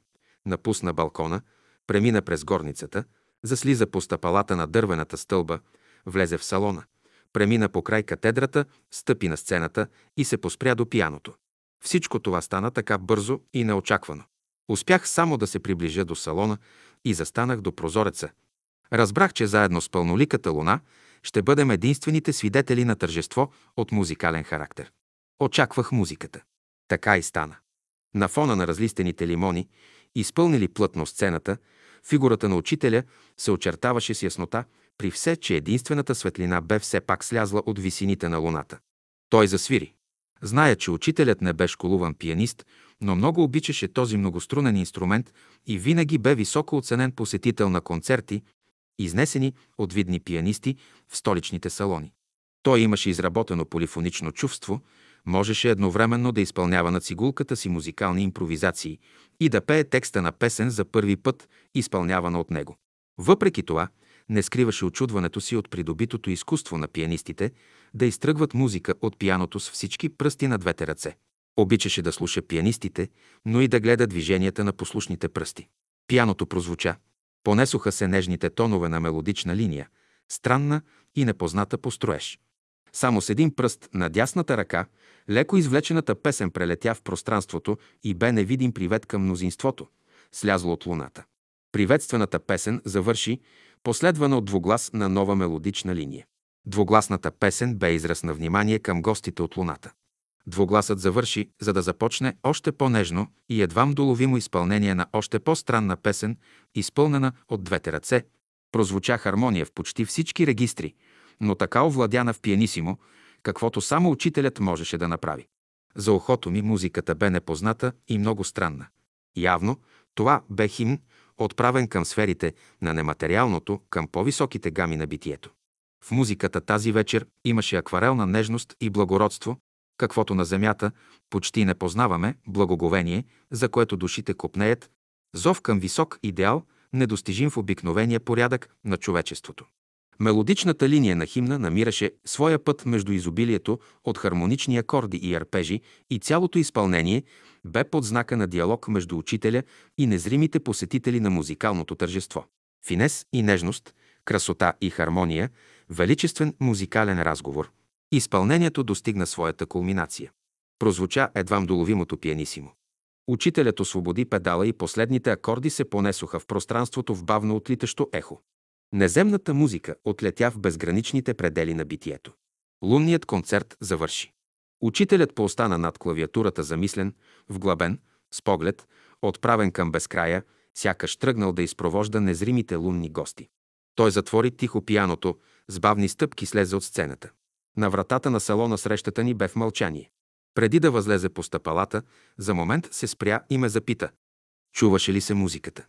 Напусна балкона, премина през горницата, заслиза по стъпалата на дървената стълба, влезе в салона, премина по край катедрата, стъпи на сцената и се поспря до пияното. Всичко това стана така бързо и неочаквано. Успях само да се приближа до салона и застанах до прозореца. Разбрах, че заедно с пълноликата луна ще бъдем единствените свидетели на тържество от музикален характер. Очаквах музиката. Така и стана. На фона на разлистените лимони, изпълнили плътно сцената, фигурата на учителя се очертаваше с яснота, при все, че единствената светлина бе все пак слязла от висините на луната. Той засвири. Зная, че учителят не бе школуван пианист, но много обичаше този многострунен инструмент и винаги бе високо оценен посетител на концерти, изнесени от видни пианисти в столичните салони. Той имаше изработено полифонично чувство, можеше едновременно да изпълнява на цигулката си музикални импровизации и да пее текста на песен за първи път, изпълнявана от него. Въпреки това, не скриваше очудването си от придобитото изкуство на пианистите да изтръгват музика от пияното с всички пръсти на двете ръце. Обичаше да слуша пианистите, но и да гледа движенията на послушните пръсти. Пияното прозвуча. Понесоха се нежните тонове на мелодична линия, странна и непозната по строеж. Само с един пръст на дясната ръка, леко извлечената песен прелетя в пространството и бе невидим привет към мнозинството, слязло от луната. Приветствената песен завърши, последвана от двуглас на нова мелодична линия. Двугласната песен бе израз на внимание към гостите от луната. Двугласът завърши, за да започне още по-нежно и едвам доловимо изпълнение на още по-странна песен, изпълнена от двете ръце. Прозвуча хармония в почти всички регистри, но така овладяна в пианисимо, каквото само учителят можеше да направи. За ухото ми музиката бе непозната и много странна. Явно това бе химн, отправен към сферите на нематериалното, към по-високите гами на битието. В музиката тази вечер имаше акварелна нежност и благородство, каквото на земята почти не познаваме, благоговение, за което душите копнеят, зов към висок идеал, недостижим в обикновения порядък на човечеството. Мелодичната линия на химна намираше своя път между изобилието от хармонични акорди и арпежи и цялото изпълнение бе под знака на диалог между учителя и незримите посетители на музикалното тържество. Финес и нежност, красота и хармония, величествен музикален разговор. Изпълнението достигна своята кулминация. Прозвуча едвам доловимото пианисимо. Учителят освободи педала и последните акорди се понесоха в пространството в бавно отлитащо ехо. Неземната музика отлетя в безграничните предели на битието. Лунният концерт завърши. Учителят поостана над клавиатурата замислен, вглъбен, с поглед, отправен към безкрая, сякаш тръгнал да изпровожда незримите лунни гости. Той затвори тихо пияното, с бавни стъпки слезе от сцената. На вратата на салона срещата ни бе в мълчание. Преди да възлезе по стъпалата, за момент се спря и ме запита. Чуваше ли се музиката?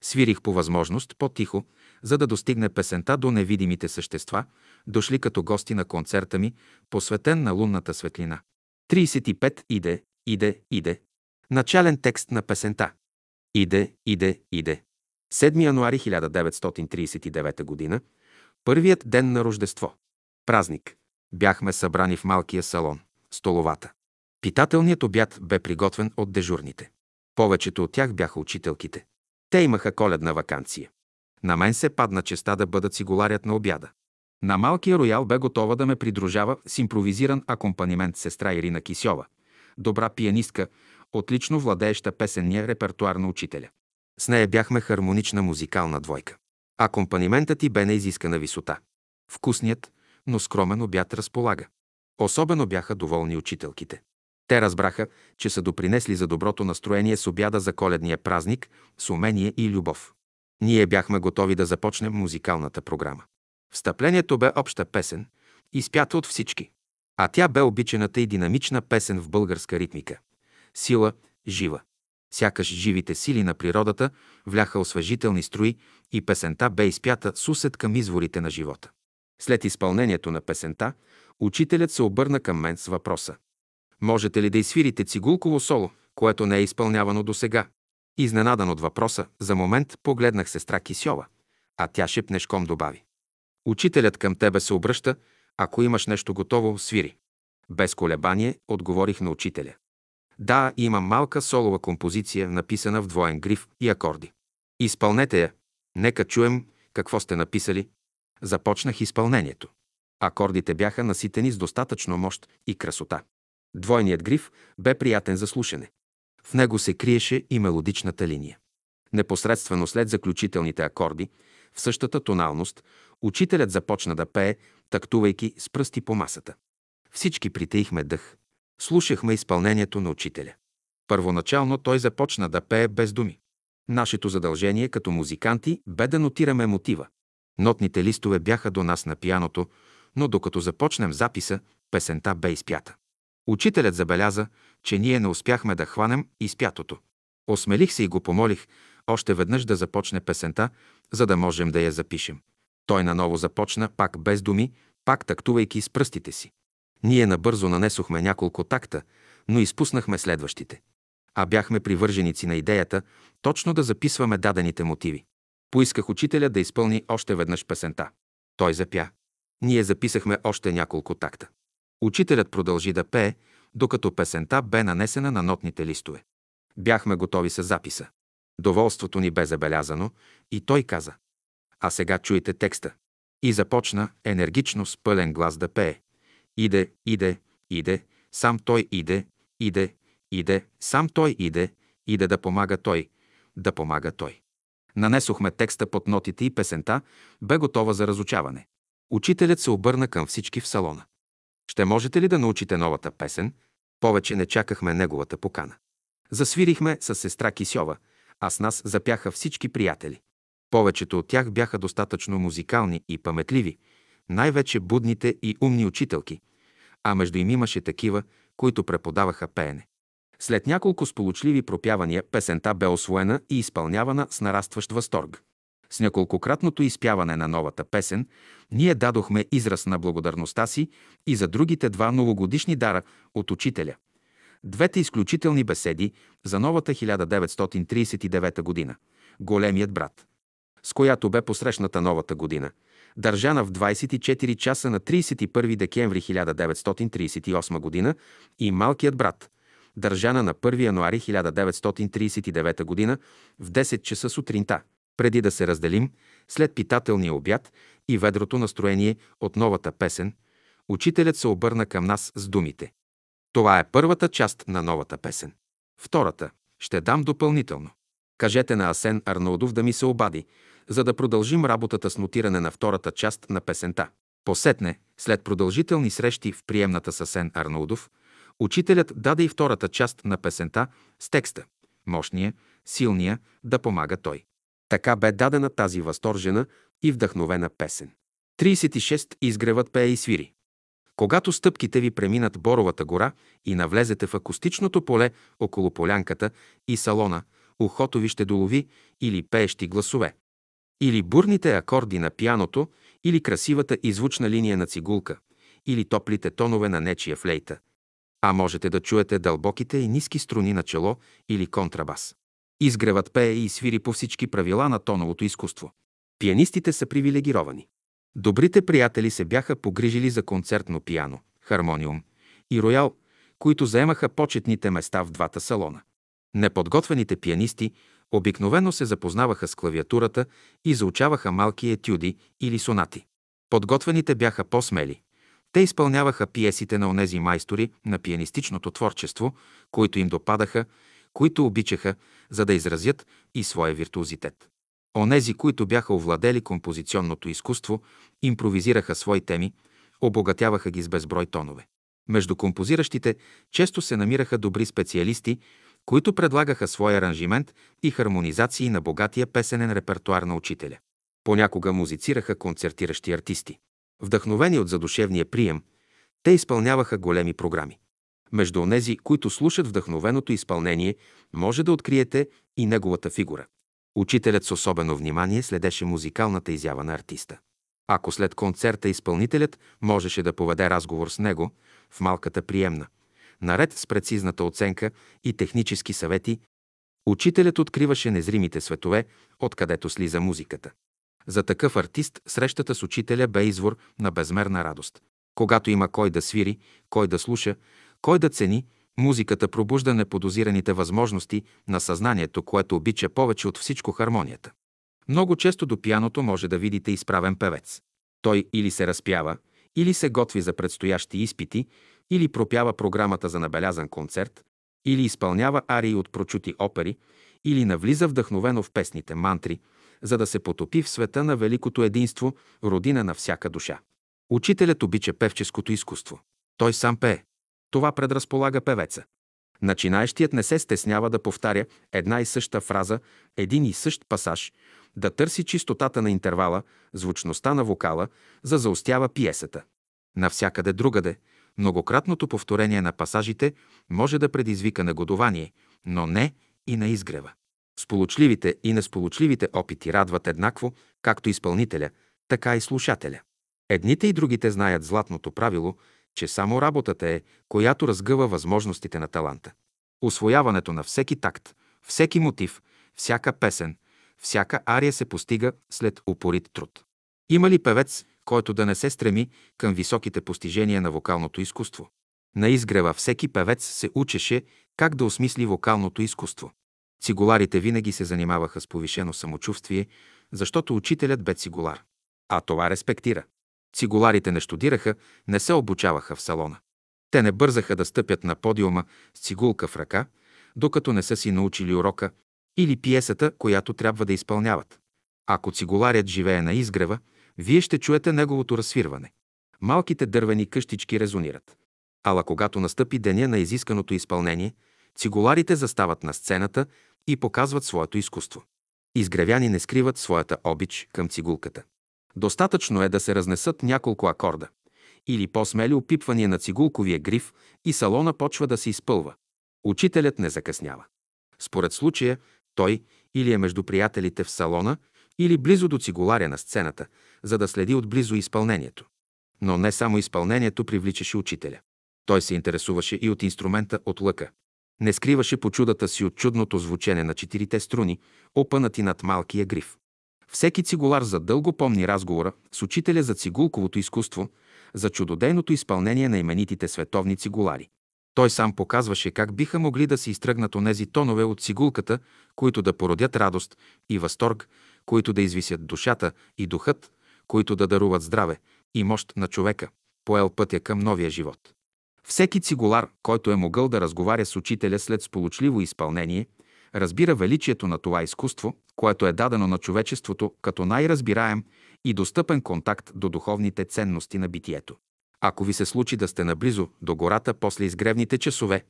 Свирих по възможност по-тихо, за да достигне песента до невидимите същества, дошли като гости на концерта ми, посветен на лунната светлина. 35. Иде, иде, иде. Начален текст на песента. Иде, иде, иде. 7 януари 1939 г. Първият ден на Рождество. Празник. Бяхме събрани в малкия салон, столовата. Питателният обяд бе приготвен от дежурните. Повечето от тях бяха учителките. Те имаха коледна вакансия. На мен се падна честа да бъдат сигуларят на обяда. На малкия роял бе готова да ме придружава с импровизиран акомпанимент сестра Ирина Кисьова, добра пианистка, отлично владееща песенния репертуар на учителя. С нея бяхме хармонична музикална двойка. Акомпаниментът ти бе на изискана висота. Вкусният, но скромен обяд разполага. Особено бяха доволни учителките. Те разбраха, че са допринесли за доброто настроение с обяда за коледния празник, с умение и любов. Ние бяхме готови да започнем музикалната програма. Встъплението бе обща песен, изпята от всички. А тя бе обичаната и динамична песен в българска ритмика. Сила, жива. Сякаш живите сили на природата вляха освежителни строи и песента бе изпята с усет към изворите на живота. След изпълнението на песента, учителят се обърна към мен с въпроса. Можете ли да изсвирите цигулково соло, което не е изпълнявано до сега? Изненадан от въпроса, за момент погледнах сестра Кисьова, а тя шепнешком добави. Учителят към тебе се обръща, ако имаш нещо готово, свири. Без колебание отговорих на учителя. Да, имам малка солова композиция, написана в двоен гриф и акорди. Изпълнете я. Нека чуем какво сте написали. Започнах изпълнението. Акордите бяха наситени с достатъчно мощ и красота. Двойният гриф бе приятен за слушане. В него се криеше и мелодичната линия. Непосредствено след заключителните акорди, в същата тоналност, учителят започна да пее, тактувайки с пръсти по масата. Всички притеихме дъх. Слушахме изпълнението на учителя. Първоначално той започна да пее без думи. Нашето задължение като музиканти бе да нотираме мотива. Нотните листове бяха до нас на пияното, но докато започнем записа, песента бе изпята. Учителят забеляза, че ние не успяхме да хванем изпятото. Осмелих се и го помолих още веднъж да започне песента, за да можем да я запишем. Той наново започна, пак без думи, пак тактувайки с пръстите си. Ние набързо нанесохме няколко такта, но изпуснахме следващите. А бяхме привърженици на идеята точно да записваме дадените мотиви. Поисках учителя да изпълни още веднъж песента. Той запя. Ние записахме още няколко такта. Учителят продължи да пее, докато песента бе нанесена на нотните листове. Бяхме готови с записа. Доволството ни бе забелязано и той каза «А сега чуйте текста». И започна енергично с пълен глас да пее. Иде, иде, иде, сам той иде, иде, иде, сам той иде, иде да помага той, да помага той. Нанесохме текста под нотите и песента бе готова за разучаване. Учителят се обърна към всички в салона. Ще можете ли да научите новата песен? Повече не чакахме неговата покана. Засвирихме с сестра Кисьова, а с нас запяха всички приятели. Повечето от тях бяха достатъчно музикални и паметливи, най-вече будните и умни учителки, а между им имаше такива, които преподаваха пеене. След няколко сполучливи пропявания песента бе освоена и изпълнявана с нарастващ възторг. С няколкократното изпяване на новата песен, ние дадохме израз на благодарността си и за другите два новогодишни дара от учителя. Двете изключителни беседи за новата 1939 година – Големият брат, с която бе посрещната новата година, държана в 24 часа на 31 декември 1938 година и Малкият брат, държана на 1 януари 1939 г. в 10 часа сутринта, преди да се разделим, след питателния обяд и ведрото настроение от новата песен, учителят се обърна към нас с думите. Това е първата част на новата песен. Втората ще дам допълнително. Кажете на Асен Арнаудов да ми се обади, за да продължим работата с нотиране на втората част на песента. Посетне, след продължителни срещи в приемната с Асен Арнаудов, Учителят даде и втората част на песента с текста «Мощния, силния, да помага той». Така бе дадена тази възторжена и вдъхновена песен. 36. Изгревът пее и свири. Когато стъпките ви преминат Боровата гора и навлезете в акустичното поле около полянката и салона, ухото ви ще долови или пеещи гласове. Или бурните акорди на пианото, или красивата и звучна линия на цигулка, или топлите тонове на нечия флейта, а можете да чуете дълбоките и ниски струни на чело или контрабас. Изгревът пее и свири по всички правила на тоновото изкуство. Пианистите са привилегировани. Добрите приятели се бяха погрижили за концертно пиано, хармониум и роял, които заемаха почетните места в двата салона. Неподготвените пианисти обикновено се запознаваха с клавиатурата и заучаваха малки етюди или сонати. Подготвените бяха по-смели, те изпълняваха пиесите на онези майстори на пианистичното творчество, които им допадаха, които обичаха, за да изразят и своя виртуозитет. Онези, които бяха овладели композиционното изкуство, импровизираха свои теми, обогатяваха ги с безброй тонове. Между композиращите често се намираха добри специалисти, които предлагаха своя аранжимент и хармонизации на богатия песенен репертуар на учителя. Понякога музицираха концертиращи артисти. Вдъхновени от задушевния прием, те изпълняваха големи програми. Между онези, които слушат вдъхновеното изпълнение, може да откриете и неговата фигура. Учителят с особено внимание следеше музикалната изява на артиста. Ако след концерта изпълнителят можеше да поведе разговор с него в малката приемна, наред с прецизната оценка и технически съвети, учителят откриваше незримите светове, откъдето слиза музиката. За такъв артист срещата с учителя бе извор на безмерна радост. Когато има кой да свири, кой да слуша, кой да цени, музиката пробужда неподозираните възможности на съзнанието, което обича повече от всичко хармонията. Много често до пияното може да видите изправен певец. Той или се разпява, или се готви за предстоящи изпити, или пропява програмата за набелязан концерт, или изпълнява арии от прочути опери, или навлиза вдъхновено в песните мантри – за да се потопи в света на великото единство, родина на всяка душа. Учителят обича певческото изкуство. Той сам пее. Това предразполага певеца. Начинаещият не се стеснява да повтаря една и съща фраза, един и същ пасаж, да търси чистотата на интервала, звучността на вокала, за заостява пиесата. Навсякъде другаде, многократното повторение на пасажите може да предизвика негодование, но не и на изгрева. Сполучливите и несполучливите опити радват еднакво, както изпълнителя, така и слушателя. Едните и другите знаят златното правило, че само работата е, която разгъва възможностите на таланта. Освояването на всеки такт, всеки мотив, всяка песен, всяка ария се постига след упорит труд. Има ли певец, който да не се стреми към високите постижения на вокалното изкуство? На изгрева всеки певец се учеше как да осмисли вокалното изкуство. Цигуларите винаги се занимаваха с повишено самочувствие, защото учителят бе цигулар. А това респектира. Цигуларите не штудираха, не се обучаваха в салона. Те не бързаха да стъпят на подиума с цигулка в ръка, докато не са си научили урока или пиесата, която трябва да изпълняват. Ако цигуларят живее на изгрева, вие ще чуете неговото разсвирване. Малките дървени къщички резонират. Ала когато настъпи деня на изисканото изпълнение, цигуларите застават на сцената и показват своето изкуство. Изгревяни не скриват своята обич към цигулката. Достатъчно е да се разнесат няколко акорда или по-смели опипвания на цигулковия гриф и салона почва да се изпълва. Учителят не закъснява. Според случая, той или е между приятелите в салона, или близо до цигуларя на сцената, за да следи отблизо изпълнението. Но не само изпълнението привличаше учителя. Той се интересуваше и от инструмента от лъка. Не скриваше по чудата си от чудното звучене на четирите струни, опънати над малкия гриф. Всеки цигулар задълго помни разговора с учителя за цигулковото изкуство, за чудодейното изпълнение на именитите световни цигулари. Той сам показваше как биха могли да се изтръгнат онези тонове от цигулката, които да породят радост и възторг, които да извисят душата и духът, които да даруват здраве и мощ на човека, поел пътя към новия живот. Всеки цигулар, който е могъл да разговаря с учителя след сполучливо изпълнение, разбира величието на това изкуство, което е дадено на човечеството като най-разбираем и достъпен контакт до духовните ценности на битието. Ако ви се случи да сте наблизо до гората после изгревните часове,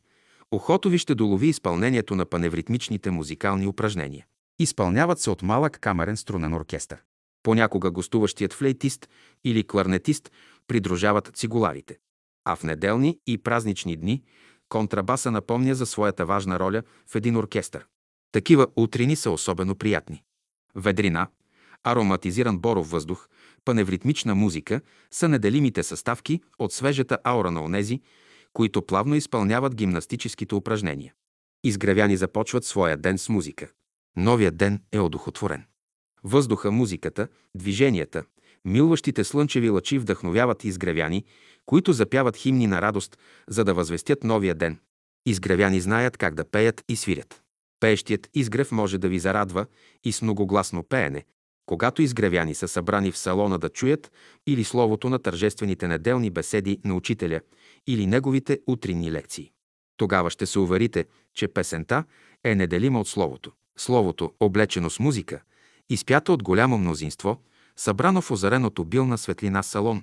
ухото ви ще долови изпълнението на паневритмичните музикални упражнения. Изпълняват се от малък камерен струнен оркестър. Понякога гостуващият флейтист или кларнетист придружават цигуларите. А в неделни и празнични дни контрабаса напомня за своята важна роля в един оркестър. Такива утрини са особено приятни. Ведрина, ароматизиран боров въздух, паневритмична музика са неделимите съставки от свежата аура на онези, които плавно изпълняват гимнастическите упражнения. Изгревяни започват своя ден с музика. Новият ден е одухотворен. Въздуха, музиката, движенията, милващите слънчеви лъчи вдъхновяват изгревяни, които запяват химни на радост, за да възвестят новия ден. Изгревяни знаят как да пеят и свирят. Пеещият изгрев може да ви зарадва и с многогласно пеене, когато изгревяни са събрани в салона да чуят или словото на тържествените неделни беседи на учителя или неговите утринни лекции. Тогава ще се уверите, че песента е неделима от словото. Словото, облечено с музика, изпято от голямо мнозинство, събрано в озареното билна светлина салон,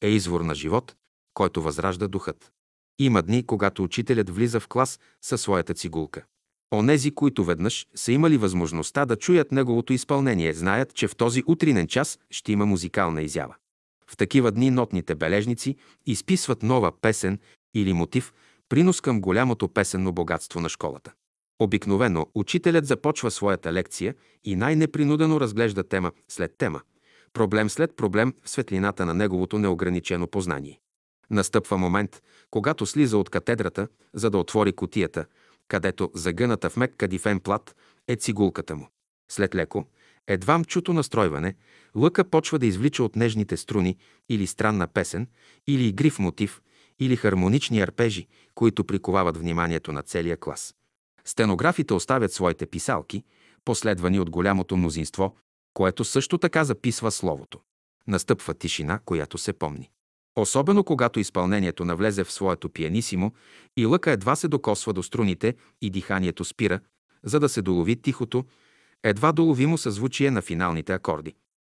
е извор на живот, който възражда духът. Има дни, когато учителят влиза в клас със своята цигулка. Онези, които веднъж са имали възможността да чуят неговото изпълнение, знаят, че в този утринен час ще има музикална изява. В такива дни нотните бележници изписват нова песен или мотив, принос към голямото песенно богатство на школата. Обикновено учителят започва своята лекция и най-непринудено разглежда тема след тема, проблем след проблем в светлината на неговото неограничено познание. Настъпва момент, когато слиза от катедрата, за да отвори котията, където загъната в мек кадифен плат е цигулката му. След леко, едвам чуто настройване, лъка почва да извлича от нежните струни или странна песен, или игрив мотив, или хармонични арпежи, които приковават вниманието на целия клас. Стенографите оставят своите писалки, последвани от голямото мнозинство, което също така записва словото. Настъпва тишина, която се помни. Особено когато изпълнението навлезе в своето пианисимо и лъка едва се докосва до струните и диханието спира, за да се долови тихото, едва доловимо съзвучие на финалните акорди.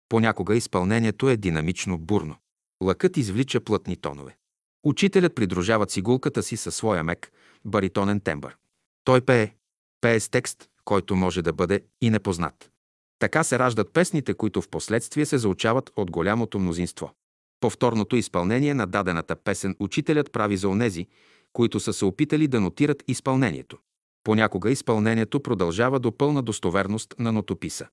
Понякога изпълнението е динамично бурно. Лъкът извлича плътни тонове. Учителят придружава цигулката си със своя мек, баритонен тембър. Той пее. Пее с текст, който може да бъде и непознат. Така се раждат песните, които в последствие се заучават от голямото мнозинство. Повторното изпълнение на дадената песен учителят прави за онези, които са се опитали да нотират изпълнението. Понякога изпълнението продължава до пълна достоверност на нотописа.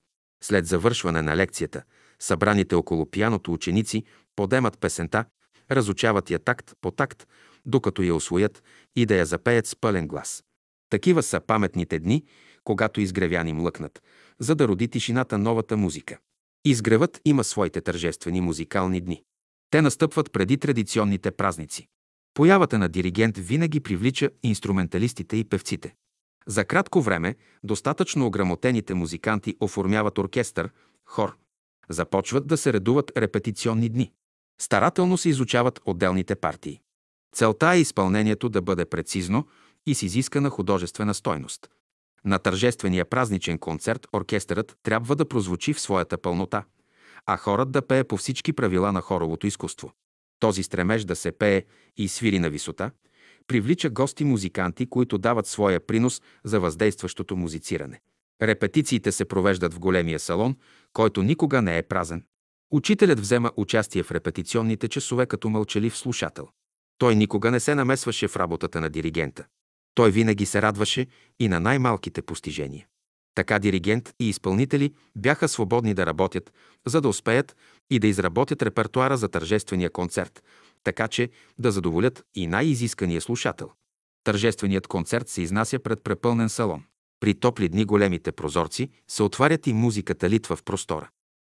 След завършване на лекцията, събраните около пияното ученици подемат песента, разучават я такт по такт, докато я освоят и да я запеят с пълен глас. Такива са паметните дни, когато изгревяни млъкнат, за да роди тишината новата музика. Изгревът има своите тържествени музикални дни. Те настъпват преди традиционните празници. Появата на диригент винаги привлича инструменталистите и певците. За кратко време достатъчно ограмотените музиканти оформяват оркестър, хор. Започват да се редуват репетиционни дни. Старателно се изучават отделните партии. Целта е изпълнението да бъде прецизно и с изискана художествена стойност. На тържествения празничен концерт оркестърът трябва да прозвучи в своята пълнота, а хорът да пее по всички правила на хоровото изкуство. Този стремеж да се пее и свири на висота привлича гости-музиканти, които дават своя принос за въздействащото музициране. Репетициите се провеждат в големия салон, който никога не е празен. Учителят взема участие в репетиционните часове като мълчалив слушател. Той никога не се намесваше в работата на диригента. Той винаги се радваше и на най-малките постижения. Така диригент и изпълнители бяха свободни да работят, за да успеят и да изработят репертуара за тържествения концерт, така че да задоволят и най-изискания слушател. Тържественият концерт се изнася пред препълнен салон. При топли дни големите прозорци се отварят и музиката литва в простора.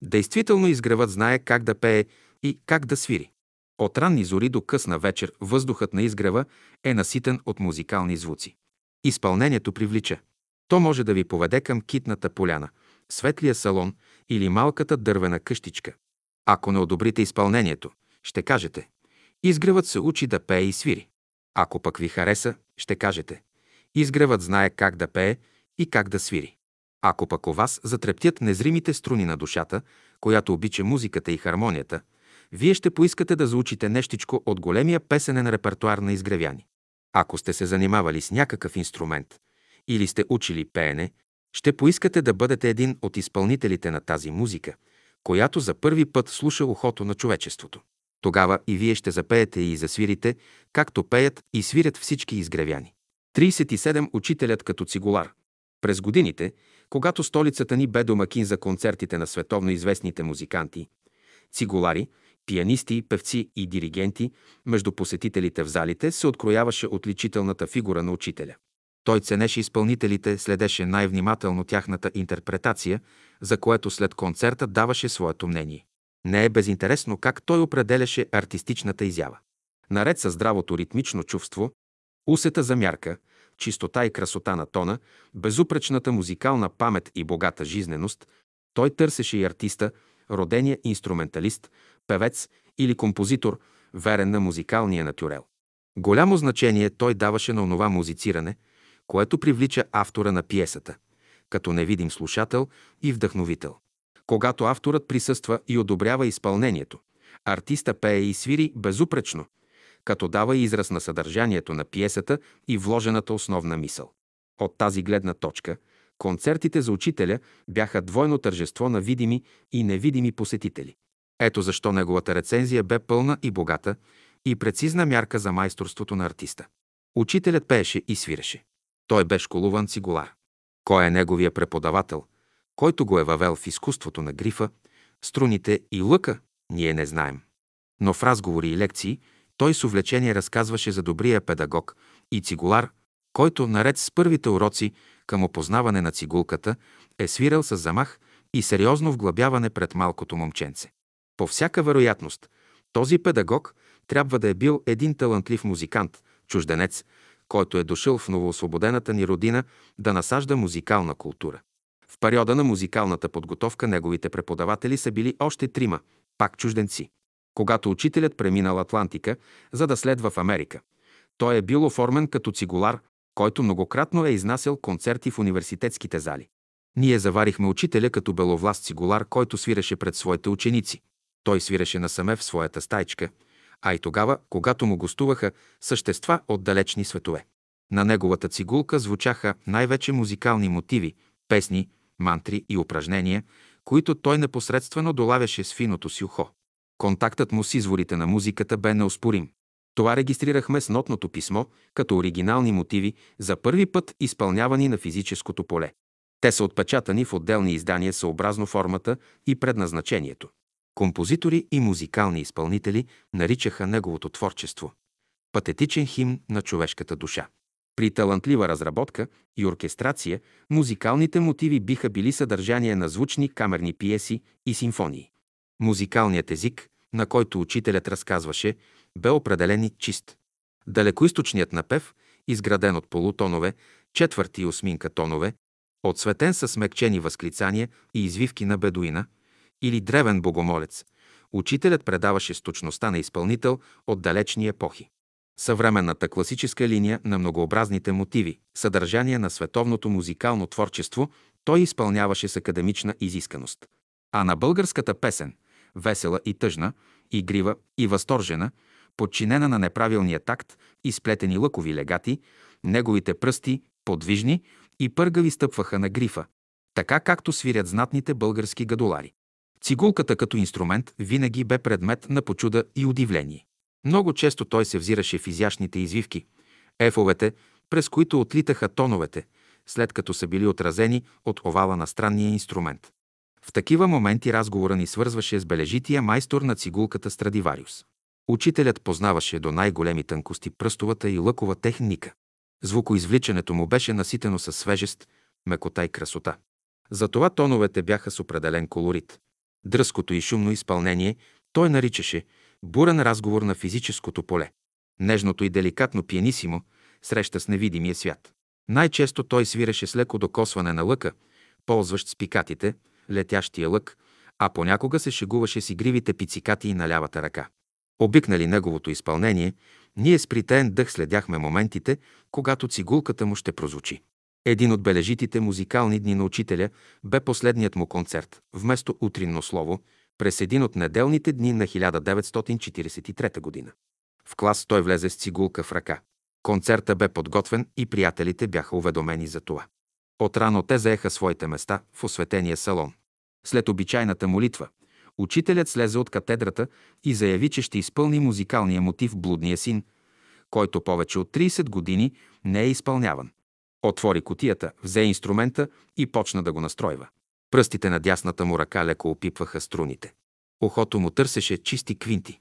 Действително изгревът знае как да пее и как да свири. От ранни зори до късна вечер въздухът на изгрева е наситен от музикални звуци. Изпълнението привлича. То може да ви поведе към китната поляна, светлия салон или малката дървена къщичка. Ако не одобрите изпълнението, ще кажете Изгревът се учи да пее и свири. Ако пък ви хареса, ще кажете Изгревът знае как да пее и как да свири. Ако пък у вас затрептят незримите струни на душата, която обича музиката и хармонията, вие ще поискате да заучите нещичко от големия песенен репертуар на изгревяни. Ако сте се занимавали с някакъв инструмент или сте учили пеене, ще поискате да бъдете един от изпълнителите на тази музика, която за първи път слуша ухото на човечеството. Тогава и вие ще запеете и засвирите, както пеят и свирят всички изгревяни. 37. Учителят като цигулар. През годините, когато столицата ни бе домакин за концертите на световно известните музиканти, цигулари, пианисти, певци и диригенти, между посетителите в залите се открояваше отличителната фигура на учителя. Той ценеше изпълнителите, следеше най-внимателно тяхната интерпретация, за което след концерта даваше своето мнение. Не е безинтересно как той определяше артистичната изява. Наред с здравото ритмично чувство, усета за мярка, чистота и красота на тона, безупречната музикална памет и богата жизненост, той търсеше и артиста, родения инструменталист, певец или композитор, верен на музикалния натюрел. Голямо значение той даваше на онова музициране, което привлича автора на пиесата, като невидим слушател и вдъхновител. Когато авторът присъства и одобрява изпълнението, артиста пее и свири безупречно, като дава израз на съдържанието на пиесата и вложената основна мисъл. От тази гледна точка, концертите за учителя бяха двойно тържество на видими и невидими посетители. Ето защо неговата рецензия бе пълна и богата и прецизна мярка за майсторството на артиста. Учителят пееше и свиреше. Той бе школуван цигулар. Кой е неговия преподавател, който го е въвел в изкуството на грифа, струните и лъка, ние не знаем. Но в разговори и лекции той с увлечение разказваше за добрия педагог и цигулар, който наред с първите уроци към опознаване на цигулката е свирал с замах и сериозно вглъбяване пред малкото момченце. По всяка вероятност, този педагог трябва да е бил един талантлив музикант, чужденец, който е дошъл в новоосвободената ни родина да насажда музикална култура. В периода на музикалната подготовка неговите преподаватели са били още трима, пак чужденци. Когато учителят преминал Атлантика, за да следва в Америка, той е бил оформен като цигулар, който многократно е изнасял концерти в университетските зали. Ние заварихме учителя като беловласт цигулар, който свиреше пред своите ученици. Той свиреше насаме в своята стайчка, а и тогава, когато му гостуваха същества от далечни светове. На неговата цигулка звучаха най-вече музикални мотиви, песни, мантри и упражнения, които той непосредствено долавяше с финото си ухо. Контактът му с изворите на музиката бе неоспорим. Това регистрирахме с нотното писмо, като оригинални мотиви, за първи път изпълнявани на физическото поле. Те са отпечатани в отделни издания съобразно формата и предназначението. Композитори и музикални изпълнители наричаха неговото творчество патетичен химн на човешката душа. При талантлива разработка и оркестрация музикалните мотиви биха били съдържание на звучни камерни пиеси и симфонии. Музикалният език, на който учителят разказваше, бе определен и чист. Далекоисточният напев, изграден от полутонове, четвърти и осминка тонове, отсветен с смекчени възклицания и извивки на бедуина или древен богомолец, Учителят предаваше с точността на изпълнител от далечни епохи. Съвременната класическа линия на многообразните мотиви, съдържание на световното музикално творчество, той изпълняваше с академична изисканост. А на българската песен, весела и тъжна, игрива и възторжена, подчинена на неправилния такт и сплетени лъкови легати, неговите пръсти, подвижни и пъргави стъпваха на грифа, така както свирят знатните български гадолари. Цигулката като инструмент винаги бе предмет на почуда и удивление. Много често той се взираше в изящните извивки, ефовете, през които отлитаха тоновете, след като са били отразени от овала на странния инструмент. В такива моменти разговора ни свързваше с бележития майстор на цигулката Страдивариус. Учителят познаваше до най-големи тънкости пръстовата и лъкова техника. Звукоизвличането му беше наситено със свежест, мекота и красота. Затова тоновете бяха с определен колорит. Дръското и шумно изпълнение той наричаше бурен разговор на физическото поле. Нежното и деликатно пианисимо среща с невидимия свят. Най-често той свиреше с леко докосване на лъка, ползващ спикатите, летящия лък, а понякога се шегуваше с игривите пицикати на лявата ръка. Обикнали неговото изпълнение, ние с притеен дъх следяхме моментите, когато цигулката му ще прозвучи. Един от бележитите музикални дни на учителя бе последният му концерт, вместо утринно слово, през един от неделните дни на 1943 година. В клас той влезе с цигулка в ръка. Концерта бе подготвен и приятелите бяха уведомени за това. Отрано те заеха своите места в осветения салон. След обичайната молитва, учителят слезе от катедрата и заяви, че ще изпълни музикалния мотив «Блудния син», който повече от 30 години не е изпълняван. Отвори котията, взе инструмента и почна да го настройва. Пръстите на дясната му ръка леко опипваха струните. Ухото му търсеше чисти квинти.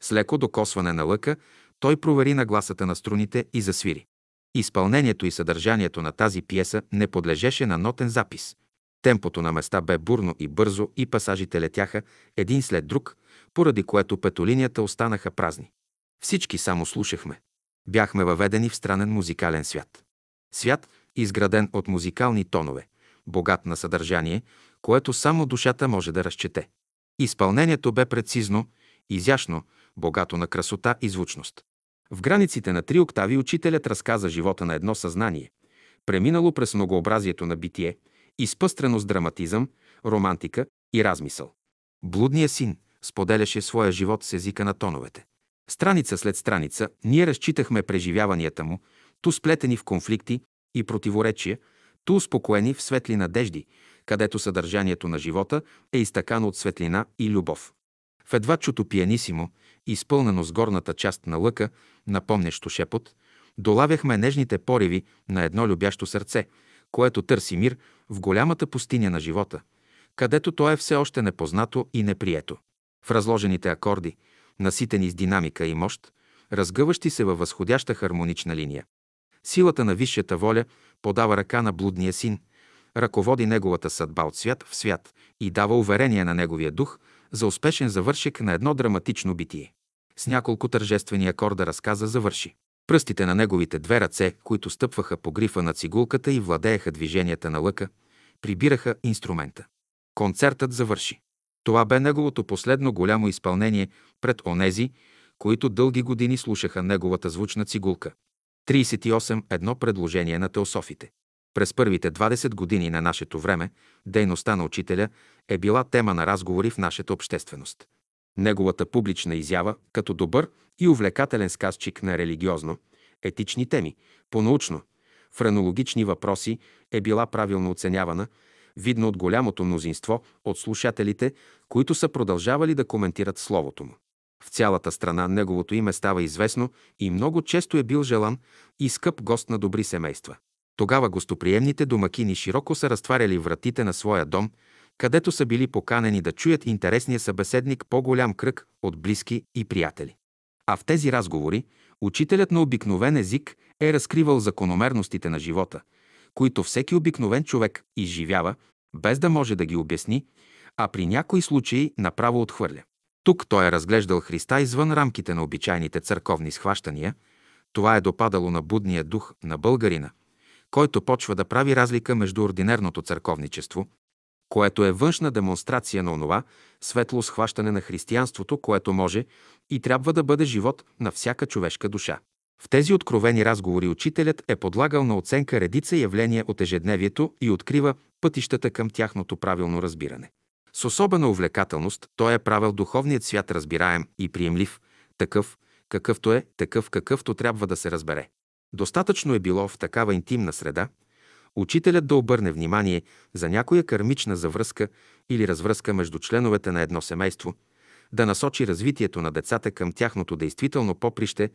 С леко докосване на лъка, той провери нагласата на струните и засвири. Изпълнението и съдържанието на тази пиеса не подлежеше на нотен запис. Темпото на места бе бурно и бързо и пасажите летяха един след друг, поради което петолинията останаха празни. Всички само слушахме. Бяхме въведени в странен музикален свят. Свят, изграден от музикални тонове, богат на съдържание, което само душата може да разчете. Изпълнението бе прецизно, изящно, богато на красота и звучност. В границите на три октави учителят разказа живота на едно съзнание, преминало през многообразието на битие, изпъстрено с драматизъм, романтика и размисъл. Блудният син споделяше своя живот с езика на тоновете. Страница след страница ние разчитахме преживяванията му, ту сплетени в конфликти и противоречия, ту успокоени в светли надежди, където съдържанието на живота е изтъкано от светлина и любов. В едва чуто пианисимо, изпълнено с горната част на лъка, напомнящо шепот, долавяхме нежните пориви на едно любящо сърце, което търси мир в голямата пустиня на живота, където то е все още непознато и неприето. В разложените акорди, наситени с динамика и мощ, разгъващи се във възходяща хармонична линия. Силата на висшата воля подава ръка на блудния син, ръководи неговата съдба от свят в свят и дава уверение на неговия дух за успешен завършек на едно драматично битие. С няколко тържествени акорда разказа завърши. Пръстите на неговите две ръце, които стъпваха по грифа на цигулката и владееха движенията на лъка, прибираха инструмента. Концертът завърши. Това бе неговото последно голямо изпълнение пред онези, които дълги години слушаха неговата звучна цигулка. 38. Едно предложение на теософите. През първите 20 години на нашето време дейността на учителя е била тема на разговори в нашата общественост. Неговата публична изява, като добър и увлекателен сказчик на религиозно, етични теми, по-научно, френологични въпроси е била правилно оценявана, видно от голямото мнозинство от слушателите, които са продължавали да коментират словото му. В цялата страна неговото име става известно и много често е бил желан и скъп гост на добри семейства. Тогава гостоприемните домакини широко са разтваряли вратите на своя дом, където са били поканени да чуят интересния събеседник по-голям кръг от близки и приятели. А в тези разговори учителят на обикновен език е разкривал закономерностите на живота, които всеки обикновен човек изживява, без да може да ги обясни, а при някои случаи направо отхвърля. Тук той е разглеждал Христа извън рамките на обичайните църковни схващания. Това е допадало на будния дух на българина, който почва да прави разлика между ординерното църковничество, което е външна демонстрация на онова, светло схващане на християнството, което може и трябва да бъде живот на всяка човешка душа. В тези откровени разговори учителят е подлагал на оценка редица явления от ежедневието и открива пътищата към тяхното правилно разбиране. С особена увлекателност той е правил духовният свят разбираем и приемлив, такъв, какъвто е, такъв какъвто трябва да се разбере. Достатъчно е било в такава интимна среда, учителят да обърне внимание за някоя кармична завръзка или развръзка между членовете на едно семейство, да насочи развитието на децата към тяхното действително поприще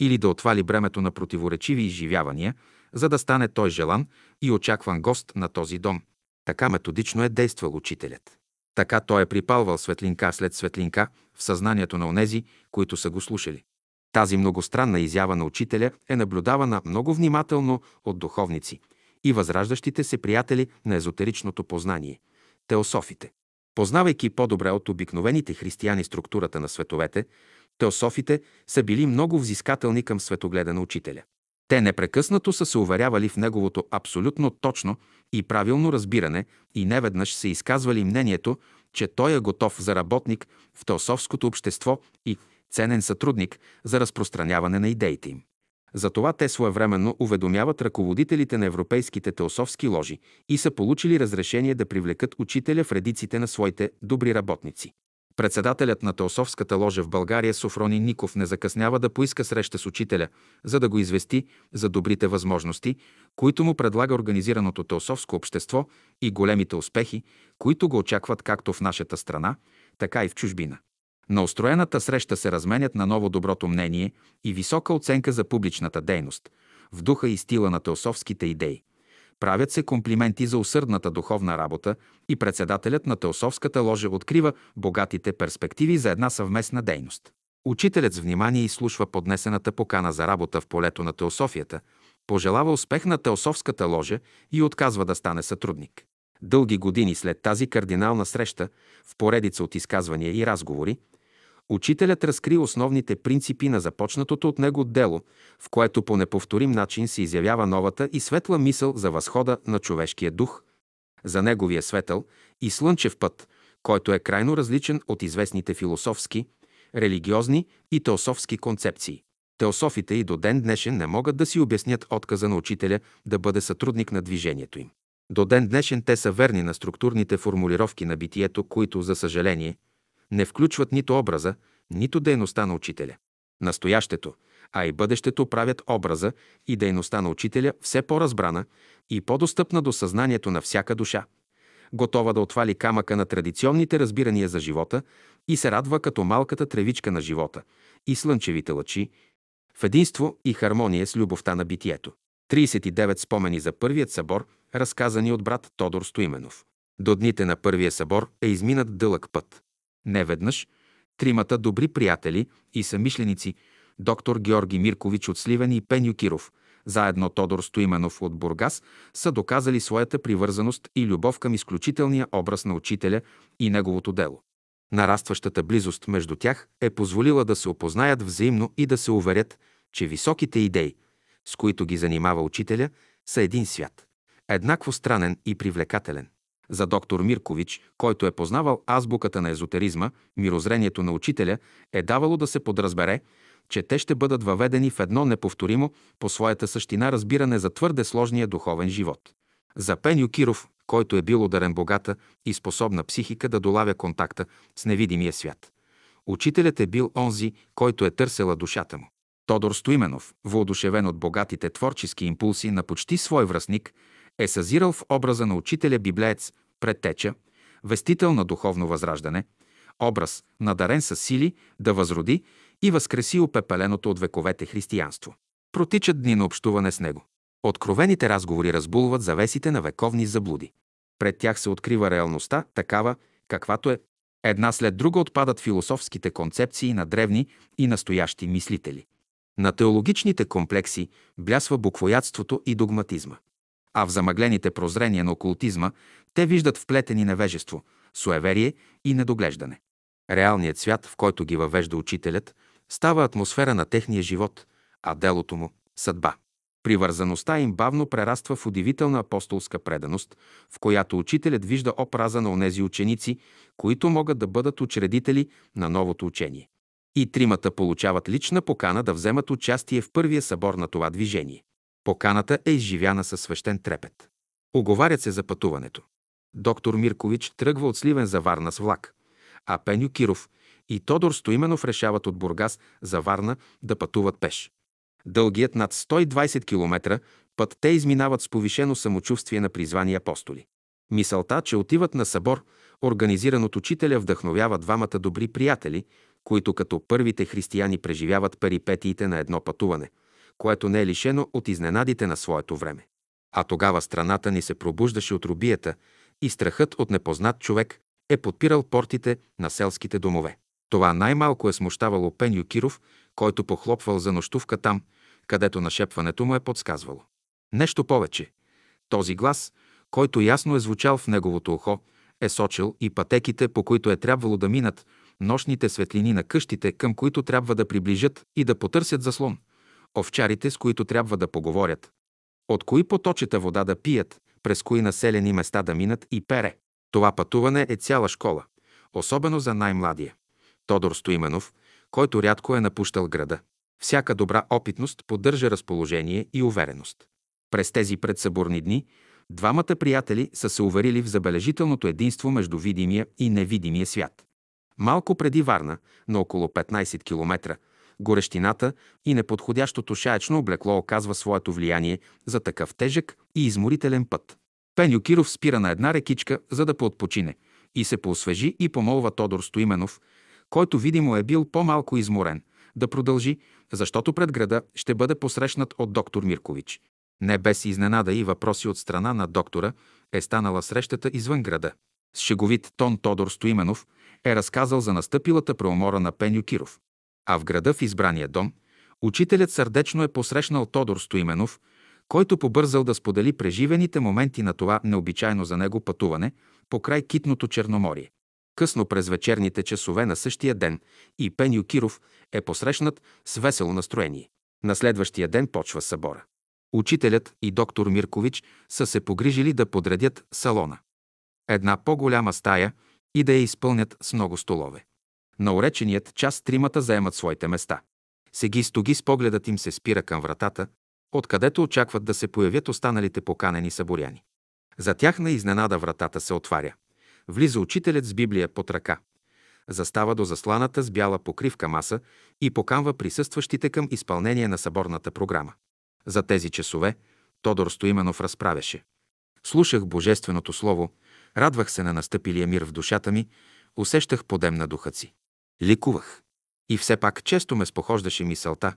или да отвали бремето на противоречиви изживявания, за да стане той желан и очакван гост на този дом. Така методично е действал учителят. Така той е припалвал светлинка след светлинка в съзнанието на онези, които са го слушали. Тази многостранна изява на учителя е наблюдавана много внимателно от духовници и възраждащите се приятели на езотеричното познание – теософите. Познавайки по-добре от обикновените християни структурата на световете, теософите са били много взискателни към светогледа на учителя. Те непрекъснато са се уверявали в неговото абсолютно точно и правилно разбиране и неведнъж са изказвали мнението, че той е готов за работник в теософското общество и ценен сътрудник за разпространяване на идеите им. Затова те своевременно уведомяват ръководителите на европейските теософски ложи и са получили разрешение да привлекат учителя в редиците на своите добри работници. Председателят на Теософската ложа в България Софрони Ников не закъснява да поиска среща с учителя, за да го извести за добрите възможности, които му предлага организираното теософско общество и големите успехи, които го очакват както в нашата страна, така и в чужбина. На устроената среща се разменят на ново доброто мнение и висока оценка за публичната дейност, в духа и стила на теософските идеи. Правят се комплименти за усърдната духовна работа и председателят на Теософската ложа открива богатите перспективи за една съвместна дейност. Учителят с внимание изслушва поднесената покана за работа в полето на теософията, пожелава успех на Теософската ложа и отказва да стане сътрудник. Дълги години след тази кардинална среща, в поредица от изказвания и разговори, Учителят разкри основните принципи на започнатото от него дело, в което по неповторим начин се изявява новата и светла мисъл за възхода на човешкия дух, за неговия светъл и слънчев път, който е крайно различен от известните философски, религиозни и теософски концепции. Теософите и до ден днешен не могат да си обяснят отказа на учителя да бъде сътрудник на движението им. До ден днешен те са верни на структурните формулировки на битието, които, за съжаление, не включват нито образа, нито дейността на учителя. Настоящето, а и бъдещето правят образа и дейността на учителя все по-разбрана и по-достъпна до съзнанието на всяка душа, готова да отвали камъка на традиционните разбирания за живота и се радва като малката тревичка на живота и слънчевите лъчи, в единство и хармония с любовта на битието. 39 спомени за първият събор, разказани от брат Тодор Стоименов. До дните на първия събор е изминат дълъг път. Неведнъж тримата добри приятели и самишленици, доктор Георги Миркович от Сливен и Пеню Киров, заедно Тодор Стоименов от Бургас, са доказали своята привързаност и любов към изключителния образ на учителя и неговото дело. Нарастващата близост между тях е позволила да се опознаят взаимно и да се уверят, че високите идеи, с които ги занимава учителя, са един свят. Еднакво странен и привлекателен. За доктор Миркович, който е познавал азбуката на езотеризма, мирозрението на учителя, е давало да се подразбере, че те ще бъдат въведени в едно неповторимо по своята същина разбиране за твърде сложния духовен живот. За Пеню Киров, който е бил ударен богата и способна психика да долавя контакта с невидимия свят. Учителят е бил онзи, който е търсела душата му. Тодор Стоименов, воодушевен от богатите творчески импулси на почти свой връзник, е съзирал в образа на учителя библеец, предтеча, вестител на духовно възраждане, образ, надарен с сили да възроди и възкреси опепеленото от вековете християнство. Протичат дни на общуване с него. Откровените разговори разбулват завесите на вековни заблуди. Пред тях се открива реалността, такава, каквато е. Една след друга отпадат философските концепции на древни и настоящи мислители. На теологичните комплекси блясва буквоядството и догматизма а в замъглените прозрения на окултизма те виждат вплетени невежество, суеверие и недоглеждане. Реалният свят, в който ги въвежда учителят, става атмосфера на техния живот, а делото му – съдба. Привързаността им бавно прераства в удивителна апостолска преданост, в която учителят вижда образа на онези ученици, които могат да бъдат учредители на новото учение. И тримата получават лична покана да вземат участие в първия събор на това движение. Поканата е изживяна със свещен трепет. Оговарят се за пътуването. Доктор Миркович тръгва от Сливен за Варна с влак, а Пеню Киров и Тодор Стоименов решават от Бургас за Варна да пътуват пеш. Дългият над 120 км път те изминават с повишено самочувствие на призвани апостоли. Мисълта, че отиват на събор, организиран от учителя, вдъхновява двамата добри приятели, които като първите християни преживяват перипетиите на едно пътуване, което не е лишено от изненадите на своето време. А тогава страната ни се пробуждаше от робията и страхът от непознат човек е подпирал портите на селските домове. Това най-малко е смущавало Пеню Киров, който похлопвал за нощувка там, където нашепването му е подсказвало. Нещо повече. Този глас, който ясно е звучал в неговото ухо, е сочил и пътеките, по които е трябвало да минат нощните светлини на къщите, към които трябва да приближат и да потърсят заслон, овчарите, с които трябва да поговорят, от кои поточета вода да пият, през кои населени места да минат и пере. Това пътуване е цяла школа, особено за най-младия. Тодор Стоименов, който рядко е напущал града. Всяка добра опитност поддържа разположение и увереност. През тези предсъборни дни двамата приятели са се уверили в забележителното единство между видимия и невидимия свят. Малко преди Варна, на около 15 км, горещината и неподходящото шаечно облекло оказва своето влияние за такъв тежък и изморителен път. Пеню Киров спира на една рекичка, за да поотпочине и се поосвежи и помолва Тодор Стоименов, който видимо е бил по-малко изморен, да продължи, защото пред града ще бъде посрещнат от доктор Миркович. Не без изненада и въпроси от страна на доктора е станала срещата извън града. С шеговит тон Тодор Стоименов е разказал за настъпилата преумора на Пеню Киров. А в града в избрания дом, учителят сърдечно е посрещнал Тодор Стоименов, който побързал да сподели преживените моменти на това необичайно за него пътуване по край Китното Черноморие. Късно през вечерните часове на същия ден и Пеню Киров е посрещнат с весело настроение. На следващия ден почва събора. Учителят и доктор Миркович са се погрижили да подредят салона. Една по-голяма стая и да я изпълнят с много столове. На уреченият час тримата заемат своите места. Сеги стоги с погледът им се спира към вратата, откъдето очакват да се появят останалите поканени съборяни. За тях на изненада вратата се отваря. Влиза учителят с Библия под ръка. Застава до засланата с бяла покривка маса и поканва присъстващите към изпълнение на съборната програма. За тези часове Тодор Стоименов разправяше. Слушах Божественото Слово, радвах се на настъпилия мир в душата ми, усещах подем на духа си. Ликувах. И все пак често ме спохождаше мисълта,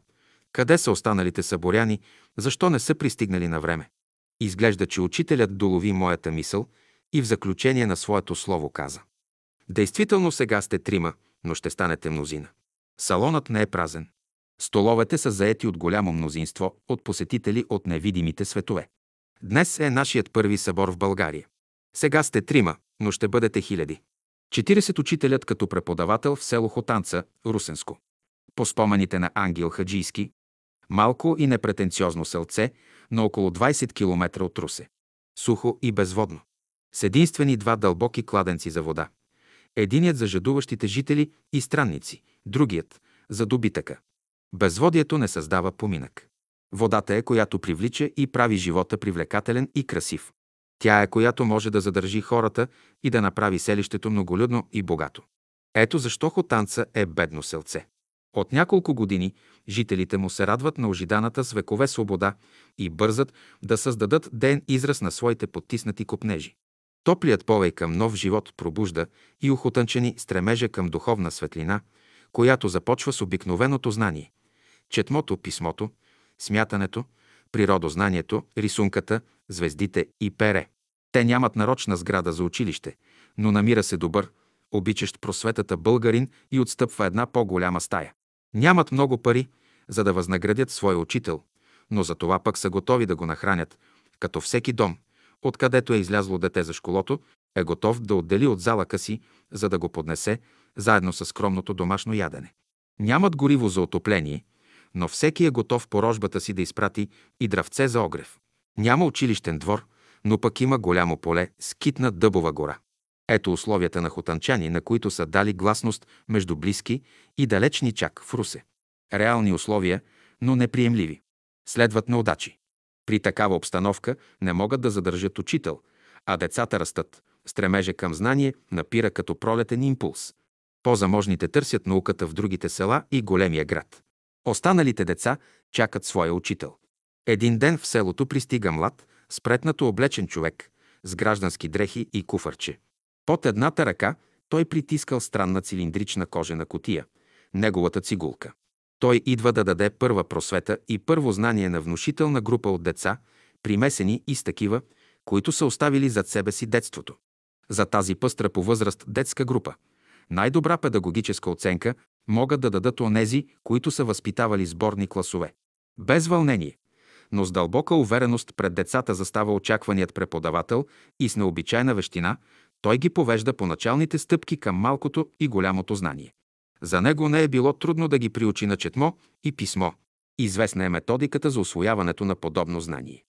къде са останалите съборяни, защо не са пристигнали на време. Изглежда, че учителят долови моята мисъл и в заключение на своето слово каза. Действително сега сте трима, но ще станете мнозина. Салонът не е празен. Столовете са заети от голямо мнозинство от посетители от невидимите светове. Днес е нашият първи събор в България. Сега сте трима, но ще бъдете хиляди. 40 учителят като преподавател в село Хотанца, Русенско. По спомените на Ангел Хаджийски, малко и непретенциозно селце на около 20 км от Русе. Сухо и безводно. С единствени два дълбоки кладенци за вода. Единият за жадуващите жители и странници, другият за добитъка. Безводието не създава поминък. Водата е, която привлича и прави живота привлекателен и красив. Тя е, която може да задържи хората и да направи селището многолюдно и богато. Ето защо Хотанца е бедно селце. От няколко години жителите му се радват на ожиданата с векове свобода и бързат да създадат ден израз на своите потиснати копнежи. Топлият повей към нов живот пробужда и ухотънчени стремежа към духовна светлина, която започва с обикновеното знание. Четмото, писмото, смятането, природознанието, рисунката, звездите и пере. Те нямат нарочна сграда за училище, но намира се добър, обичащ просветата българин и отстъпва една по-голяма стая. Нямат много пари, за да възнаградят своя учител, но за това пък са готови да го нахранят, като всеки дом, откъдето е излязло дете за школото, е готов да отдели от залъка си, за да го поднесе, заедно с скромното домашно ядене. Нямат гориво за отопление, но всеки е готов по рожбата си да изпрати и дравце за огрев. Няма училищен двор, но пък има голямо поле с китна дъбова гора. Ето условията на хотанчани, на които са дали гласност между близки и далечни чак в Русе. Реални условия, но неприемливи. Следват неудачи. При такава обстановка не могат да задържат учител, а децата растат. Стремеже към знание напира като пролетен импулс. По-заможните търсят науката в другите села и големия град. Останалите деца чакат своя учител. Един ден в селото пристига млад, спретнато облечен човек, с граждански дрехи и куфарче. Под едната ръка той притискал странна цилиндрична кожена котия, неговата цигулка. Той идва да даде първа просвета и първо знание на внушителна група от деца, примесени и с такива, които са оставили зад себе си детството. За тази пъстра по възраст детска група най-добра педагогическа оценка могат да дадат онези, които са възпитавали сборни класове. Без вълнение, но с дълбока увереност пред децата застава очакваният преподавател и с необичайна вещина той ги повежда по началните стъпки към малкото и голямото знание. За него не е било трудно да ги приучи на четмо и писмо. Известна е методиката за освояването на подобно знание.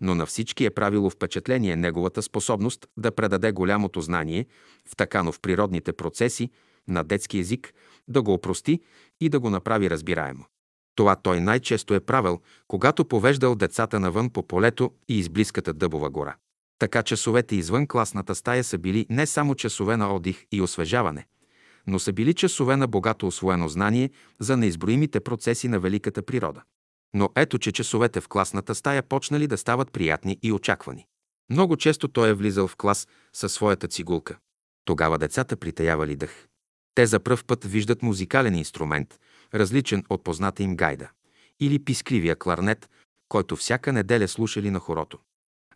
Но на всички е правило впечатление неговата способност да предаде голямото знание, втакано в природните процеси, на детски език, да го опрости и да го направи разбираемо. Това той най-често е правил, когато повеждал децата навън по полето и из близката дъбова гора. Така часовете извън класната стая са били не само часове на отдих и освежаване, но са били часове на богато освоено знание за неизброимите процеси на великата природа. Но ето, че часовете в класната стая почнали да стават приятни и очаквани. Много често той е влизал в клас със своята цигулка. Тогава децата притаявали дъх. Те за пръв път виждат музикален инструмент, различен от позната им гайда, или пискливия кларнет, който всяка неделя слушали на хорото.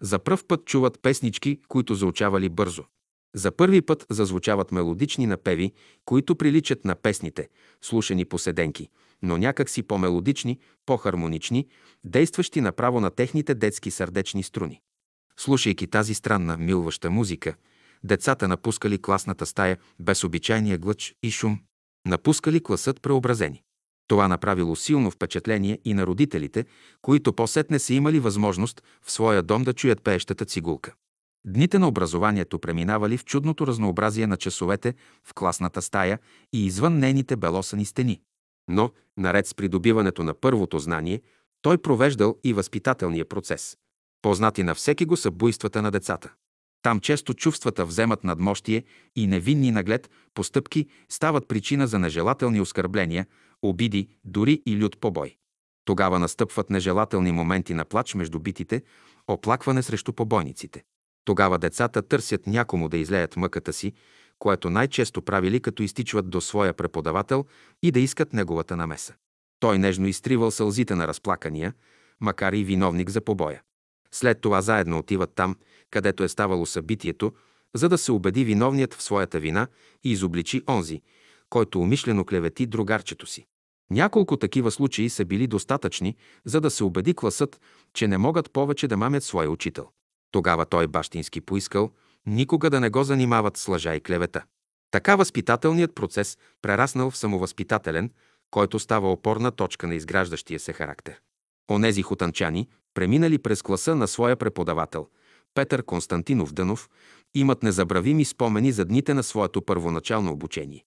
За пръв път чуват песнички, които заучавали бързо. За първи път зазвучават мелодични напеви, които приличат на песните, слушани по седенки, но някак си по-мелодични, по-хармонични, действащи направо на техните детски сърдечни струни. Слушайки тази странна, милваща музика, децата напускали класната стая без обичайния глъч и шум. Напускали класът преобразени. Това направило силно впечатление и на родителите, които по-сетне са имали възможност в своя дом да чуят пеещата цигулка. Дните на образованието преминавали в чудното разнообразие на часовете в класната стая и извън нейните белосани стени. Но, наред с придобиването на първото знание, той провеждал и възпитателния процес. Познати на всеки го са буйствата на децата. Там често чувствата вземат надмощие и невинни наглед постъпки стават причина за нежелателни оскърбления, обиди, дори и лют побой. Тогава настъпват нежелателни моменти на плач между битите, оплакване срещу побойниците. Тогава децата търсят някому да излеят мъката си, което най-често правили, като изтичват до своя преподавател и да искат неговата намеса. Той нежно изтривал сълзите на разплакания, макар и виновник за побоя. След това заедно отиват там, където е ставало събитието, за да се убеди виновният в своята вина и изобличи онзи, който умишлено клевети другарчето си. Няколко такива случаи са били достатъчни, за да се убеди класът, че не могат повече да мамят своя учител. Тогава той бащински поискал никога да не го занимават с лъжа и клевета. Така възпитателният процес прераснал в самовъзпитателен, който става опорна точка на изграждащия се характер. Онези хотанчани, преминали през класа на своя преподавател, Петър Константинов Дънов, имат незабравими спомени за дните на своето първоначално обучение.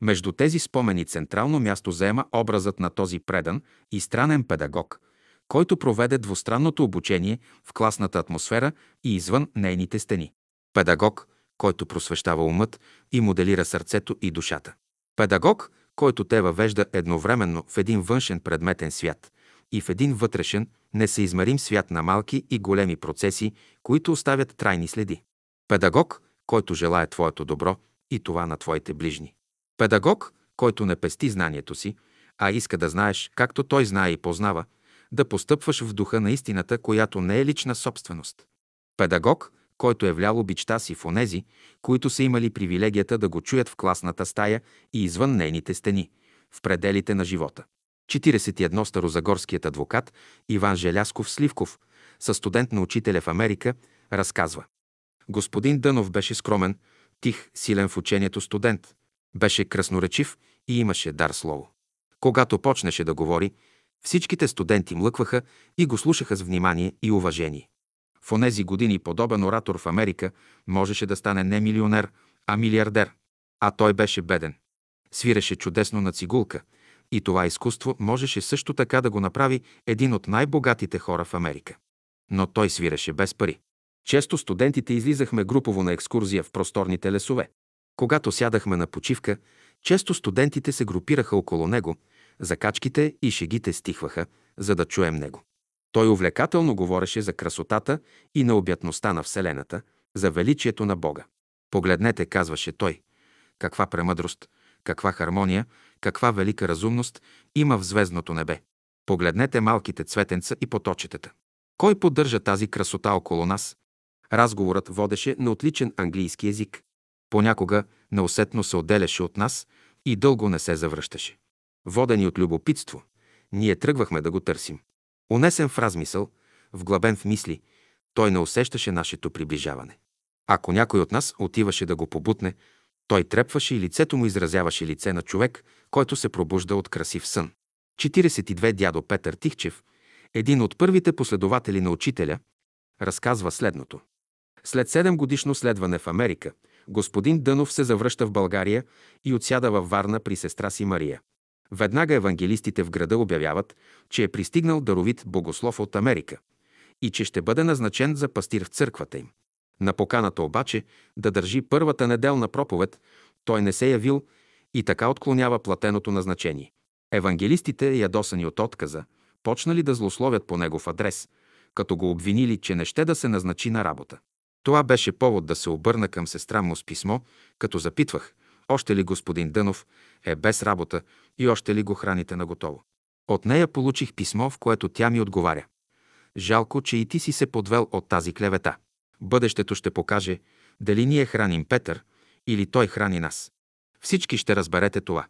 Между тези спомени централно място заема образът на този предан и странен педагог, който проведе двустранното обучение в класната атмосфера и извън нейните стени. Педагог, който просвещава умът и моделира сърцето и душата. Педагог, който те въвежда едновременно в един външен предметен свят и в един вътрешен, несъизмерим свят на малки и големи процеси, които оставят трайни следи. Педагог, който желая твоето добро и това на твоите ближни. Педагог, който не пести знанието си, а иска да знаеш, както той знае и познава, да постъпваш в духа на истината, която не е лична собственост. Педагог, който е влял обичта си в онези, които са имали привилегията да го чуят в класната стая и извън нейните стени, в пределите на живота. 41 старозагорският адвокат Иван Желясков Сливков, със студент на учителя в Америка, разказва. Господин Дънов беше скромен, тих, силен в учението студент. Беше красноречив и имаше дар слово. Когато почнеше да говори, Всичките студенти млъкваха и го слушаха с внимание и уважение. В онези години подобен оратор в Америка можеше да стане не милионер, а милиардер. А той беше беден. Свиреше чудесно на цигулка и това изкуство можеше също така да го направи един от най-богатите хора в Америка. Но той свиреше без пари. Често студентите излизахме групово на екскурзия в просторните лесове. Когато сядахме на почивка, често студентите се групираха около него, закачките и шегите стихваха, за да чуем него. Той увлекателно говореше за красотата и необятността на Вселената, за величието на Бога. Погледнете, казваше той, каква премъдрост, каква хармония, каква велика разумност има в звездното небе. Погледнете малките цветенца и поточетата. Кой поддържа тази красота около нас? Разговорът водеше на отличен английски език. Понякога неусетно се отделяше от нас и дълго не се завръщаше. Водени от любопитство, ние тръгвахме да го търсим. Унесен в размисъл, вглъбен в мисли, той не усещаше нашето приближаване. Ако някой от нас отиваше да го побутне, той трепваше и лицето му изразяваше лице на човек, който се пробужда от красив сън. 42 дядо Петър Тихчев, един от първите последователи на учителя, разказва следното. След 7 годишно следване в Америка, господин Дънов се завръща в България и отсяда във Варна при сестра си Мария. Веднага евангелистите в града обявяват, че е пристигнал даровит богослов от Америка и че ще бъде назначен за пастир в църквата им. На поканата обаче да държи първата неделна проповед, той не се явил и така отклонява платеното назначение. Евангелистите, ядосани от отказа, почнали да злословят по негов адрес, като го обвинили, че не ще да се назначи на работа. Това беше повод да се обърна към сестра му с писмо, като запитвах, още ли господин Дънов е без работа и още ли го храните на готово. От нея получих писмо, в което тя ми отговаря. Жалко, че и ти си се подвел от тази клевета. Бъдещето ще покаже дали ние храним Петър или той храни нас. Всички ще разберете това.